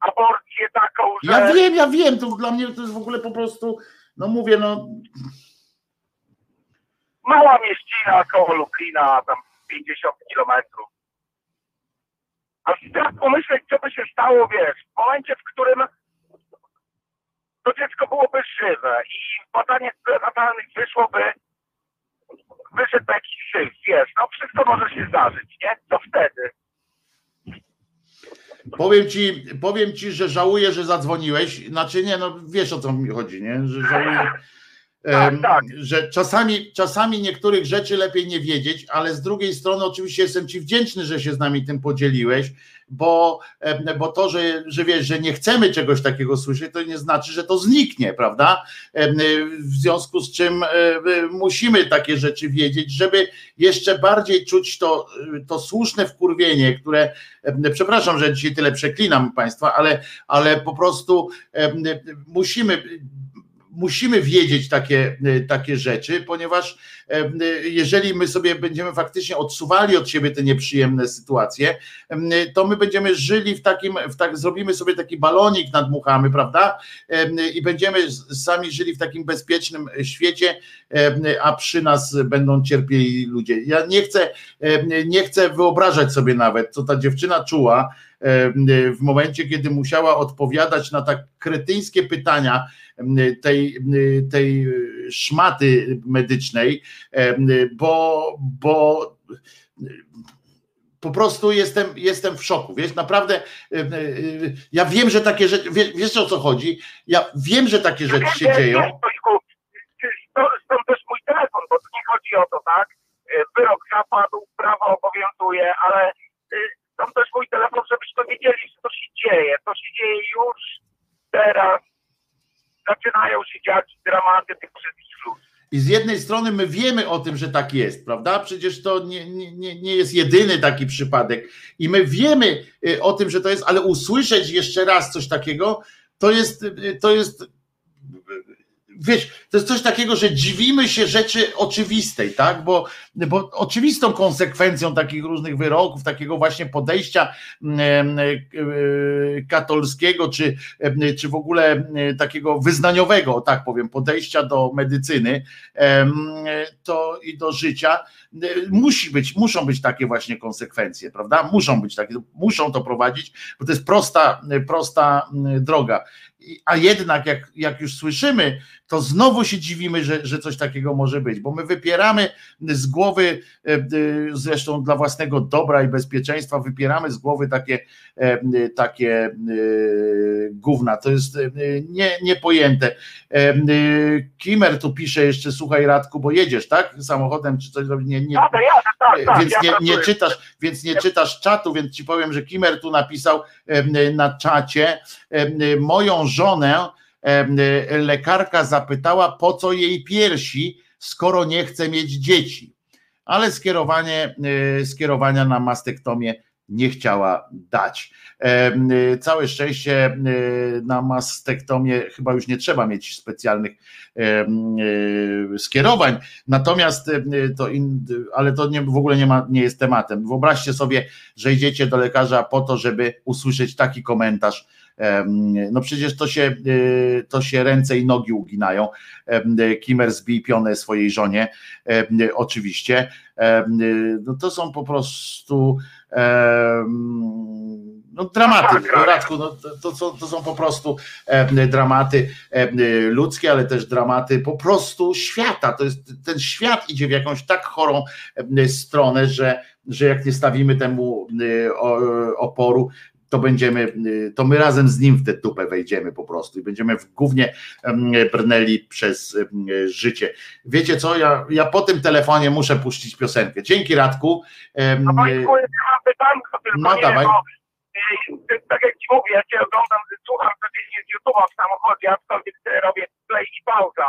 aborcję taką, że... Ja wiem, ja wiem, to dla mnie to jest w ogóle po prostu, no mówię, no Mała mieścina koło Lublina, tam 50 kilometrów. A strach pomyśleć, co by się stało, wiesz, w momencie, w którym to dziecko byłoby żywe i w badaniach prenatalnych wyszłoby, wyszedł jakiś syf, wiesz, no wszystko może się zdarzyć, nie? Co wtedy? Powiem ci, powiem ci, że żałuję, że zadzwoniłeś. Znaczy nie, no wiesz o co mi chodzi, nie? Że żałuję. em, tak. Że czasami, czasami niektórych rzeczy lepiej nie wiedzieć, ale z drugiej strony oczywiście jestem ci wdzięczny, że się z nami tym podzieliłeś, bo, bo to, że, że wiesz, że nie chcemy czegoś takiego słyszeć, to nie znaczy, że to zniknie, prawda? Em, W związku z czym e, e, musimy takie rzeczy wiedzieć, żeby jeszcze bardziej czuć to, to słuszne wkurwienie, które przepraszam, że dzisiaj tyle przeklinam Państwa, ale, ale po prostu musimy, musimy wiedzieć takie, takie rzeczy, ponieważ em, jeżeli my sobie będziemy faktycznie odsuwali od siebie te nieprzyjemne sytuacje, to my będziemy żyli w takim, w tak, zrobimy sobie taki balonik nadmuchamy, prawda? I będziemy sami żyli w takim bezpiecznym świecie, a przy nas będą cierpieli ludzie. Ja nie chcę, nie chcę wyobrażać sobie nawet, co ta dziewczyna czuła w momencie, kiedy musiała odpowiadać na tak kretyńskie pytania tej, tej szmaty medycznej, em, bo, bo po prostu jestem, jestem w szoku. Wiesz, naprawdę em, y, ja wiem, że takie rzeczy, wiesz, wiesz o co chodzi? Ja wiem, że takie rzeczy się dzieją. Stąd też mój telefon, bo tu nie chodzi o to, tak? E, Wyrok zapadł, prawo obowiązuje, ale stąd też mój telefon, żebyśmy wiedzieli, to się dzieje. To się dzieje już teraz. Zaczynają się dziać dramaty tych wszystkich ludzi. I z jednej strony my wiemy o tym, że tak jest, prawda? Przecież to nie, nie, nie jest jedyny taki przypadek. I my wiemy y, o tym, że to jest, ale usłyszeć jeszcze raz coś takiego, to jest, y, to jest, wiesz, to jest coś takiego, że dziwimy się rzeczy oczywistej, tak? Bo, bo oczywistą konsekwencją takich różnych wyroków, takiego właśnie podejścia em, y, katolskiego, czy, em, czy w ogóle takiego wyznaniowego, tak powiem, podejścia do medycyny, to i do życia, musi być, muszą być takie właśnie konsekwencje, prawda? Muszą być takie, muszą to prowadzić, bo to jest prosta, prosta droga. A jednak, jak, jak już słyszymy, to znowu się dziwimy, że, że coś takiego może być, bo my wypieramy z głowy, e, zresztą dla własnego dobra i bezpieczeństwa, wypieramy z głowy takie, e, takie e, gówna. To jest nie, niepojęte. Kimer tu pisze jeszcze, słuchaj Radku, bo jedziesz, tak? Samochodem czy coś robić? Nie, nie, jadę, tak, tak. więc nie, nie czytasz, więc nie czytasz czatu, więc ci powiem, że Kimer tu napisał na czacie moją żonę em, lekarka zapytała po co jej piersi, skoro nie chce mieć dzieci. Ale skierowanie, e, skierowania na mastektomię nie chciała dać. E, Całe szczęście e, na mastektomię chyba już nie trzeba mieć specjalnych e, skierowań, Natomiast e, to, in, ale to nie, w ogóle nie, ma, nie jest tematem. Wyobraźcie sobie, że idziecie do lekarza po to, żeby usłyszeć taki komentarz. No przecież to się, e, to się ręce i nogi uginają. Kimmer zbij pionę swojej żonie, oczywiście. No to są po prostu no dramaty. Radku, no to, to, są, to są po prostu dramaty ludzkie, ale też dramaty po prostu świata. To jest, ten świat idzie w jakąś tak chorą stronę, że, że jak nie stawimy temu y, o- oporu, to będziemy, y, to my razem z nim w tę dupę wejdziemy po prostu i będziemy w gównie em, brnęli przez życie. Wiecie co, ja, ja po tym telefonie muszę puścić piosenkę. Dzięki Radku. No Państwu, ja mam pytanko, tylko No, nie dawaj. bo y, tak jak Ci mówię, ja Cię oglądam, słucham codziennie z YouTube'a w samochodzie, aczkolwiek sobie robię play i pauza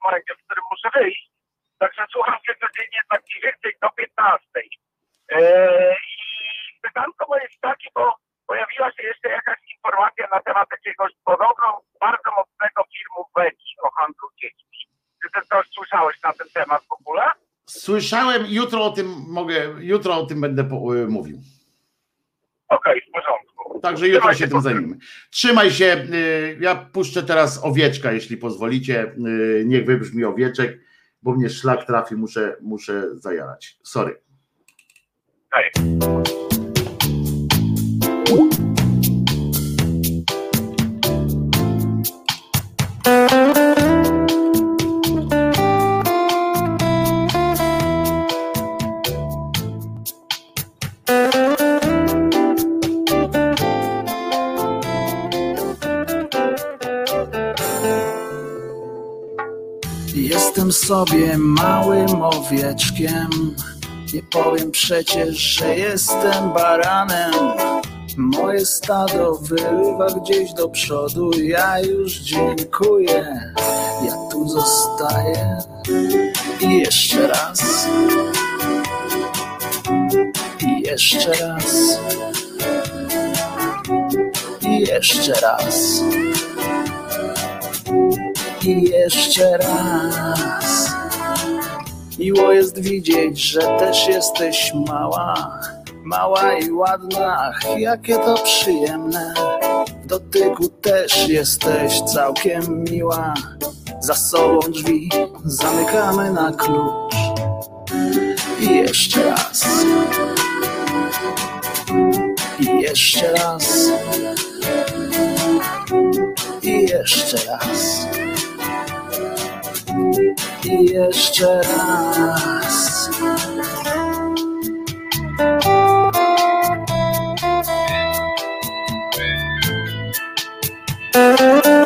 w momencie, w którym muszę wyjść. Także słucham Cię codziennie tak mniej więcej do 15. Yy, I pytanko moje jest takie, bo pojawiła się jeszcze jakaś informacja na temat jakiegoś podobno bardzo mocnego filmu Beki o handlu dziećmi. Czy Ty coś słyszałeś na ten temat w ogóle? Słyszałem, jutro o tym mogę, jutro o tym będę po, y, mówił. Okej, w także jutro się się, tym zajmiemy. Trzymaj się, y, ja puszczę teraz owieczka, jeśli pozwolicie, y, niech wybrzmi owieczek, bo mnie szlak trafi, muszę, muszę zajarać. Sorry. Hej. Sobie małym owieczkiem. Nie powiem przecież, że jestem baranem. Moje stado wyrywa gdzieś do przodu. Ja już dziękuję. Ja tu zostaję. I jeszcze raz. I jeszcze raz. I jeszcze raz. I jeszcze raz. Miło jest widzieć, że też jesteś mała, mała i ładna, jakie to przyjemne. W dotyku też jesteś całkiem miła. Za sobą drzwi zamykamy na klucz. I jeszcze raz. I jeszcze raz. I jeszcze raz. I jeszcze raz. Idąc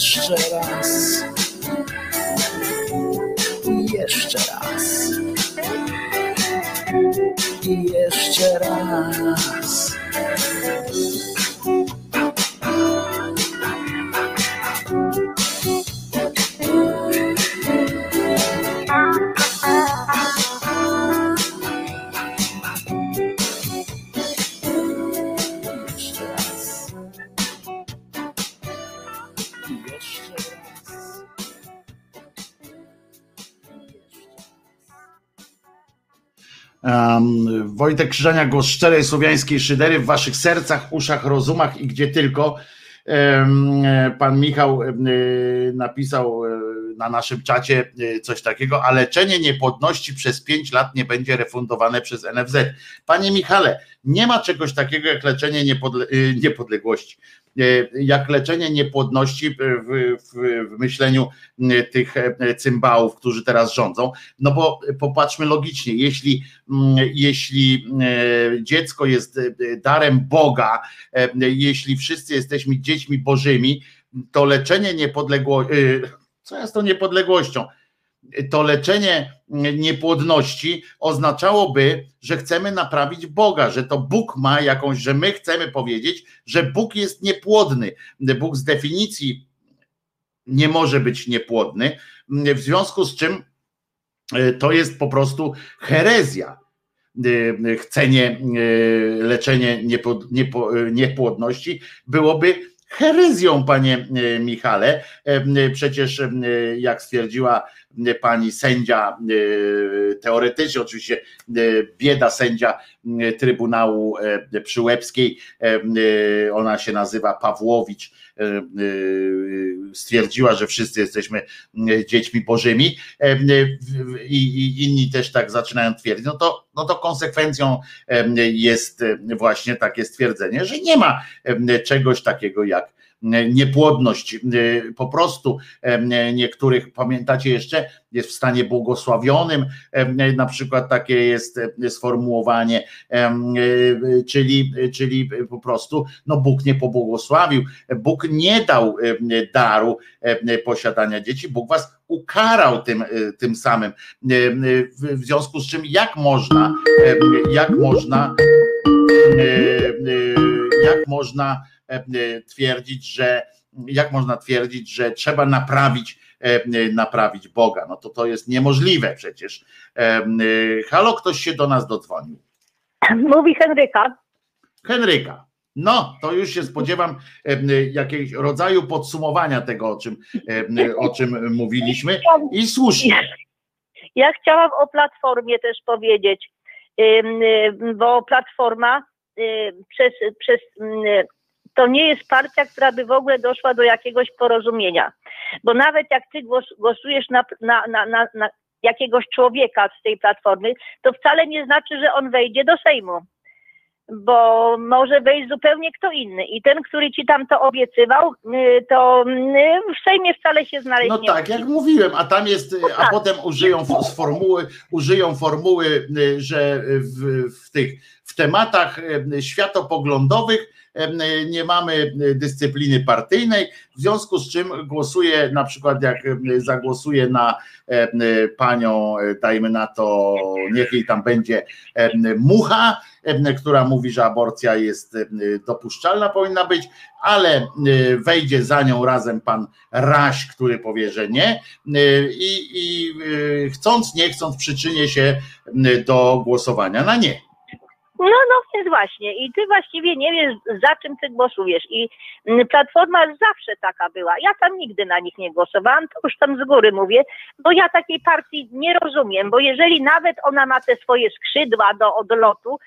Jeszcze raz. I jeszcze raz. I jeszcze raz. Um, Wojtek Krzyżania, głos szczerej słowiańskiej szydery w waszych sercach, uszach, rozumach i gdzie tylko. E, Pan Michał e, napisał e, na naszym czacie coś takiego, a leczenie niepłodności przez 5 lat nie będzie refundowane przez NFZ. Panie Michale, nie ma czegoś takiego jak leczenie niepodle- niepodległości, jak leczenie niepłodności w, w, w myśleniu e, tych e, cymbałów, którzy teraz rządzą. No bo popatrzmy logicznie, jeśli, mm, jeśli e, dziecko jest e, darem Boga, e, jeśli wszyscy jesteśmy dziećmi bożymi, to leczenie niepodległości, co jest to niepodległością? To leczenie niepłodności oznaczałoby, że chcemy naprawić Boga, że to Bóg ma jakąś, że my chcemy powiedzieć, że Bóg jest niepłodny. Bóg z definicji nie może być niepłodny, w związku z czym e, to jest po prostu herezja. E, Chcenie, e, leczenie niepłodności byłoby herezją, panie Michale. Przecież, jak stwierdziła pani sędzia, e, teoretycznie oczywiście e, bieda sędzia e, Trybunału e, Przyłębskiej, e, e, ona się nazywa Pawłowicz, e, e, stwierdziła, że wszyscy jesteśmy e, dziećmi bożymi e, i, inni też tak zaczynają twierdzić, no to, no to konsekwencją e, jest e, właśnie takie stwierdzenie, że nie ma e, czegoś takiego jak e, niepłodność. E, Po prostu e, niektórych, pamiętacie jeszcze, jest w stanie błogosławionym, e, na przykład takie jest e, sformułowanie, e, e, czyli, czyli po prostu no Bóg nie pobłogosławił, Bóg nie dał e, daru e, posiadania dzieci, Bóg was ukarał tym, e, tym samym. E, e, W związku z czym jak można, e, jak można, e, e, jak można e, twierdzić, że jak można twierdzić, że trzeba naprawić, e, naprawić Boga. No to to jest niemożliwe przecież. E, e, Halo, ktoś się do nas dodzwonił. Mówi Henryka. Henryka. No, to już się spodziewam e, jakiegoś rodzaju podsumowania tego, o czym, e, o czym mówiliśmy. I słusznie. Ja chciałam o Platformie też powiedzieć, bo Platforma przez, przez to nie jest partia, która by w ogóle doszła do jakiegoś porozumienia. Bo nawet jak ty głos, głosujesz na, na, na, na, na jakiegoś człowieka z tej platformy, to wcale nie znaczy, że on wejdzie do Sejmu. Bo może wejść zupełnie kto inny. I ten, który ci tam to obiecywał, y, to y, w Sejmie wcale się znaleźć No nie tak, musi. jak mówiłem, a tam jest, a tak. potem użyją formuły, użyją formuły, y, że w, w tych w tematach światopoglądowych nie mamy dyscypliny partyjnej, w związku z czym głosuję, na przykład jak zagłosuję na y, panią, y, dajmy na to, niech jej tam będzie mucha, która mówi, że aborcja jest dopuszczalna, powinna być, ale wejdzie za nią razem pan Raś, który powie, że nie i, i chcąc, nie chcąc przyczynię się do głosowania na nie. No, no więc właśnie. I ty właściwie nie wiesz, za czym ty głosujesz. I mm, Platforma zawsze taka była. Ja tam nigdy na nich nie głosowałam, to już tam z góry mówię, bo ja takiej partii nie rozumiem, bo jeżeli nawet ona ma te swoje skrzydła do odlotu,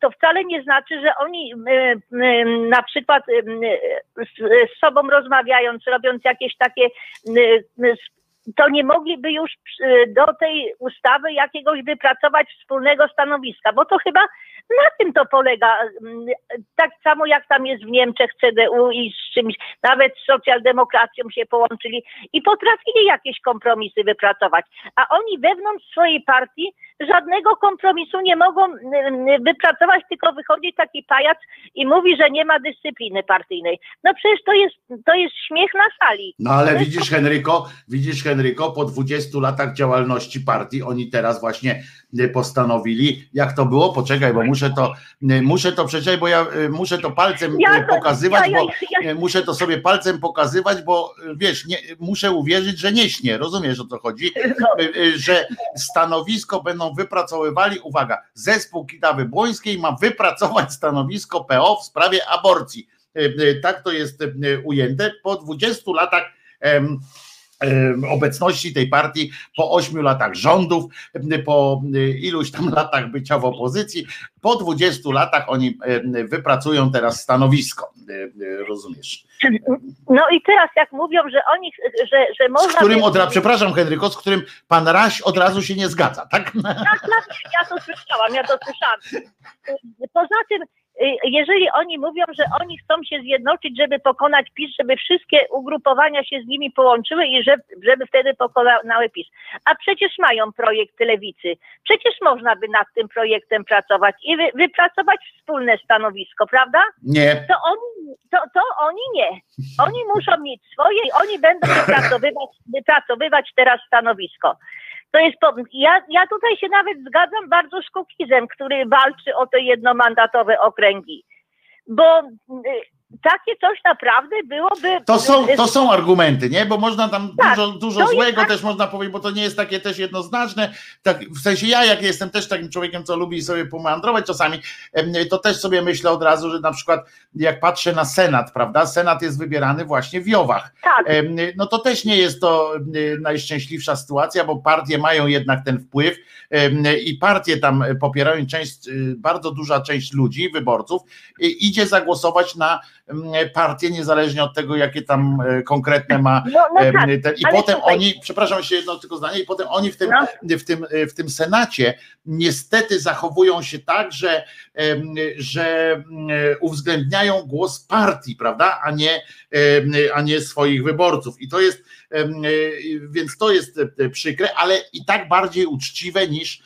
to wcale nie znaczy, że oni y, y, na przykład z, sobą rozmawiając, robiąc jakieś takie to nie mogliby już do tej ustawy jakiegoś wypracować wspólnego stanowiska, bo to chyba na tym to polega. Mm, Tak samo jak tam jest w Niemczech CDU i z czymś, nawet z socjaldemokracją się połączyli i potrafili jakieś kompromisy wypracować. A oni wewnątrz swojej partii żadnego kompromisu nie mogą mm, wypracować, tylko wychodzi taki pajac i mówi, że nie ma dyscypliny partyjnej. No przecież to jest, to jest śmiech na sali. No ale widzisz Henryko, widzisz Henryko, po 20 latach działalności partii oni teraz właśnie postanowili, jak to było? Poczekaj, bo muszę to, y, muszę to przeczytać, bo ja y, muszę to palcem Ja y, to- pokazywać, ja- ja- bo muszę to sobie palcem pokazywać, bo wiesz, nie, muszę uwierzyć, że nie śnie, rozumiesz o co chodzi? No. Że stanowisko będą wypracowywali, uwaga, zespół Kitawy Błońskiej ma wypracować stanowisko PO w sprawie aborcji. Tak to jest ujęte. Po 20 latach obecności tej partii, po 8 latach rządów, po iluś tam latach bycia w opozycji, po 20 latach oni wypracują teraz stanowisko. Rozumiesz? No i teraz jak mówią, że oni, że, że Z można... którym by- od razu, przepraszam Henryko, z którym pan Raś od razu się nie zgadza, tak? Tak, tak, ja to słyszałam, ja to słyszałam. Poza tym, jeżeli oni mówią, że oni chcą się zjednoczyć, żeby pokonać PiS, żeby wszystkie ugrupowania się z nimi połączyły i żeby, żeby wtedy pokonały PiS. A przecież mają projekt lewicy. Przecież można by nad tym projektem pracować i wy, wypracować wspólne stanowisko, prawda? Nie. To oni, to, to oni nie. Oni muszą mieć swoje i oni będą wypracowywać, wypracowywać teraz stanowisko. To jest po, ja, ja tutaj się nawet zgadzam bardzo z Kukizem, który walczy o te jednomandatowe okręgi. Bo y, takie coś naprawdę byłoby. To są, to są argumenty, nie? Bo można tam Tak, dużo, dużo złego tak- też można powiedzieć, bo to nie jest takie też jednoznaczne. Tak, w sensie ja, jak jestem też takim człowiekiem, co lubi sobie pomandrować czasami, to też sobie myślę od razu, że na przykład jak patrzę na Senat, prawda? Senat jest wybierany właśnie w Jowach. Tak, No to też nie jest to najszczęśliwsza sytuacja, bo partie mają jednak ten wpływ i partie tam popierają część, y, bardzo duża część ludzi, wyborców, idzie zagłosować na partię, niezależnie od tego, jakie tam e, konkretne ma. no, no tak. ten, I potem słuchaj. oni, przepraszam jeszcze jedno tylko zdanie, i potem oni w tym, No. w tym, w tym Senacie niestety zachowują się tak, że, że em, uwzględniają głos partii, prawda, a nie, a nie swoich wyborców. I to jest, e, więc to jest e, przykre, ale i tak bardziej uczciwe niż,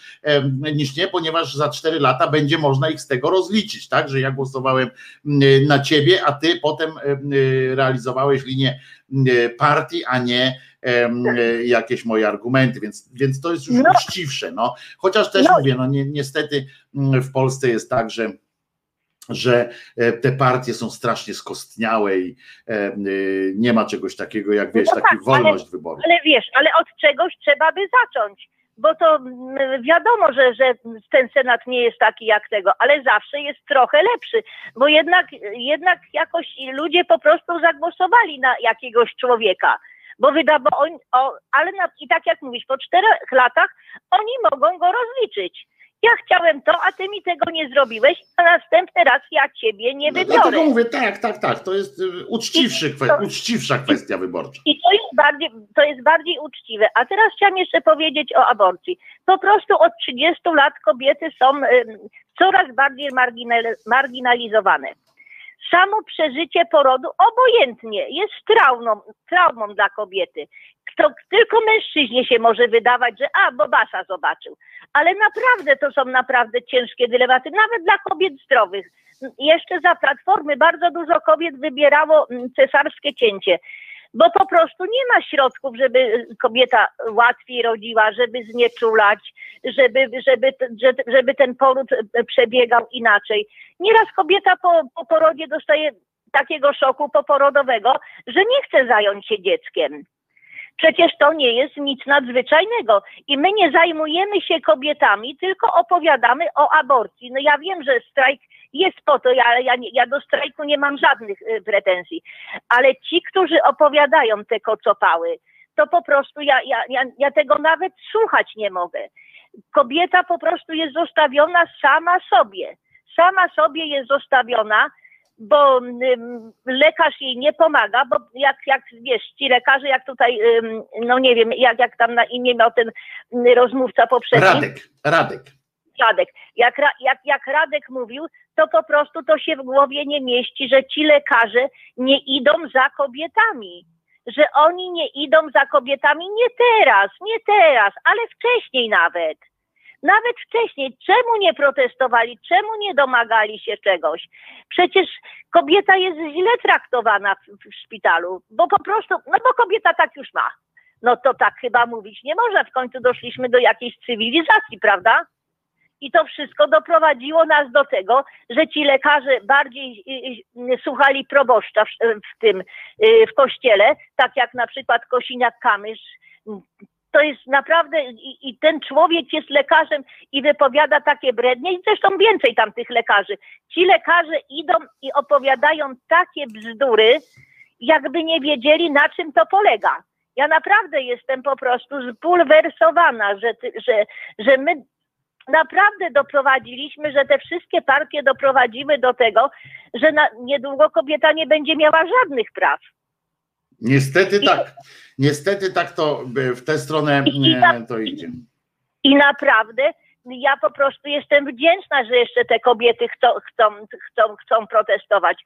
niż nie, ponieważ za cztery lata będzie można ich z tego rozliczyć, tak, że ja głosowałem na ciebie, a ty potem em, realizowałeś linię partii, a nie jakieś moje argumenty, więc, więc to jest już No. uczciwsze. No. Chociaż też No. mówię, no ni niestety w Polsce jest tak, że że e, te partie są strasznie skostniałe i e, y, nie ma czegoś takiego jak wiesz, No taki tak, ale- wolność wyboru. Ale wiesz, ale od czegoś trzeba by zacząć. Bo to wiadomo, że, że ten Senat nie jest taki jak tego, ale zawsze jest trochę lepszy, bo jednak, jednak jakoś ludzie po prostu zagłosowali na jakiegoś człowieka. Bo wyda, bo on, o, ale na, i tak jak mówisz, po czterech latach oni mogą go rozliczyć. Ja chciałem to, a ty mi tego nie zrobiłeś, a następny raz ja ciebie nie No, wybiorę. dlatego mówię, tak, tak, tak, to jest y, uczciwszy, to- uczciwsza kwestia wyborcza. I to jest bardziej, to jest bardziej uczciwe. A teraz chciałam jeszcze powiedzieć o aborcji. Po prostu od 30 lat kobiety są ym, coraz bardziej marginal, marginalizowane. Samo przeżycie porodu obojętnie jest traumą, traumą dla kobiety. Tylko mężczyźnie się może wydawać, że a, bo Basa zobaczył. Ale naprawdę to są naprawdę ciężkie dylematy, nawet dla kobiet zdrowych. Jeszcze za platformy bardzo dużo kobiet wybierało mm, cesarskie cięcie bo po prostu nie ma środków, żeby kobieta łatwiej rodziła, żeby znieczulać, żeby, żeby, żeby, ten poród przebiegał inaczej. Nieraz kobieta po, po porodzie dostaje takiego szoku poporodowego, że nie chce zająć się dzieckiem. Przecież to nie jest nic nadzwyczajnego i my nie zajmujemy się kobietami, tylko opowiadamy o aborcji. No ja wiem, że strajk jest po to, ja, ja, ja do strajku nie mam żadnych y, pretensji, ale ci, którzy opowiadają te kocopały, to po prostu ja, ja, ja, ja tego nawet słuchać nie mogę. Kobieta po prostu jest zostawiona sama sobie. Sama sobie jest zostawiona, bo lekarz jej nie pomaga, bo jak, jak wiesz, ci lekarze, jak tutaj, no nie wiem, jak, jak tam na imię miał ten ym, rozmówca poprzedni. Radek, Radek. Radek. Jak, jak, jak Radek mówił, to po prostu to się w głowie nie mieści, że ci lekarze nie idą za kobietami. Że oni nie idą za kobietami nie teraz, nie teraz, ale wcześniej nawet. Nawet wcześniej. Czemu nie protestowali? Czemu nie domagali się czegoś? Przecież kobieta jest źle traktowana w, w szpitalu, bo po prostu, no bo kobieta tak już ma. No to tak chyba mówić nie można. W końcu doszliśmy do jakiejś cywilizacji, prawda? I to wszystko doprowadziło nas do tego, że ci lekarze bardziej y, y, słuchali proboszcza w, tym, y, w kościele, tak jak na przykład Kosiniak-Kamysz. To jest naprawdę, i, i ten człowiek jest lekarzem i wypowiada takie brednie, i zresztą więcej tam tych lekarzy. Ci lekarze idą i opowiadają takie bzdury, jakby nie wiedzieli, na czym to polega. Ja naprawdę jestem po prostu zbulwersowana, że, że, że my naprawdę doprowadziliśmy, że te wszystkie partie doprowadziły do tego, że na, niedługo kobieta nie będzie miała żadnych praw. Niestety tak. Niestety tak to e, w tę stronę I- i tam- to idzie. I naprawdę ja po prostu jestem wdzięczna, że jeszcze te kobiety chcą, chcą, chcą, chcą protestować.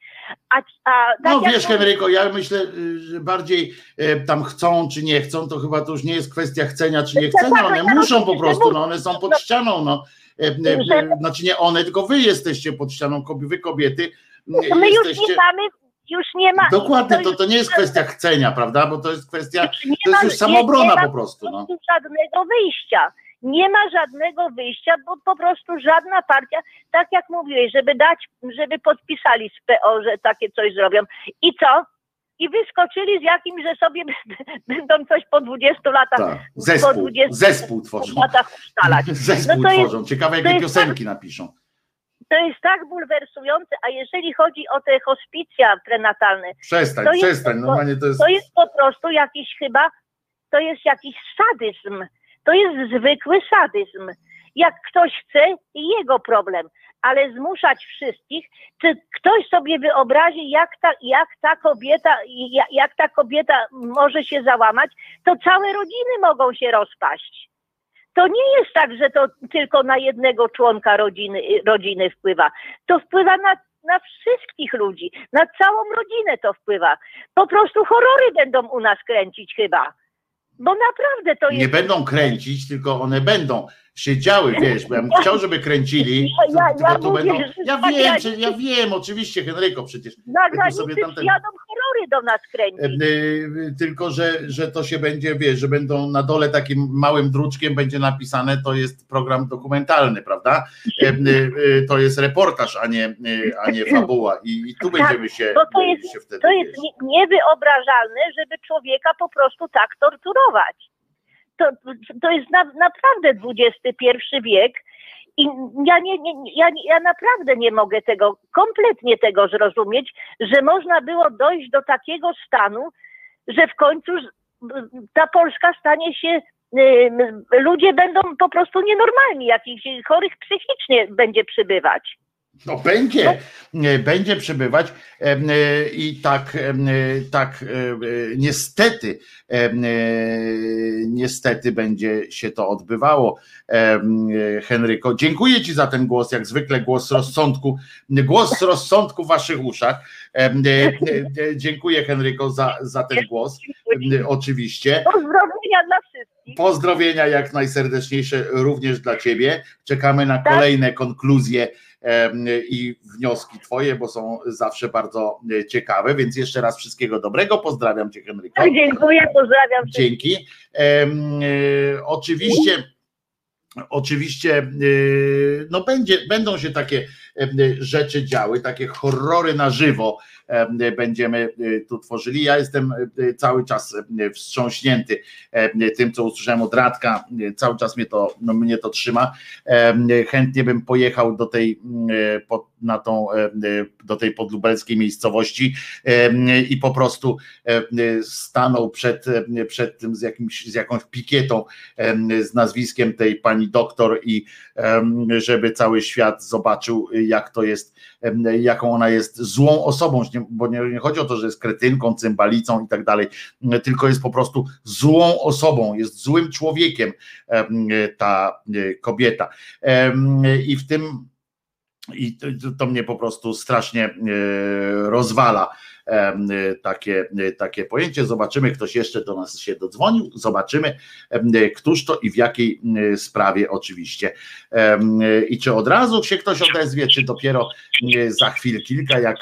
A, a tak No wiesz, mówię- Henryko, ja myślę, y, że bardziej e, tam chcą czy nie chcą, to chyba to już nie jest kwestia chcenia czy nie chcenia. One muszą po prostu, no one są pod ścianą. No. E, e, Znaczy nie one, tylko wy jesteście pod ścianą, wy kobiety my już jesteście. nie mamy, już nie ma. Dokładnie, to, już to nie jest kwestia chcenia, prawda? Bo to jest kwestia, nie to jest ma- już nie- samoobrona nie ma po prostu. No. żadnego wyjścia. Nie ma żadnego wyjścia, bo po prostu żadna partia, tak jak mówiłeś, żeby dać, żeby podpisali z PO, że takie coś zrobią. I co? I wyskoczyli z jakimś, że sobie będą coś po 20 latach, Tak. po Zespół, 20 zespół tworzą. latach ustalać. Zespół No to jest- tworzą. Ciekawe, to jakie jest piosenki napiszą. To jest tak bulwersujące, a jeżeli chodzi o te hospicja prenatalne, Przestań, To jest- przestań. Normalnie to jest. to jest po prostu jakiś chyba, to jest jakiś sadyzm. To jest zwykły sadyzm. Jak ktoś chce, jego problem, ale zmuszać wszystkich, czy ktoś sobie wyobrazi, jak ta, jak ta kobieta, jak, jak ta kobieta może się załamać, to całe rodziny mogą się rozpaść. To nie jest tak, że to tylko na jednego członka rodziny, rodziny wpływa. To wpływa na, na wszystkich ludzi, na całą rodzinę to wpływa. Po prostu horrory będą u nas kręcić chyba. Bo naprawdę to Nie jest... będą kręcić, tylko one będą się działy, wiesz, bo ja bym chciał, żeby kręcili, Ja- ja- tu mówię, będą, że ja tak, wiem, że, ja wiem, oczywiście, Henryko, przecież, Na granicy sobie tamten- jadą horrory do nas kręcić. e, tylko, że, że to się będzie, wiesz, że będą na dole takim małym druczkiem będzie napisane, to jest program dokumentalny, prawda? E, e, To jest reportaż, a nie, a nie fabuła i, i tu Tak, będziemy się, bo to jest- się wtedy, To jest niewyobrażalne, żeby człowieka po prostu tak torturować. To, to jest na, naprawdę XXI wiek i ja, nie, nie, ja, ja naprawdę nie mogę tego, kompletnie tego zrozumieć, że można było dojść do takiego stanu, że w końcu ta Polska stanie się, ludzie będą po prostu nienormalni, jakichś chorych psychicznie będzie przybywać. No będzie, e, będzie przybywać em, e, i tak, e, tak e, e, niestety, e, niestety będzie się to odbywało. E, Henryko, dziękuję Ci za ten głos, jak zwykle głos rozsądku, głos rozsądku w Waszych uszach. E, e, e, Dziękuję Henryko za, za ten głos, oczywiście. Pozdrowienia dla wszystkich. Pozdrowienia jak najserdeczniejsze również dla Ciebie. Czekamy na Tak. kolejne konkluzje i wnioski Twoje, bo są zawsze bardzo e, ciekawe. Więc jeszcze raz wszystkiego dobrego. Pozdrawiam Cię, Henryko. Tak, dziękuję, pozdrawiam. Dzięki. E, Oczywiście. Oczywiście, e, no będzie, będą się takie rzeczy działy, takie horrory na żywo będziemy e, tu tworzyli. Ja jestem e, cały czas e, wstrząśnięty tym, co usłyszałem od Radka. E, Cały czas mnie to, no, mnie to trzyma. Chętnie bym pojechał do tej, e, na tą, e, do tej podlubelskiej miejscowości i po prostu e, stanął przed, e, przed tym z, jakimś, z jakąś pikietą z nazwiskiem tej pani doktor i żeby cały świat zobaczył, jak to jest, jaką ona jest złą osobą, bo nie, chodzi o to, że jest kretynką, cymbalicą i tak dalej, tylko jest po prostu złą osobą, jest złym człowiekiem em, ta e, kobieta. I w tym i to, to mnie po prostu strasznie e, rozwala takie, takie pojęcie. Zobaczymy, ktoś jeszcze do nas się dodzwonił, zobaczymy, któż to i w jakiej sprawie oczywiście. I czy od razu się ktoś odezwie, czy dopiero za chwil kilka, jak.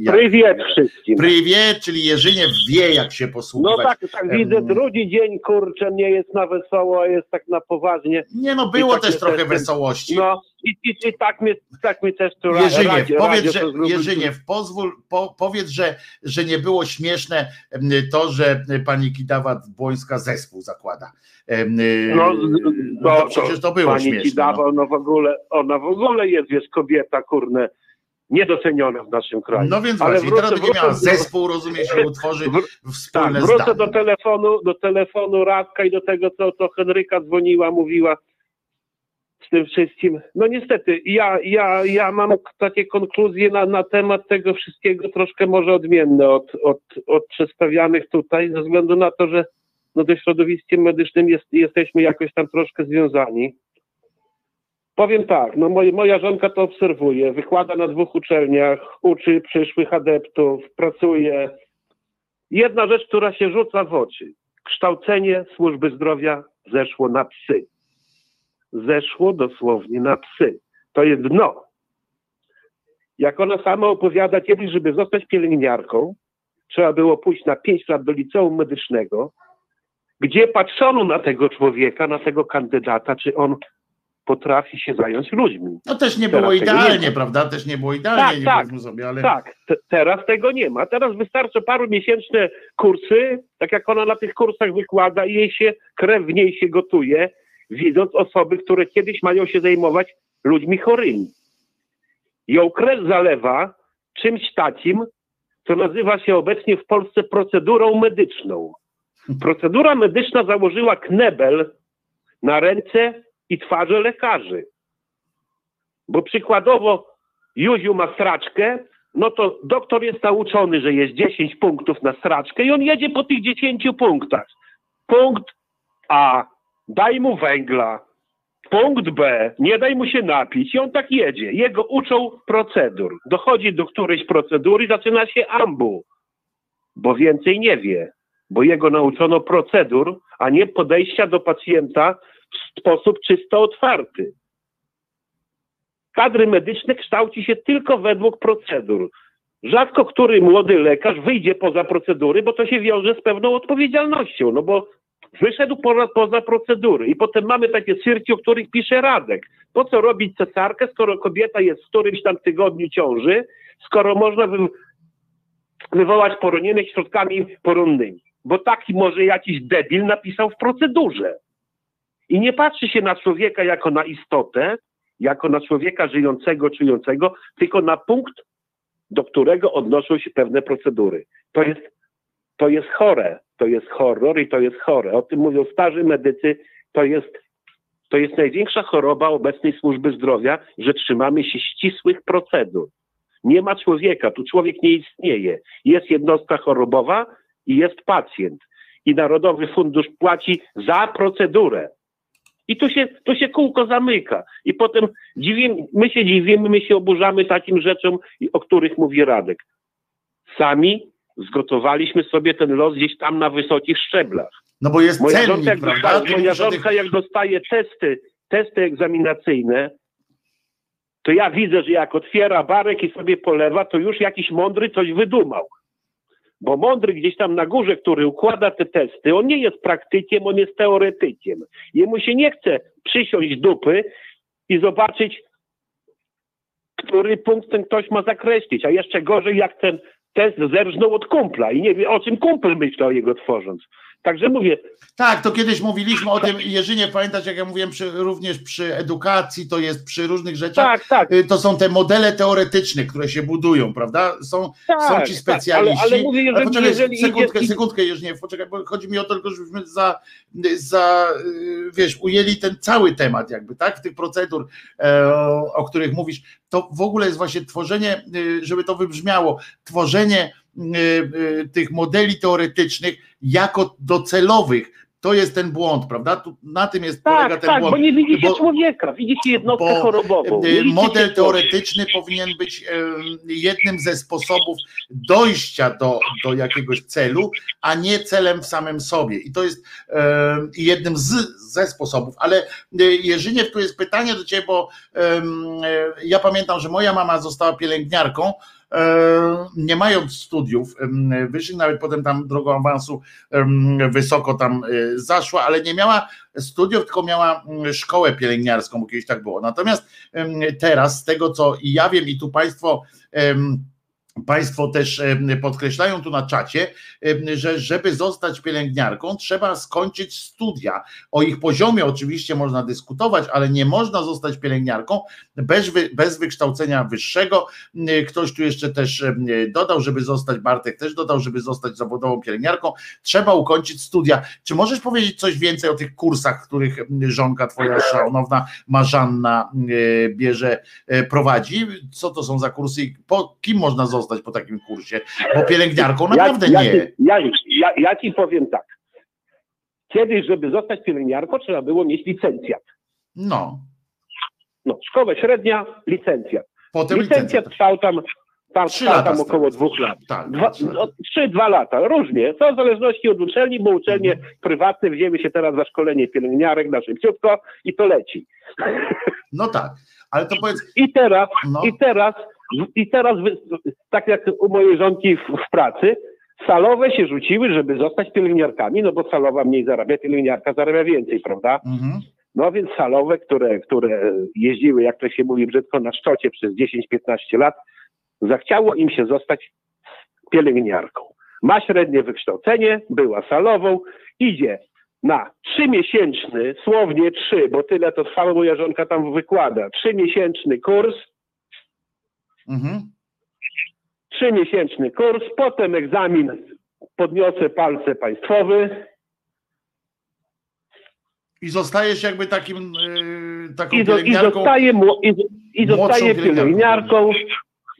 jak Prywiet wszystkim. Prywie, czyli Jerzyniew wie, jak się No posługiwać. tak, tak widzę, drugi dzień, kurczę, nie jest na wesoło, a jest tak na poważnie. Nie no, było tak też trochę wesołości. No i, i, i tak mnie, tak mnie też tu Jerzyniew, powiedz, że. Jerzyniew, pozwól, po, powiedz, że, że nie było śmieszne to, że pani Kidawa-Błońska zespół zakłada. Em, No, no to przecież to było Pani śmieszne. ci dawał, no w ogóle, ona w ogóle jest, wiesz, kobieta, kurne, niedoceniona w naszym kraju. no więc Ale właśnie, i teraz wrócę- będzie miała wrócę zespół, rozumie się, utworzy Tak, wspólne wrócę zdanie. do telefonu, do telefonu Radka i do tego, co, co Henryka dzwoniła, mówiła z tym wszystkim. No niestety, ja, ja, ja mam takie konkluzje na, na temat tego wszystkiego troszkę może odmienne od, od, od przedstawianych tutaj, ze względu na to, że no, ze środowiskiem medycznym jest, jesteśmy jakoś tam troszkę związani. Powiem tak, no moja, moja żonka to obserwuje, wykłada na dwóch uczelniach, uczy przyszłych adeptów, pracuje. Jedna rzecz, która się rzuca w oczy. Kształcenie służby zdrowia zeszło na psy. Zeszło dosłownie na psy. To jest dno. Jak ona sama opowiada, kiedyś, żeby zostać pielęgniarką, trzeba było pójść na 5 lat do liceum medycznego, gdzie patrzono na tego człowieka, na tego kandydata, czy on potrafi się zająć ludźmi. No też nie Teraz było nie idealnie, ma. prawda? Też nie było idealnie, Tak, nie tak. sobie, ale Tak, te, teraz tego nie ma. Teraz wystarczy paru miesięczne kursy, tak jak ona na tych kursach wykłada i jej się krew w niej się gotuje, widząc osoby, które kiedyś mają się zajmować ludźmi chorymi. Ją krew zalewa czymś takim, co nazywa się obecnie w Polsce procedurą medyczną. Procedura medyczna założyła knebel na ręce i twarze lekarzy. Bo przykładowo Józiu ma straczkę, no to doktor jest nauczony, że jest 10 punktów na straczkę i on jedzie po tych 10 punktach. Punkt A, daj mu węgla. Punkt B, nie daj mu się napić. I on tak jedzie. Jego uczą procedur. Dochodzi do którejś procedury i zaczyna się ambu, bo więcej nie wie. Bo jego nauczono procedur, a nie podejścia do pacjenta w sposób czysto otwarty kadry medyczne kształci się tylko według procedur. Rzadko który młody lekarz wyjdzie poza procedury, bo to się wiąże z pewną odpowiedzialnością, no bo wyszedł poza, poza procedury i potem mamy takie cyrki, o których pisze Radek. Po co robić cesarkę, skoro kobieta jest w którymś tam tygodniu ciąży, skoro można wy, wywołać poronienie środkami poronnymi? Bo taki może jakiś debil napisał w procedurze. I nie patrzy się na człowieka jako na istotę, jako na człowieka żyjącego, czującego, tylko na punkt, do którego odnoszą się pewne procedury. To jest, to jest chore, to jest horror i to jest chore. O tym mówią starzy medycy, to jest, to jest największa choroba obecnej służby zdrowia, że trzymamy się ścisłych procedur. Nie ma człowieka, tu człowiek nie istnieje. Jest jednostka chorobowa i jest pacjent. I Narodowy Fundusz płaci za procedurę. I tu się, tu się kółko zamyka. I potem dziwimy, my się dziwimy, my się oburzamy takim rzeczom, o których mówi Radek. Sami zgotowaliśmy sobie ten los gdzieś tam na wysokich szczeblach. no bo jest Moja żonka, cennik, jak prawda? dostaje, moja żonka jak dostaje testy, testy egzaminacyjne, to ja widzę, że jak otwiera barek i sobie polewa, to już jakiś mądry coś wydumał. Bo mądry gdzieś tam na górze, który układa te testy, on nie jest praktykiem, on jest teoretykiem. Jemu się nie chce przysiąść dupy i zobaczyć, który punkt ten ktoś ma zakreślić. A jeszcze gorzej, jak ten test zerżnął od kumpla i nie wie, o czym kumpel myślał jego tworząc. Także mówię, Tak, to kiedyś mówiliśmy o tym, Jerzynie, pamiętasz, jak ja mówiłem przy, również przy edukacji, to jest przy różnych rzeczach, tak, tak, y, to są te modele teoretyczne, które się budują, prawda? Są, tak, są ci tak, specjaliści. ale, ale mówię, jeżeli, poczekaj, jeżeli sekundkę, idzie, sekundkę, Jerzynie, poczekaj, bo chodzi mi o to tylko, żebyśmy za, za, y, wiesz, ujęli ten cały temat jakby, tak? Tych procedur, e, o których mówisz, to w ogóle jest właśnie tworzenie, y, żeby to wybrzmiało, tworzenie tych modeli teoretycznych jako docelowych. To jest ten błąd, prawda? Tu, na tym jest polega tak, ten tak, błąd. bo nie widzi się bo- człowieka, widzi się jednostkę bo, chorobową. Model teoretyczny powinien być jednym ze sposobów dojścia do, do jakiegoś celu, a nie celem w samym sobie. I to jest jednym z, ze sposobów. Ale Jerzyniew, tu jest pytanie do Ciebie, bo ja pamiętam, że moja mama została pielęgniarką, nie mając studiów wyższych, nawet potem tam drogą awansu wysoko tam e, zaszła, ale nie miała studiów, tylko miała mm, szkołę pielęgniarską, bo kiedyś tak było. Natomiast teraz z tego, co ja wiem, i tu Państwo. Państwo też em, podkreślają tu na czacie, em, że żeby zostać pielęgniarką, trzeba skończyć studia. O ich poziomie oczywiście można dyskutować, ale nie można zostać pielęgniarką bez, wy, bez wykształcenia wyższego. Y, Ktoś tu jeszcze też dodał, żeby zostać, Bartek też dodał, żeby zostać zawodową pielęgniarką, trzeba ukończyć studia. Czy możesz powiedzieć coś więcej o tych kursach, których żonka twoja szanowna Marzanna bierze, prowadzi? Co to są za kursy i po kim można zostać po takim kursie? Bo pielęgniarką naprawdę ja, nie. Ja, ja, ja ci powiem tak. Kiedyś, żeby zostać pielęgniarką, trzeba było mieć licencjat. No, No, szkoła średnia, licencjat. potem licencja. Licencjat trwał tam, tam, Trzy trwał tam około dwóch lat. Tak, Dwa, no, trzy, dwa lata, różnie. To w zależności od uczelni, bo uczelnie Mhm. prywatne wzięły się teraz za szkolenie pielęgniarek na szybciutko i to leci. no tak, ale to powiedz, I teraz, no, i teraz, i teraz tak jak u mojej żonki w, w pracy, salowe się rzuciły, żeby zostać pielęgniarkami, no bo salowa mniej zarabia, pielęgniarka zarabia więcej, prawda? Mhm. No więc salowe, które, które jeździły, jak to się mówi brzydko, na szczocie przez 10-15 lat, zachciało im się zostać pielęgniarką. Ma średnie wykształcenie, była salową, idzie na trzymiesięczny, słownie trzy, bo tyle to trwało, moja żonka tam wykłada, trzymiesięczny kurs, Mhm. trzymiesięczny kurs, potem egzamin podniosę palce państwowy I zostajesz jakby takim yy, taką i, do, i pielęgniarką. zostaje, mło- i, i zostaje pielęgniarką. pielęgniarką.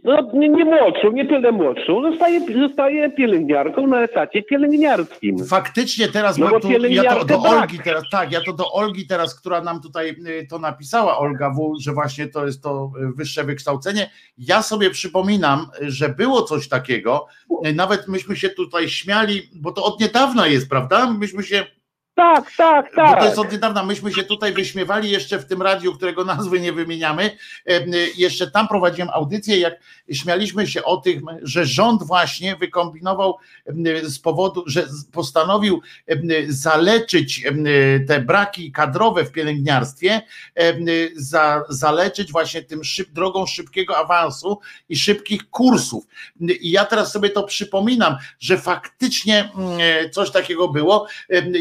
No nie, nie młodszą, nie tyle młodszą, zostaje, zostaje pielęgniarką na etacie pielęgniarskim. Faktycznie teraz No tu, ja to do. Olgi teraz, tak, ja to do Olgi teraz, która nam tutaj y, to napisała, Olga W, że właśnie to jest to y, wyższe wykształcenie. Ja sobie przypominam, że było coś takiego, y, nawet myśmy się tutaj śmiali, bo to od niedawna jest, prawda? Myśmy się Tak, tak, Bo to tak. jest od niedawna. Myśmy się tutaj wyśmiewali jeszcze w tym radiu, którego nazwy nie wymieniamy. Jeszcze tam prowadziłem audycję, jak śmialiśmy się o tym, że rząd właśnie wykombinował z powodu, że postanowił zaleczyć te braki kadrowe w pielęgniarstwie, zaleczyć właśnie tym szyb, drogą szybkiego awansu i szybkich kursów. I ja teraz sobie to przypominam, że faktycznie mm, coś takiego było.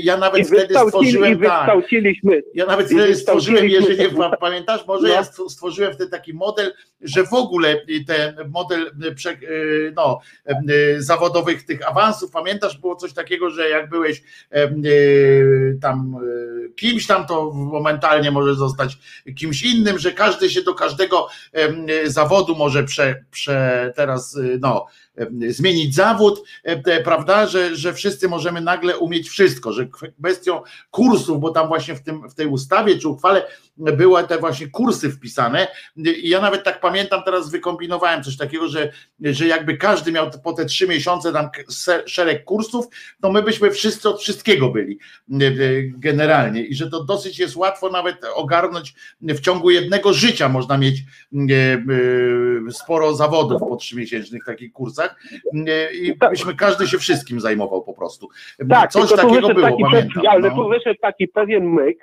Ja nawet wtedy wykształcili, i stworzyłem tak. wykształciliśmy. Ja nawet wtedy stworzyłem, jeżeli pa- pamiętasz, może No. ja stw- stworzyłem wtedy taki model, że w ogóle ten model y, y, no, y, zawodowych tych awansów, pamiętasz, było coś takiego, że jak byłeś y, tam y, kimś tam, to momentalnie może zostać kimś innym, że każdy się do każdego y, zawodu może prze, prze teraz y, no, y, zmienić zawód, te, prawda, że, że wszyscy możemy nagle umieć wszystko, że kwestią kursów, bo tam właśnie w, tym, w tej ustawie czy uchwale były te właśnie kursy wpisane. I ja nawet tak pamiętam, teraz wykombinowałem coś takiego, że, że jakby każdy miał po te trzy miesiące tam szereg kursów, to my byśmy wszyscy od wszystkiego byli e, e, generalnie. I że to dosyć jest łatwo nawet ogarnąć w ciągu jednego życia można mieć e, sporo zawodów po trzymiesięcznych takich kursach i byśmy każdy się wszystkim zajmował po prostu. Tak, Coś takiego było, taki pamiętam. ale no. tu wyszedł taki pewien myk,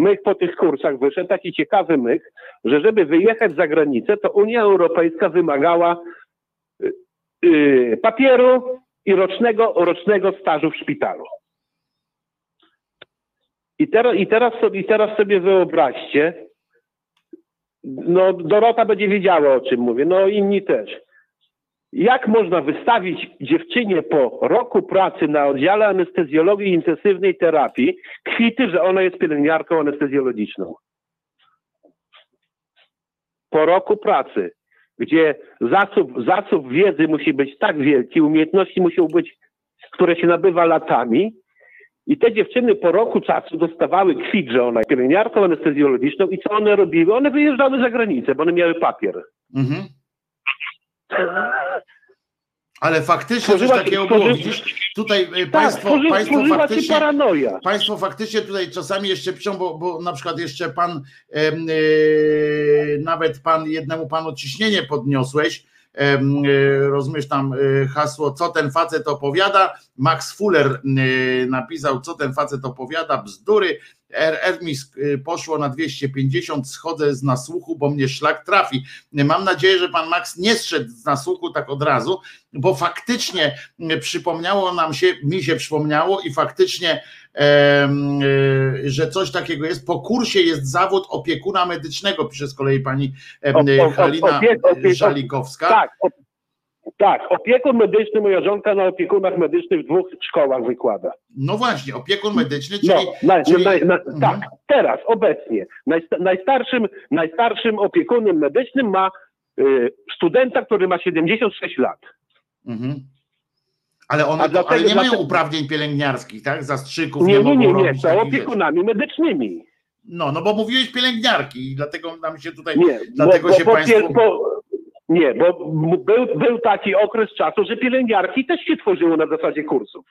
myk po tych kursach wyszedł, taki ciekawy myk, że żeby wyjechać za granicę, to Unia Europejska wymagała y, y, papieru i rocznego, rocznego stażu w szpitalu. I teraz, i, teraz sobie, I teraz sobie wyobraźcie, no Dorota będzie wiedziała o czym mówię, no inni też. Jak można wystawić dziewczynie po roku pracy na oddziale anestezjologii i intensywnej terapii kwity, że ona jest pielęgniarką anestezjologiczną? Po roku pracy, gdzie zasób, zasób wiedzy musi być tak wielki, umiejętności muszą być, które się nabywa latami, i te dziewczyny po roku czasu dostawały kwit, że ona jest pielęgniarką anestezjologiczną i co one robiły? One wyjeżdżały za granicę, bo one miały papier. Mhm. Ale faktycznie coś Stworzyła- takiego było. Widzisz, tutaj y, Tak, państwo, stworzy, państwo faktycznie. paranoja. Państwo faktycznie tutaj czasami jeszcze piszą, bo, bo na przykład jeszcze pan, em, y, nawet pan jednemu panu ciśnienie podniosłeś, rozumiesz tam y, hasło, co ten facet opowiada, Max Fuller y, napisał, co ten facet opowiada, bzdury, Er- Ermis y, poszło na 250, schodzę z nasłuchu, bo mnie szlak trafi. Mam nadzieję, że pan Max nie zszedł z nasłuchu tak od razu, bo faktycznie przypomniało nam się, mi się przypomniało i faktycznie że coś takiego jest. Po kursie jest zawód opiekuna medycznego, pisze z kolei pani Halina Żalikowska. Tak, tak, opiekun medyczny, moja żonka na opiekunach medycznych w dwóch szkołach wykłada. No właśnie, opiekun medyczny, czyli, No, na, czyli na, na, Mhm. tak, teraz, obecnie. Najsta, najstarszym, najstarszym opiekunem medycznym ma y, studenta, który ma 76 lat. mhm. Ale one ale dlatego- nie mają dlatego- uprawnień pielęgniarskich, tak? Zastrzyków Nie, nie, mogą nie, nie, robić są takich rzeczy. opiekunami medycznymi. No, no bo mówiłeś pielęgniarki i dlatego nam się tutaj Nie, Dlatego się państwo- pier- bo, nie, bo był, był taki okres czasu, że pielęgniarki też się tworzyło na zasadzie kursów.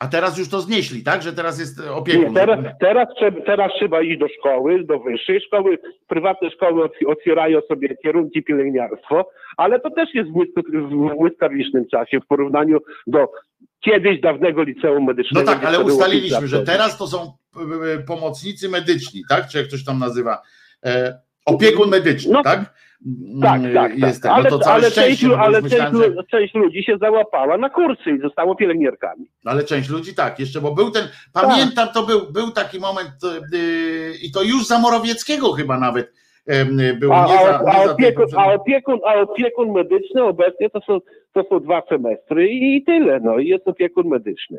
A teraz już to znieśli, tak? Że teraz jest opiekun. Nie, teraz, teraz, trzeba, teraz trzeba iść do szkoły, do wyższej szkoły. Prywatne szkoły otw- otwierają sobie kierunki pielęgniarstwo, ale to też jest w błysk- w błyskawicznym czasie w porównaniu do kiedyś dawnego liceum No medycznego. tak, gdzie ale ustaliliśmy, że teraz to są e, e, pomocnicy medyczni, tak? Czy jak ktoś tam nazywa? E, opiekun medyczny, No, tak? Tak, Mm, tak, Jest tak. ten. Ale, no całe ale, część, ale już część, myślałem, że... część ludzi się załapała na kursy i zostało pielęgniarkami. Ale część ludzi tak, jeszcze, bo był ten, pamiętam, to był, był taki moment e, i to już za Morawieckiego chyba nawet e, było, A, nie za, a, a, nie tej opiekun, a, opiekun, a opiekun medyczny obecnie to są, to są dwa semestry i, i tyle. No i jest opiekun medyczny.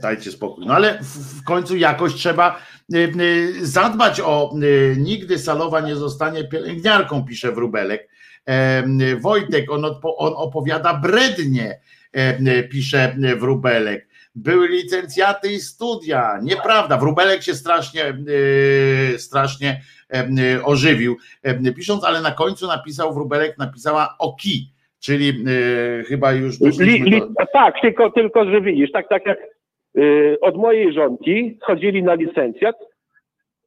Dajcie spokój. No ale w, końcu jakoś trzeba y, y, zadbać o y, nigdy Salowa nie zostanie pielęgniarką, pisze Wróbelek. E, Wojtek, on, odpo, on opowiada brednie, e, pisze Wróbelek. Były licencjaty i studia. Nieprawda. Wróbelek się strasznie, strasznie e, ożywił. Pisząc, ale na końcu napisał, Wróbelek napisała OKI, czyli y, chyba już Li, doszliśmy li, do... tak, tylko, tylko, że widzisz, tak, tak jak od mojej żonki chodzili na licencjat,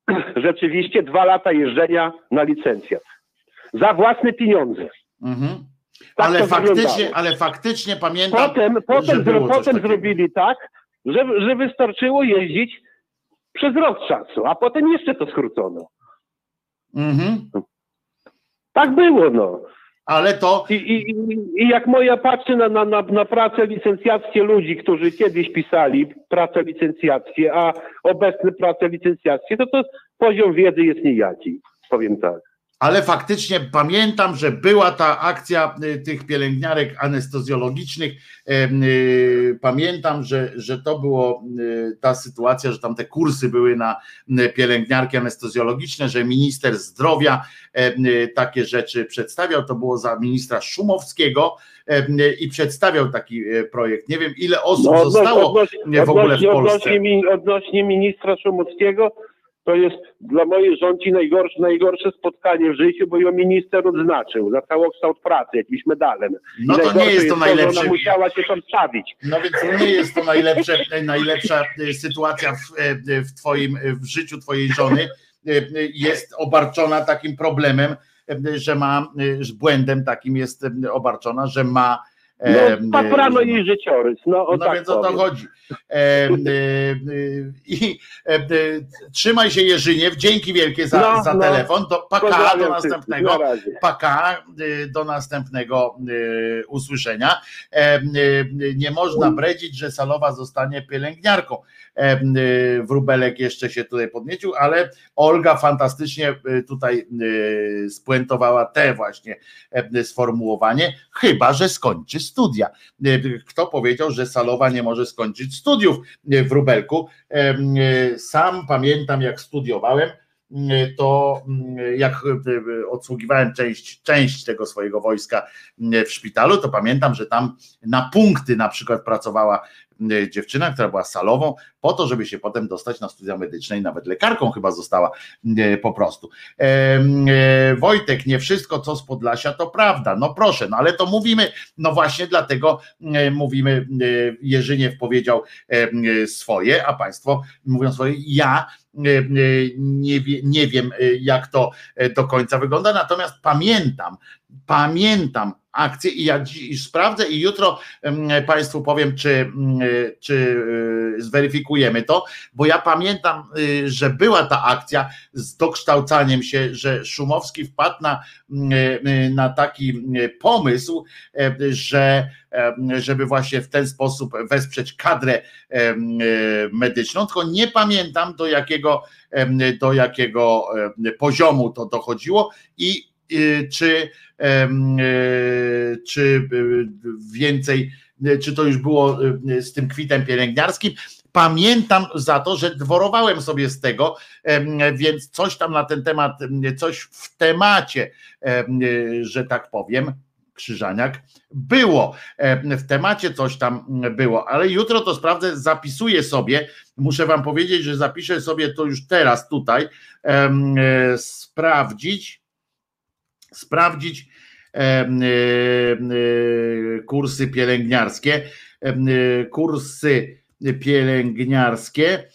rzeczywiście dwa lata jeżdżenia na licencjat. Za własne pieniądze. Mhm. Tak ale faktycznie, wyglądało. ale faktycznie pamiętam. Potem, potem, zro, potem zrobili tak, że, że wystarczyło jeździć przez rok czasu, a potem jeszcze to skrócono. Mhm. Tak było, no. Ale to I, i, i- jak moja patrzy na, na, na, na pracę licencjackie ludzi, którzy kiedyś pisali pracę licencjackie, a obecne prace licencjackie, to to poziom wiedzy jest nijaki, powiem tak. Ale faktycznie pamiętam, że była ta akcja y, tych pielęgniarek anestezjologicznych. Em, y, Pamiętam, że, że to było y, ta sytuacja, że tam te kursy były na pielęgniarki anestezjologiczne, że minister zdrowia y, takie rzeczy przedstawiał. To było za ministra Szumowskiego y, i przedstawiał taki projekt. Nie wiem, ile osób No, odnoś- zostało w ogóle w odnośnie- Polsce. Odnośnie, odnośnie ministra Szumowskiego, to jest dla mojej żonki najgorsze, najgorsze spotkanie w życiu, bo ją minister odznaczył za całokształt pracy, jakimś medalem. No I to nie jest to że najlepsze. Ona musiała się tam stawić. No więc to nie jest to najlepsze, najlepsza e, sytuacja w, e, w twoim w życiu twojej żony. E, Jest obarczona takim problemem, e, że ma, e, że błędem takim jest e, obarczona, że ma. No, paprano jej życiorys. No, o no tak więc o to chodzi. I trzymaj się Jerzyniew, dzięki wielkie za, No, za no. telefon. Do, paka do następnego paka y, do następnego y, usłyszenia. Y, Nie można bredzić, że Salowa zostanie pielęgniarką. Y, Wróbelek jeszcze się tutaj podniecił, ale Olga fantastycznie y, tutaj y, spuentowała te właśnie sformułowanie, chyba że skończy studia. Kto powiedział, że Salowa nie może skończyć studiów w Wróbelku? Y, Sam pamiętam, jak studiowałem to jak odsługiwałem część, część tego swojego wojska w szpitalu, to pamiętam, że tam na punkty na przykład pracowała dziewczyna, która była salową, po to, żeby się potem dostać na studia medyczne i nawet lekarką chyba została y, po prostu. E, Wojtek, nie wszystko co z Podlasia to prawda. No proszę, no ale to mówimy, no właśnie dlatego mówimy, Jerzyniew powiedział swoje, a państwo mówią swoje. Ja nie, nie wiem, jak to do końca wygląda, natomiast pamiętam, pamiętam akcję i ja dziś sprawdzę i jutro em, Państwu powiem, czy, mm, czy e, zweryfikujemy to, bo ja pamiętam, e, że była ta akcja z dokształcaniem się, że Szumowski wpadł na, mm, e, na taki pomysł, e, że e, żeby właśnie w ten sposób wesprzeć kadrę medyczną, tylko nie pamiętam do jakiego, do jakiego poziomu to dochodziło i y, czy, em, e, czy y, więcej, y, czy to już było y, z tym kwitem pielęgniarskim. Pamiętam za to, że dworowałem sobie z tego, więc coś tam na ten temat, em, coś w temacie, em, y, że tak powiem, Krzyżaniak, było. W temacie coś tam było, ale jutro to sprawdzę, zapisuję sobie. Muszę Wam powiedzieć, że zapiszę sobie to już teraz tutaj. e, Sprawdzić, sprawdzić e, kursy pielęgniarskie. e, Kursy pielęgniarskie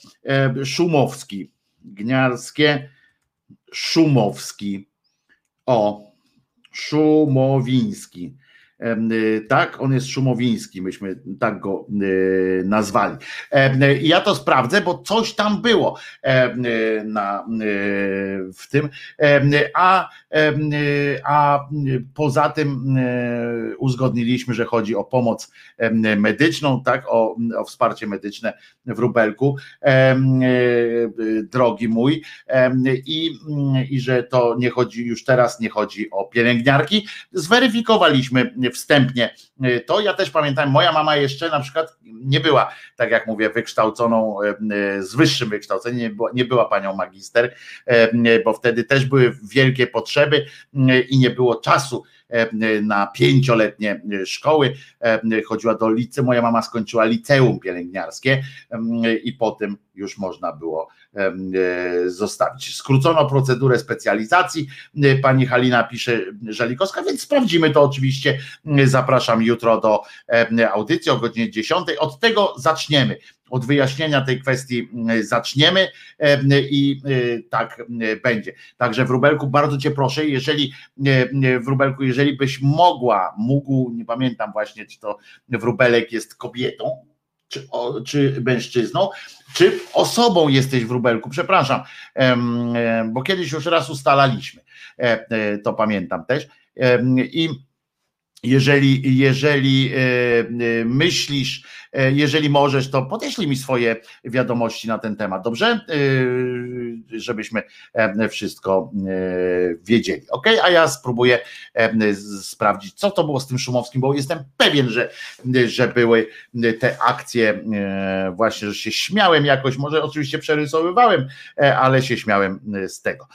Szumowski. Gniarskie Szumowski. O, Szumowiński. Tak, on jest szumowiński, myśmy tak go nazwali. I ja to sprawdzę, bo coś tam było na, w tym. A, a poza tym uzgodniliśmy, że chodzi o pomoc medyczną, tak, o, o wsparcie medyczne w Rubelku, drogi mój, i, i że to nie chodzi już teraz, nie chodzi o pielęgniarki. Zweryfikowaliśmy wstępnie to. Ja też pamiętam, moja mama jeszcze na przykład nie była, tak jak mówię, wykształconą z wyższym wykształceniem, nie była, nie była panią magister, bo wtedy też były wielkie potrzeby i nie było czasu na pięcioletnie szkoły. Chodziła do liceum, moja mama skończyła liceum pielęgniarskie i potem już można było zostawić. Skrócono procedurę specjalizacji. Pani Halina pisze Żalikowska, więc sprawdzimy to oczywiście. Zapraszam jutro do audycji o godzinie 10. Od tego zaczniemy od wyjaśnienia tej kwestii zaczniemy i tak będzie. Także Wróbelku, bardzo Cię proszę, jeżeli Wróbelku, jeżeli byś mogła, mógł, nie pamiętam właśnie, czy to Wróbelek jest kobietą, czy, o, czy mężczyzną, czy osobą jesteś Wróbelku, przepraszam, bo kiedyś już raz ustalaliśmy, e, e, to pamiętam też. I jeżeli, jeżeli e, myślisz, jeżeli możesz, to podeślij mi swoje wiadomości na ten temat, dobrze? E, żebyśmy e, wszystko wiedzieli. Ok, a ja spróbuję sprawdzić, co to było z tym Szumowskim, bo jestem pewien, że, że były te akcje, właśnie, że się śmiałem jakoś, może oczywiście przerysowywałem, ale się śmiałem z tego.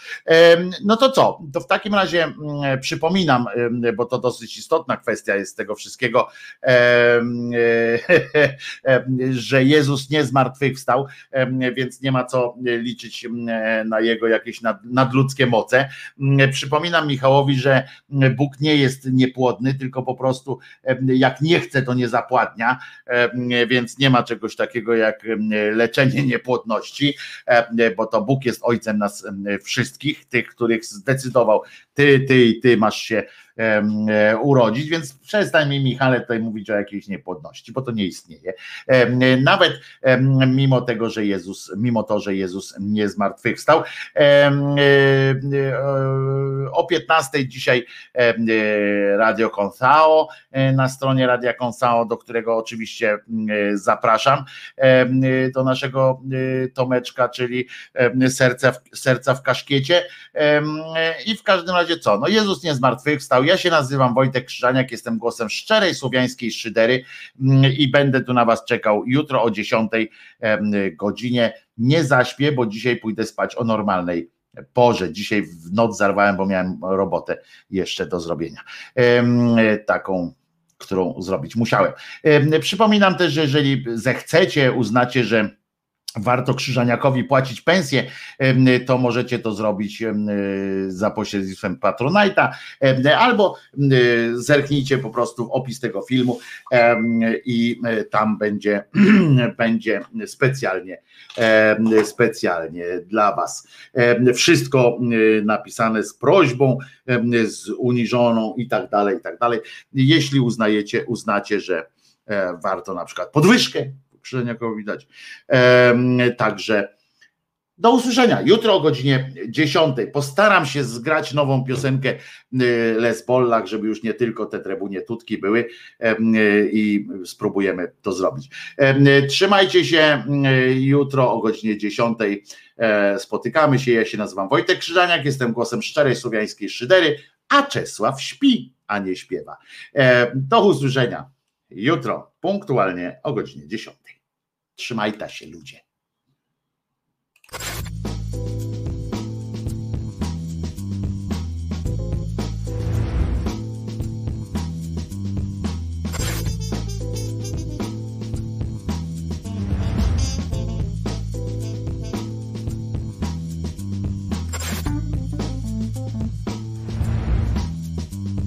No to co? To w takim razie przypominam, bo to dosyć istotna kwestia jest tego wszystkiego że Jezus nie zmartwychwstał, więc nie ma co liczyć na jego jakieś nadludzkie moce. Przypominam Michałowi, że Bóg nie jest niepłodny, tylko po prostu jak nie chce, to nie zapładnia, więc nie ma czegoś takiego jak leczenie niepłodności, bo to Bóg jest ojcem nas wszystkich, tych, których zdecydował, ty, ty i ty masz się urodzić, więc przestań mi Michale tutaj mówić o jakiejś niepłodności, bo to nie istnieje. Nawet mimo tego, że Jezus, mimo to, że Jezus nie zmartwychwstał. E, e, o 15 dzisiaj Radio Consao, na stronie Radia Consao, do którego oczywiście zapraszam, do naszego Tomeczka, czyli serca w, serca w kaszkiecie i w każdym razie co, no Jezus nie zmartwychwstał, ja się nazywam Wojtek Krzyżaniak, jestem głosem szczerej słowiańskiej szydery mm, i będę tu na Was czekał jutro o 10 godzinie. Nie zaśpię, bo dzisiaj pójdę spać o normalnej porze. Dzisiaj w noc zarwałem, bo miałem robotę jeszcze do zrobienia. Taką którą zrobić musiałem. Przypominam też, że jeżeli zechcecie, uznacie, że warto Krzyżaniakowi płacić pensję, to możecie to zrobić za pośrednictwem Patronite'a albo zerknijcie po prostu w opis tego filmu i e, tam będzie, będzie specjalnie, specjalnie dla Was. Wszystko napisane z prośbą, z uniżoną i tak dalej, i tak dalej. Jeśli uznajecie, uznacie, że e, warto na przykład podwyżkę Krzyżeniakowo widać. Także do usłyszenia. Jutro o godzinie 10. Postaram się zgrać nową piosenkę y, Les Bollach, żeby już nie tylko te trybunie tutki były i spróbujemy to zrobić. Trzymajcie się. Jutro o godzinie 10 e, spotykamy się. Ja się nazywam Wojtek Krzyżaniak, jestem głosem szczerej słowiańskiej szydery, a Czesław śpi, a nie śpiewa. Do usłyszenia jutro punktualnie o godzinie 10. Trzymajcie się ludzie.